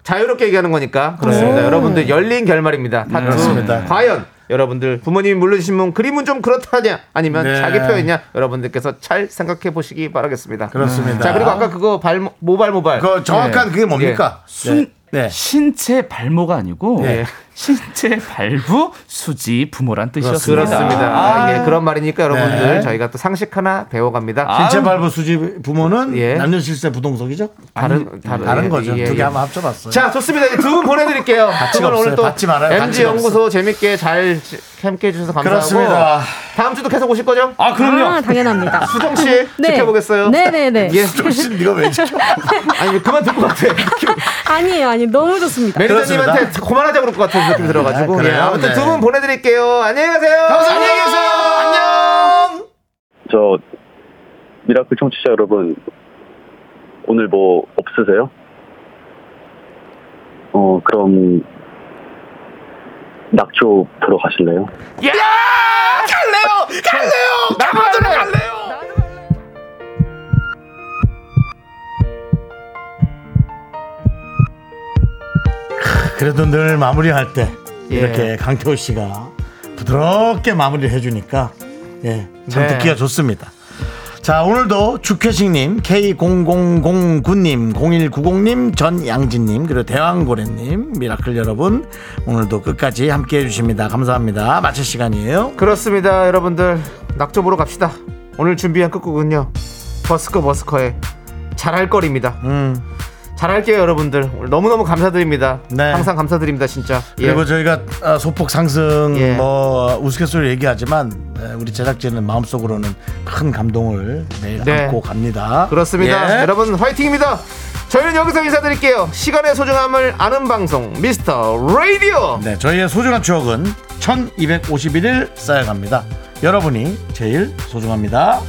Speaker 2: 자유롭게 얘기하는 거니까 그렇습니다. 여러분들 열린 결말입니다. 타투.
Speaker 1: 그렇습니다.
Speaker 2: 과연 여러분들 부모님이 물려주신 분 그림은 좀 그렇다냐 아니면
Speaker 1: 네.
Speaker 2: 자기 표현이냐 여러분들께서 잘 생각해 보시기 바라겠습니다.
Speaker 1: 그렇습니다.
Speaker 2: 자 그리고 아까 그거 발 모발 모발
Speaker 1: 그 정확한
Speaker 2: 네.
Speaker 1: 그게 뭡니까?
Speaker 7: 순
Speaker 1: 네. 네.
Speaker 7: 신체 발모가 아니고
Speaker 2: 네.
Speaker 7: 신체 발부 수지 부모란 뜻이었습니다.
Speaker 2: 그렇습니다. 아, 예, 그런 말이니까 여러분들
Speaker 1: 네.
Speaker 2: 저희가 또 상식 하나 배워갑니다.
Speaker 7: 아,
Speaker 1: 신체 발부 수지 부모는
Speaker 2: 예.
Speaker 1: 남녀 실세 부동석이죠?
Speaker 2: 다른 다른,
Speaker 1: 다른
Speaker 2: 예,
Speaker 1: 거죠.
Speaker 2: 예,
Speaker 1: 두개
Speaker 2: 예.
Speaker 1: 한번 합쳐봤어요.
Speaker 2: 자 좋습니다. 두 분 보내드릴게요. 두 분. 오늘 또
Speaker 1: 받지 말아요.
Speaker 2: MG 연구소 재밌게 잘 함께 해주셔서 감사하고
Speaker 1: 그렇습니다.
Speaker 2: 다음 주도 계속 오실 거죠?
Speaker 7: 아 그럼요.
Speaker 8: 아, 당연합니다.
Speaker 2: 수정 씨
Speaker 8: 네.
Speaker 2: 지켜보겠어요.
Speaker 8: 네네네.
Speaker 2: 예.
Speaker 1: 혹시 네가 왜 지켜?
Speaker 2: 아니 그만 듣고 같아.
Speaker 8: 아니에요, 아니 너무 좋습니다.
Speaker 2: 매니저님한테 그만하자 그럴 것 같은 느낌 들어가지고.
Speaker 1: 아?
Speaker 2: 예, 아무튼
Speaker 1: 네.
Speaker 2: 두분 보내드릴게요. 안녕히 가세요.
Speaker 1: 안녕히 계세요. 안녕.
Speaker 9: 저 미라클 청취자 여러분 오늘 뭐 없으세요? 어 그럼 낙조 보러 가실래요?
Speaker 2: 야! 갈래요! 갈래요! 나도 갈래요!
Speaker 1: 그래도 늘 마무리할 때
Speaker 2: 예.
Speaker 1: 이렇게 강태호 씨가 부드럽게 마무리를 해주니까 예, 참
Speaker 2: 네.
Speaker 1: 듣기가 좋습니다. 자 오늘도 주쾌식님, K0009님, 0190님, 전양진님 그리고 대왕고래님 미라클 여러분 오늘도 끝까지 함께 해 주십니다. 감사합니다. 마칠 시간이에요.
Speaker 2: 그렇습니다, 여러분들. 낙조 보러 갑시다. 오늘 준비한 끝곡은요. 버스커 버스커의 잘할 거리입니다.
Speaker 1: 음.
Speaker 2: 잘할게요, 여러분들. 오늘 너무너무 감사드립니다.
Speaker 1: 네.
Speaker 2: 항상 감사드립니다, 진짜. 예.
Speaker 1: 그리고 저희가 어, 소폭 상승
Speaker 2: 예.
Speaker 1: 뭐 우스갯소리 얘기하지만 에, 우리 제작진은 마음속으로는 큰 감동을 매일
Speaker 2: 네.
Speaker 1: 안고 갑니다.
Speaker 2: 그렇습니다.
Speaker 1: 예.
Speaker 2: 여러분 화이팅입니다. 저희는 여기서 인사드릴게요. 시간의 소중함을 아는 방송 미스터 라디오.
Speaker 1: 네, 저희의 소중한 추억은 1251일 쌓여갑니다. 여러분이 제일 소중합니다.